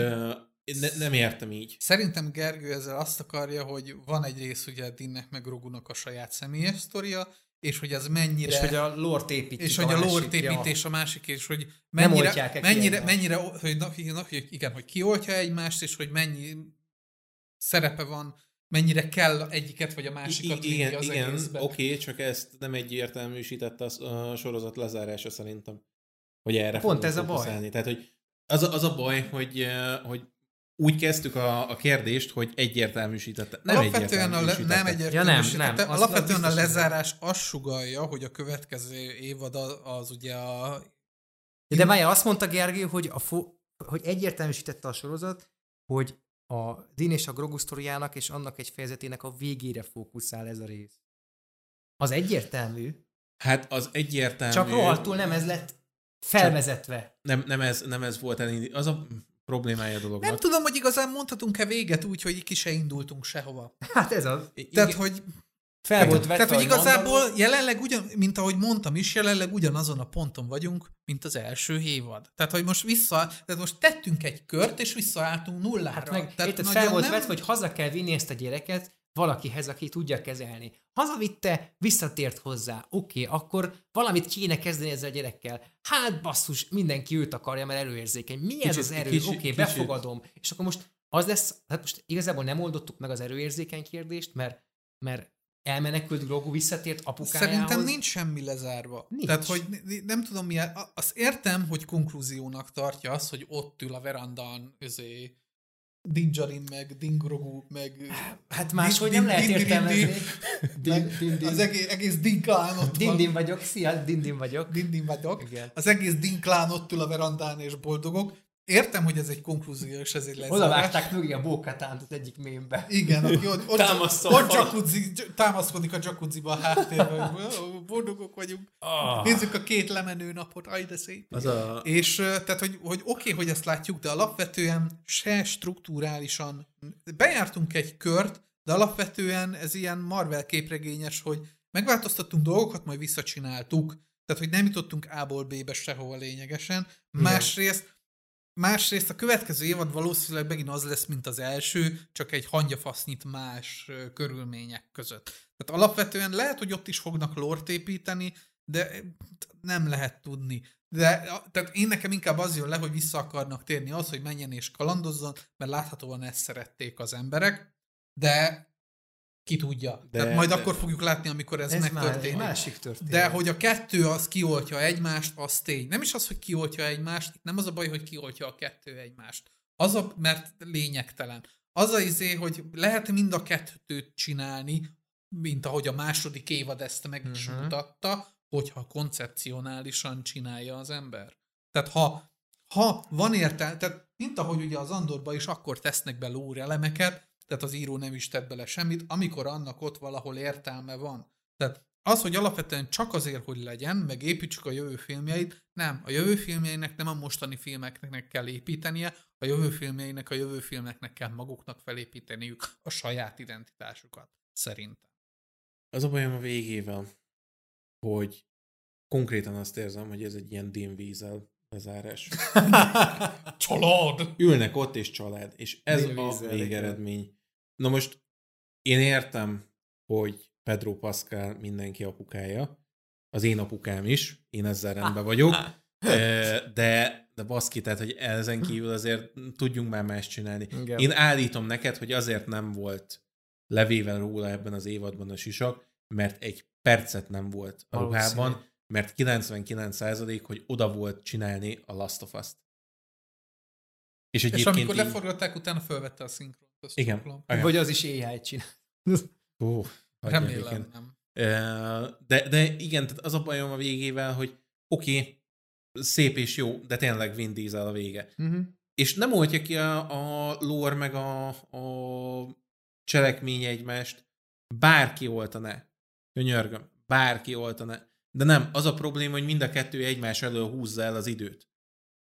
Én ne, nem értem így. Szerintem Gergő ezzel azt akarja, hogy van egy rész ugye Dinnek meg Rogunak a saját személyes sztoria, és hogy ez mennyire... És hogy a lore építik és hogy a lore építés a másik, és hogy mennyire, mennyire, mennyire, hogy, na, na, hogy igen, hogy kioltja egymást, és hogy mennyi szerepe van, mennyire kell egyiket vagy a másikat I- igen, az igen, oké, okay, csak ezt nem egyértelműsítette a sorozat lezárása szerintem. Hogy erre Pont ez a baj. Tehát, hogy az a, az a baj, hogy, hogy úgy kezdtük a, a kérdést, hogy egyértelműsítette. Nem alapvetően a le, nem egyértelműsítette. Ja, nem, nem. Alapvetően a lezárás azt sugalja, hogy a következő évad az, az ugye a... De várjál, azt mondta Gergő, hogy, a fo- hogy egyértelműsítette a sorozat, hogy a Din és a Grogu sztoriának és annak egy fejezetének a végére fókuszál ez a rész. Az egyértelmű. Hát az egyértelmű. Csak rohadtul nem ez lett felvezetve. nem, nem, ez, nem ez volt elindít. Az a problémája a dolognak. Nem tudom, hogy igazán mondhatunk-e véget úgy, hogy ki se indultunk sehova. Hát ez az. Tehát, hogy fel volt vetve, Tehát, hogy igazából mondom. jelenleg ugyan, mint ahogy mondtam is, jelenleg ugyanazon a ponton vagyunk, mint az első évad. Tehát, hogy most vissza, tehát most tettünk egy kört, és visszaálltunk nullára. Hát meg, tehát fel volt nem... vetve, hogy haza kell vinni ezt a gyereket, valakihez, aki tudja kezelni. Hazavitte, visszatért hozzá. Oké, okay, akkor valamit kéne kezdeni ezzel a gyerekkel. Hát basszus, mindenki őt akarja, mert előérzékeny. Mi kicsit, ez az erő? Oké, okay, befogadom. És akkor most az lesz, hát most igazából nem oldottuk meg az erőérzékeny kérdést, mert, mert elmenekült Grogu visszatért apukájához. Szerintem nincs semmi lezárva. Nincs. Tehát, hogy nem tudom milyen, azt értem, hogy konklúziónak tartja az, hogy ott ül a verandán özé, Dinjarin, meg Dingrogu, meg... Hát máshogy nem lehet értelmezni. Az egész, egész Dinklán ott Dindin vagyok, szia, Dindin vagyok. Dindin vagyok. Igen. Az egész Dinklán ott ül a verandán és boldogok. Értem, hogy ez egy konklúzió, és ez egy lezárás. Oda vágták mögé a bókatán az egyik mémbe. Igen, aki ott, ott, ott jacuzzi, támaszkodik a jacuzziba a háttérben. Boldogok vagyunk. Oh. Nézzük a két lemenő napot, aj de szép. Az a... És tehát, hogy, hogy oké, okay, hogy ezt látjuk, de alapvetően se strukturálisan bejártunk egy kört, de alapvetően ez ilyen Marvel képregényes, hogy megváltoztattunk dolgokat, majd visszacsináltuk. Tehát, hogy nem jutottunk A-ból B-be sehova lényegesen. Másrészt Másrészt a következő évad valószínűleg megint az lesz, mint az első, csak egy hangyafasznyit más körülmények között. Tehát alapvetően lehet, hogy ott is fognak lort építeni, de nem lehet tudni. De tehát én nekem inkább az jön le, hogy vissza akarnak térni az, hogy menjen és kalandozzon, mert láthatóan ezt szerették az emberek, de ki tudja. De, Tehát majd de, akkor fogjuk látni, amikor ez, ez megtörténik. Már másik történet. De hogy a kettő az kioltja egymást, az tény. Nem is az, hogy kioltja egymást, nem az a baj, hogy kioltja a kettő egymást. Az a, mert lényegtelen. Az a izé, hogy lehet mind a kettőt csinálni, mint ahogy a második évad ezt meg is uh-huh. mutatta, hogyha koncepcionálisan csinálja az ember. Tehát ha, ha van értelme, tehát mint ahogy ugye az Andorba is akkor tesznek be elemeket, tehát az író nem is tett bele semmit, amikor annak ott valahol értelme van. Tehát az, hogy alapvetően csak azért, hogy legyen, meg építsük a jövő filmjeit, nem. A jövő filmjeinek nem a mostani filmeknek kell építenie, a jövő filmjeinek a jövő filmeknek kell maguknak felépíteniük a saját identitásukat, szerintem. Az a bajom a végével, hogy konkrétan azt érzem, hogy ez egy ilyen Vízel lezárás. család! Ülnek ott és család, és ez a végeredmény. Na most én értem, hogy Pedro Pascal mindenki apukája, az én apukám is, én ezzel rendben vagyok, de, de baszki, tehát, hogy ezen kívül azért tudjunk már más csinálni. Igen. Én állítom neked, hogy azért nem volt levével róla ebben az évadban a sisak, mert egy percet nem volt a ruhában, mert 99% hogy oda volt csinálni a Last of Us-t. És, és amikor így... leforgatták, utána felvette a szinkront. Igen. igen. Vagy az is AI csinál. Ó, Remélem nem. De, de igen, tehát az a bajom a végével, hogy oké, okay, szép és jó, de tényleg Vin Diesel a vége. Uh-huh. És nem oltja ki a, a lore meg a, a cselekmény egymást. Bárki oltaná. Könyörgöm. Bárki oltaná. De nem, az a probléma, hogy mind a kettő egymás elől húzza el az időt.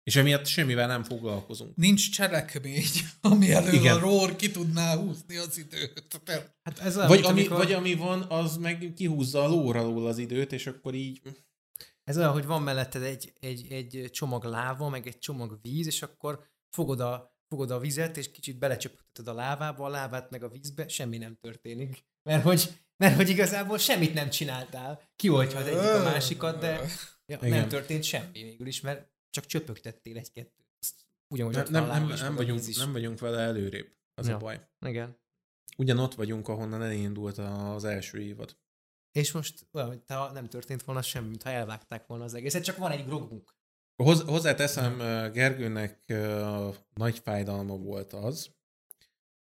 És emiatt semmivel nem foglalkozunk. Nincs cselekmény, ami elől Igen. a rór ki tudná húzni az időt. Hát ez vagy, ami, amikor... vagy ami van, az meg kihúzza a lór alól az időt, és akkor így... Ez olyan, hogy van melletted egy, egy, egy csomag láva, meg egy csomag víz, és akkor fogod a fogod a vizet, és kicsit belecsöpögteted a lávába, a lávát meg a vízbe, semmi nem történik. Mert hogy, mert hogy igazából semmit nem csináltál. Kioltja az egyik a másikat, de ja, nem történt semmi végül is, mert csak csöpögtettél egy-kettőt. Azt Ugyanúgy Nem, nem, nem, nem, vagyunk, nem vagyunk vele előrébb. Az Ja. a baj. Igen. Ugyanott vagyunk, ahonnan elindult az első évad. És most olyan, ha nem történt volna semmi, mintha elvágták volna az egészet, csak van egy grogunk. Hoz, hozzáteszem, Gergőnek nagy fájdalma volt az,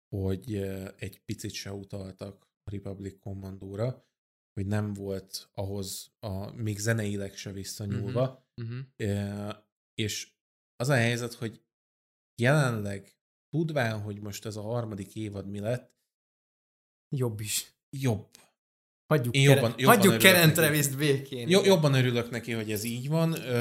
hogy egy picit se utaltak Republic Commandóra, hogy nem volt ahhoz a, még zeneileg se visszanyúlva, Uh-huh. Ö, és az a helyzet, hogy jelenleg tudván, hogy most ez a harmadik évad mi lett, Jobb is. jobb. Hagyjuk, Én jobban- jobban hagyjuk örülök Keren neki. Travis-t békén. Jo- jobban örülök neki, hogy ez így van. Ö,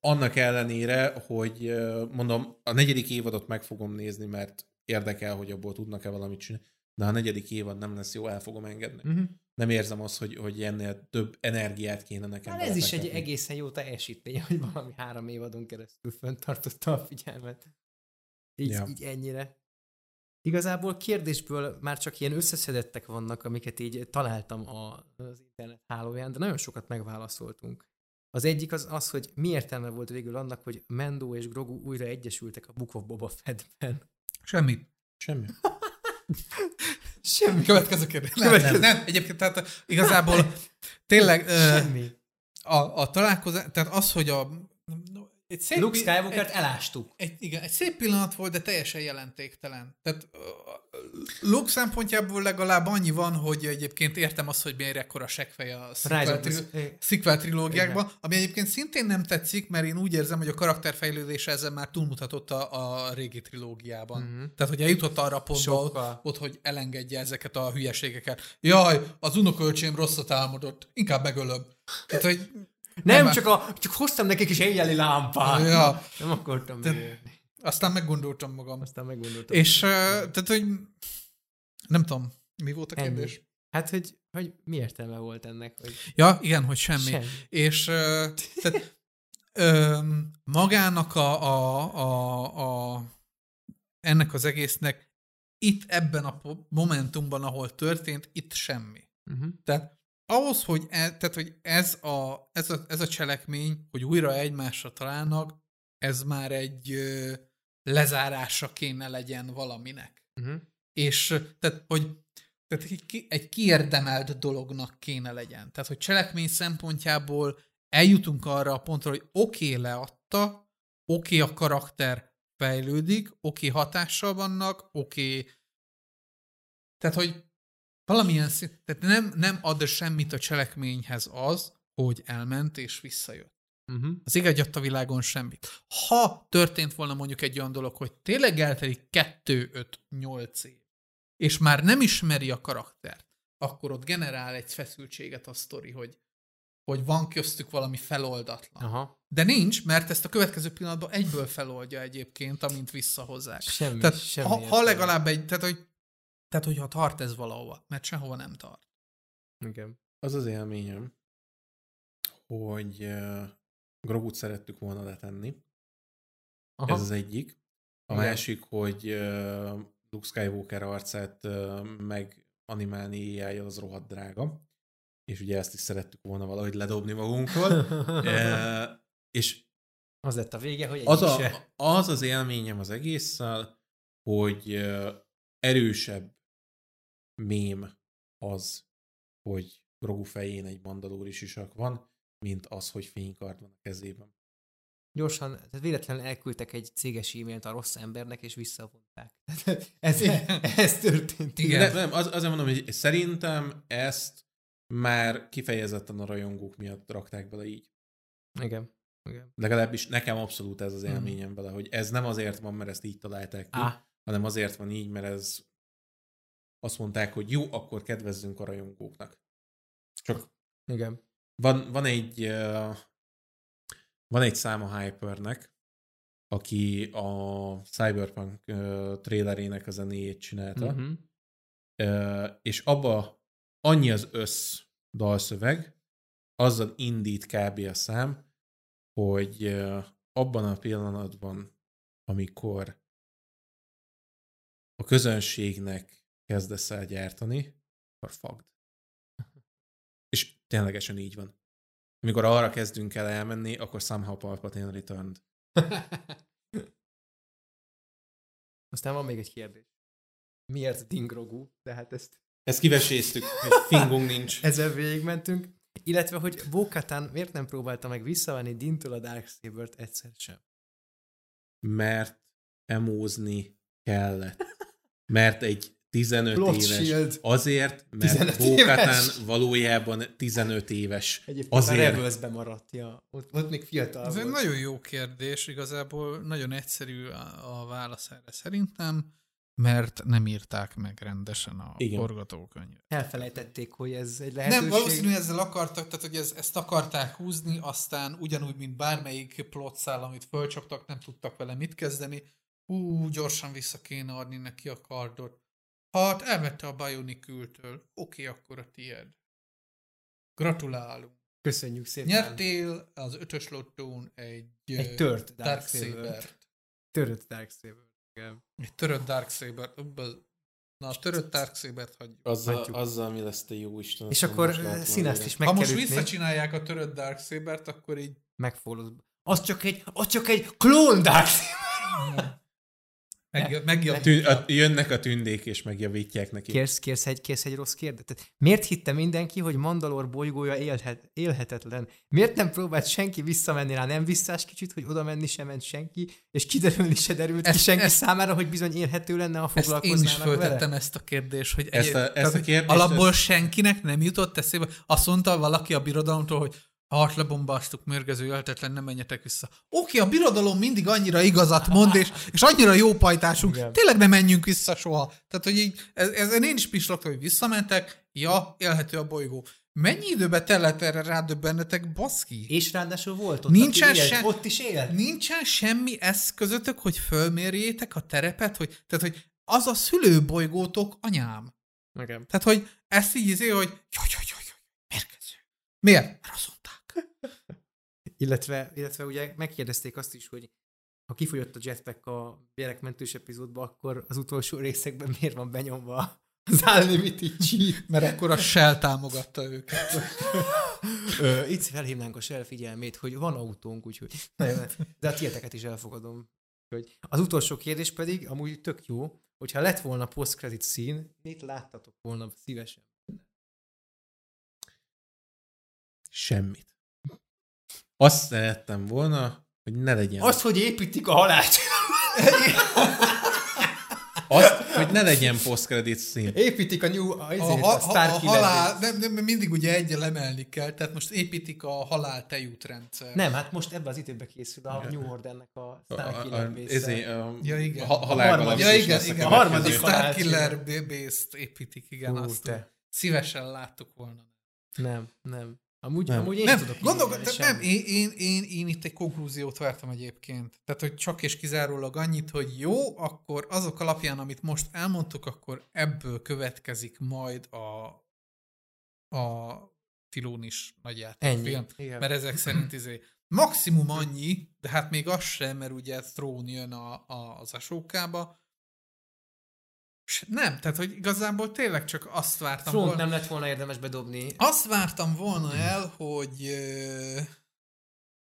annak ellenére, hogy ö, mondom, a negyedik évadot meg fogom nézni, mert érdekel, hogy abból tudnak-e valamit csinálni. De ha a negyedik évad nem lesz jó, el fogom engedni. Uh-huh. Nem érzem azt, hogy, hogy ennél több energiát kéne nekem Hát ez is egy egészen jó teljesítmény, hogy valami három évadon keresztül föntartotta a figyelmet. Így, Ja. így ennyire. Igazából kérdésből már csak ilyen összeszedettek vannak, amiket így találtam a, az internet hálóján, de nagyon sokat megválaszoltunk. Az egyik az az, hogy mi értelme volt végül annak, hogy Mendo és Grogu újra egyesültek a Book of Boba Fettben. Semmit. Semmi. Semmi. Következő kérdés. Nem, Következő. nem, nem, egyébként tehát igazából tényleg Semmi. a, a találkozás, tehát az, hogy a egy szép Luke Skywalkert egy, elástuk. egy, igen, egy szép pillanat volt, de teljesen jelentéktelen. Tehát Luke szempontjából legalább annyi van, hogy egyébként értem azt, hogy miért ekkora seggfej a sequel, tri- sequel trilógiákban, ami egyébként szintén nem tetszik, mert én úgy érzem, hogy a karakterfejlődése ezzel már túlmutatott a, a régi trilógiában. Mhm. Tehát, hogy eljutott arra a pontba, ott, ott, hogy elengedje ezeket a hülyeségeket. Jaj, az unokölcsém rosszat álmodott, inkább megölöm. Tehát, hogy Nem, Nem, csak, a, csak hoztam nekik is éjjeli lámpát. Ja. Nem akartam megölni. aztán meggondoltam magam. Aztán meggondoltam. És uh, tehát, hogy nem tudom, mi volt a Ennyi. kérdés? Hát, hogy, hogy mi értelme volt ennek, hogy Ja, igen, hogy semmi. semmi. És tehát, um, magának a, a, a, a, ennek az egésznek itt ebben a momentumban, ahol történt, itt semmi. Uh-huh. Tehát ahhoz, hogy, e, tehát, hogy ez, a, ez, a, ez a cselekmény, hogy újra egymásra találnak, ez már egy ö, lezárása kéne legyen valaminek. Uh-huh. És tehát, hogy tehát egy, egy kiérdemelt dolognak kéne legyen. Tehát, hogy cselekmény szempontjából eljutunk arra a pontra, hogy oké, okay, leadta, oké, okay, a karakter fejlődik, oké, okay, hatással vannak, oké. Okay. Tehát, hogy valamilyen szint, tehát nem, nem ad semmit a cselekményhez az, hogy elment és visszajött. Uh-huh. Az ég adta világon semmit. Ha történt volna mondjuk egy olyan dolog, hogy tényleg eltelik 2, 5, 8 év, és már nem ismeri a karaktert, akkor ott generál egy feszültséget a sztori, hogy, hogy van köztük valami feloldatlan. Aha. De nincs, mert ezt a következő pillanatban egyből feloldja egyébként, amint visszahozzák. Semmi, Tehát semmi ha, ha legalább egy, tehát hogy, tehát hogyha tart ez valahova, mert sehova nem tart. Igen. Az az élményem, hogy uh, Grogut szerettük volna letenni. Aha. Ez az egyik. A Igen. másik, hogy uh, Luke Skywalker arcát uh, meganimálni ai az rohadt drága. És ugye ezt is szerettük volna valahogy ledobni magunkról. uh, és Az lett a vége, hogy egy az, se. a, az az élményem az egésszel, hogy erősebb mém az, hogy Grogu fején egy mandalóri sisak van, mint az, hogy fénykard van a kezében. Gyorsan, tehát véletlenül elküldtek egy céges e-mailt a rossz embernek, és visszavonták. ez, ez történt. Igen. Nem, nem az, azért mondom, hogy szerintem ezt már kifejezetten a rajongók miatt rakták bele így. Igen. Igen. Legalábbis nekem abszolút ez az Mhm. élményem vele, hogy ez nem azért van, mert ezt így találták ki, Á. hanem azért van így, mert ez azt mondták, hogy jó, akkor kedvezzünk a rajongóknak. Csak Igen. van, van egy uh, van egy száma Hypernek, aki a Cyberpunk uh, trailerének a zenéjét csinálta, Uh-huh. uh, és abba annyi az össz dalszöveg, azzal indít kb. a szám, hogy uh, abban a pillanatban, amikor a közönségnek kezdesz el gyártani, akkor fagd. És ténylegesen így van. Amikor arra kezdünk el elmenni, akkor somehow Palpatine returned. Aztán van még egy kérdés. Miért Dingrogu? De hát ezt Ezt kiveséztük, hogy fingunk nincs. ezzel végigmentünk. Illetve, hogy Bókatán miért nem próbálta meg visszavenni Dintől a Darksaber-t egyszer sem? Mert emózni kellett. Mert egy 15 Plot éves. shield. Azért, 15 mert Bókatán valójában 15 éves. Egyébként Azért. a maradt, ja. Ott, ott még fiatal Ez egy volt. nagyon jó kérdés, igazából nagyon egyszerű a, a válasz erre szerintem, mert nem írták meg rendesen a Igen. forgatókönyvet. Elfelejtették, hogy ez egy lehetőség. Nem, valószínű ezzel akartak, tehát hogy ez, ezt akarták húzni, aztán ugyanúgy, mint bármelyik plotszál, amit fölcsaptak, nem tudtak vele mit kezdeni. Ú, gyorsan vissza kéne adni neki a kardot. Hát elvette a Bionicültől. Oké, akkor a tied. Gratulálunk. Köszönjük szépen. Nyertél az ötös lottón egy, Egy tört Darksaber. Darksaber-t. Törött Darksaber. Igen. Egy törött Darksaber. Na, a törött Darksaber-t hagyjuk. Azzal, Hagyjuk. azzal mi lesz te jó Isten. És akkor most színezt előre. is Ha meg most kell ütni. visszacsinálják a törött Darksaber-t, akkor így Megfordul. Az csak egy, az csak egy klón Darksaber. meg. Tűn, a, jönnek a tündék, és megjavítják neki. Kérsz, kérsz, egy, kérsz egy rossz kérdést? Tehát miért hitte mindenki, hogy Mandalor bolygója élhet, élhetetlen? Miért nem próbált senki visszamenni rá? Nem visszás kicsit, hogy oda menni sem ment senki, és kiderülni se derült ki senki ezt- számára, hogy bizony élhető lenne, ha Ezt én foglalkoznának is föltettem vele? ezt a kérdést, hogy Ezt a- ezt a kérdést, alapból ezt- senkinek nem jutott eszébe. Azt mondta valaki a birodalomtól, hogy hát lebombáztuk, mérgező, élhetetlen, nem menjetek vissza. Oké, a birodalom mindig annyira igazat mond, és, és annyira jó pajtásunk, Igen. tényleg nem menjünk vissza soha. Tehát, hogy így, ez, ezen én is pislogtam, hogy visszamentek, ja, élhető a bolygó. Mennyi időbe tellett erre rádöbbennetek, baszki? És ráadásul volt ott, Nincsen aki se- ott is élt. Nincsen semmi eszközötök, hogy fölmérjétek a terepet, hogy, tehát, hogy az a szülőbolygótok anyám. Igen. Tehát, hogy ezt így izé, hogy jaj, jaj, jaj, jaj, mérgező. Miért? Mert. Illetve, illetve ugye megkérdezték azt is, hogy ha kifogyott a jetpack a gyerekmentős epizódba, akkor az utolsó részekben miért van benyomva az Unlimited cheat? Mert akkor a Shell támogatta őket. Ö, Itt felhívnánk a Shell figyelmét, hogy van autónk, úgyhogy... Jó, De a tieteket is elfogadom. Hogy az utolsó kérdés pedig amúgy tök jó, hogyha lett volna post-credit szín, mit láttatok volna szívesen? Semmit. Azt szerettem volna, hogy ne legyen. Azt, hogy építik a halált. Azt, hogy ne legyen post-credit szín. építik a New, a, A, a, a a halál, nem, nem, mindig ugye egyel emelni kell, tehát most építik a halál tejútrendszer. Nem, hát most ebben az időben készül a New Ordernek a Starkiller a, base Ja, igen. Ha, Ja, igen, igen. A harmadik Starkiller base-t építik, igen, Hú, azt te. szívesen láttuk volna. Nem, nem. Amúgy, Nem. amúgy én nem, tudok gondolok, nem, én, én, én, én itt egy konklúziót vártam egyébként. Tehát, hogy csak és kizárólag annyit, hogy jó, akkor azok alapján, amit most elmondtuk, akkor ebből következik majd a, a Filónis nagyjátékfilm. Ennyi. Igen. Mert ezek szerint izé, maximum annyi, de hát még az sem, mert ugye Throne jön a, a, az asókába. Nem, tehát, hogy igazából tényleg csak azt vártam Front volna. nem lett volna érdemes bedobni. Azt vártam volna el, hogy uh,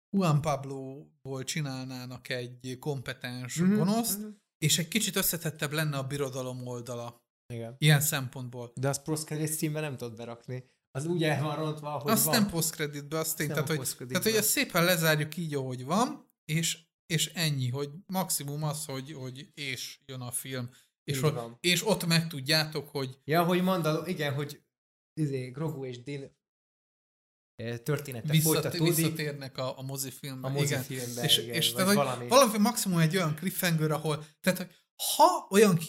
Juan Pablo-ból csinálnának egy kompetens Mhm, gonoszt, mhm. és egy kicsit összetettebb lenne a birodalom oldala. Igen. Ilyen szempontból. De az post címbe nem tudod berakni. Az úgy el van rontva, hogy azt van. nem post-creditbe, azt én, tehát, a hogy, tehát, hogy ezt szépen lezárjuk így, ahogy van, és, és ennyi, hogy maximum az, hogy, hogy és jön a film, és, ott, és ott megtudjátok, hogy Ja, hogy Mandalor, igen, hogy izé, Grogu és Din eh, története visszat, folytatódik. visszatérnek a, a mozifilmbe. A igen. mozifilmbe, és, igen, és tehát, valami. valami maximum egy olyan cliffhanger, ahol, tehát, hogy ha olyan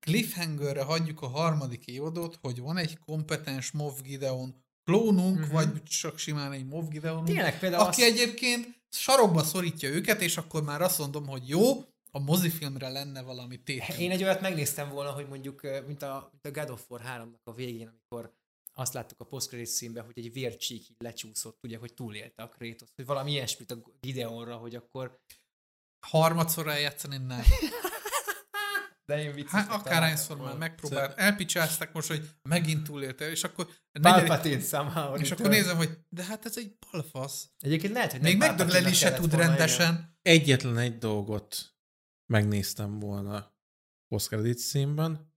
cliffhangerre hagyjuk a harmadik évadot, hogy van egy kompetens Moff Gideon klónunk, Mhm. vagy csak simán egy Moff Gideonunk, Tényleg aki azt- egyébként sarokba szorítja őket, és akkor már azt mondom, hogy jó, a mozifilmre lenne valami tétel. Én egy olyat megnéztem volna, hogy mondjuk, mint a, mint a God of War 3-nak a végén, amikor azt láttuk a post színben, hogy egy vércsík így lecsúszott, ugye, hogy túlélte a Kratos, hogy valami ilyesmit a Gideonra, hogy akkor Harmadszor eljátszani nem. De én vicces. Hát akárhányszor már megpróbált, elpicsázták most, hogy megint túlélte, és akkor Palpatine somehow. és akkor nézem, hogy de hát ez egy balfasz. Egyébként lehet, hogy Még nem megdögleni se tud kellett volna, rendesen. Egyetlen egy dolgot megnéztem volna post-credit színben,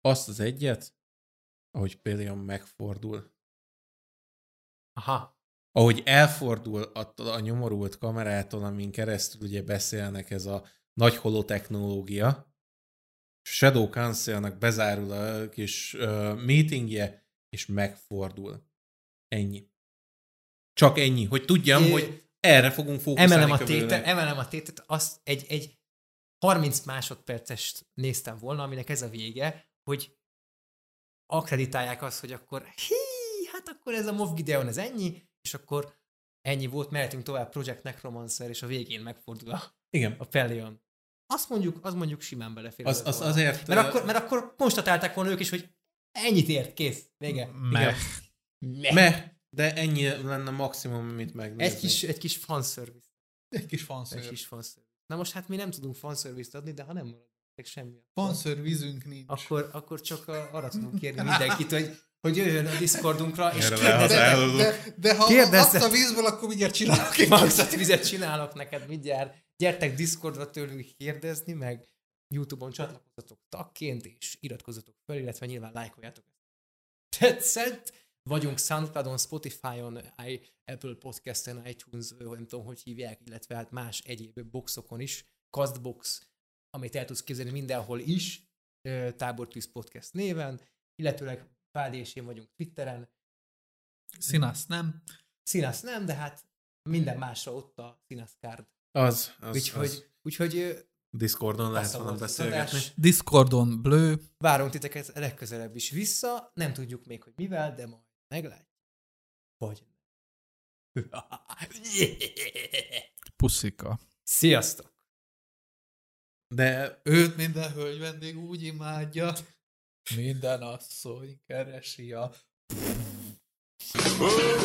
azt az egyet, ahogy például megfordul. Aha. Ahogy elfordul attól a nyomorult kamerától, amin keresztül ugye beszélnek ez a nagy holotechnológia, Shadow Council-nak bezárul a kis uh, meetingje, és megfordul. Ennyi. Csak ennyi, hogy tudjam, É, hogy erre fogunk fókuszálni. Emelem a, tétet, emelem a tétet, azt egy, egy 30 másodperces néztem volna, aminek ez a vége, hogy akreditálják azt, hogy akkor hí, hát akkor ez a MOV Gideon, ez ennyi, és akkor ennyi volt, mehetünk tovább Project Necromancer, és a végén megfordul a, Igen. a Pelion. Azt mondjuk, az mondjuk simán belefér. Az, az azért... mert, akkor, mert akkor konstatálták volna ők is, hogy ennyit ért, kész, vége. Meh. Igen. Me, de ennyi lenne maximum, amit megnézni. Egy kis, egy kis fanservice. Egy kis Egy fanször. kis fanservice. Na most hát mi nem tudunk fanservice-t adni, de ha nem marad semmi. Fanször vízünk nincs. Akkor, akkor csak a, arra tudunk kérni mindenkit, hogy, hogy jöjjön a Discordunkra, és kérdezzen. lehazálódunk. de, de ha Kérdezze- azt a vízből, akkor mindjárt csinálok egy Maxat vizet csinálok neked mindjárt. Gyertek Discordra tőlünk kérdezni, meg Youtube-on csatlakozzatok tagként, és iratkozzatok fel, illetve nyilván lájkoljátok ezt. Tetszett? Vagyunk Soundcloudon, Spotify-on, i- Apple Podcast-en, iTunes, nem tudom, hogy hívják, illetve hát más egyéb boxokon is. Castbox, amit el tudsz képzelni mindenhol is, ö, Tábortűz Podcast néven, illetőleg Pádi és én vagyunk Twitteren, Színasz, nem? Színasz nem, de hát minden másra ott a Színasz card. Az, az, Úgyhogy, az. úgyhogy Discordon lehet volna beszélgetni. Discordon blő. Várunk titeket legközelebb is vissza, nem tudjuk még, hogy mivel, de majd meglátjuk. Hogy. Puszika. Sziasztok! De Őt minden hölgy vendég úgy imádja, minden asszony keresi a...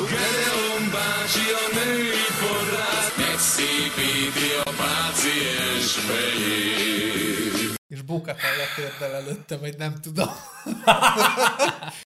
Gedeon bácsi a női fodrász, megszépíti a páciens fejét. És bókát letérd el előtte, vagy nem tudom.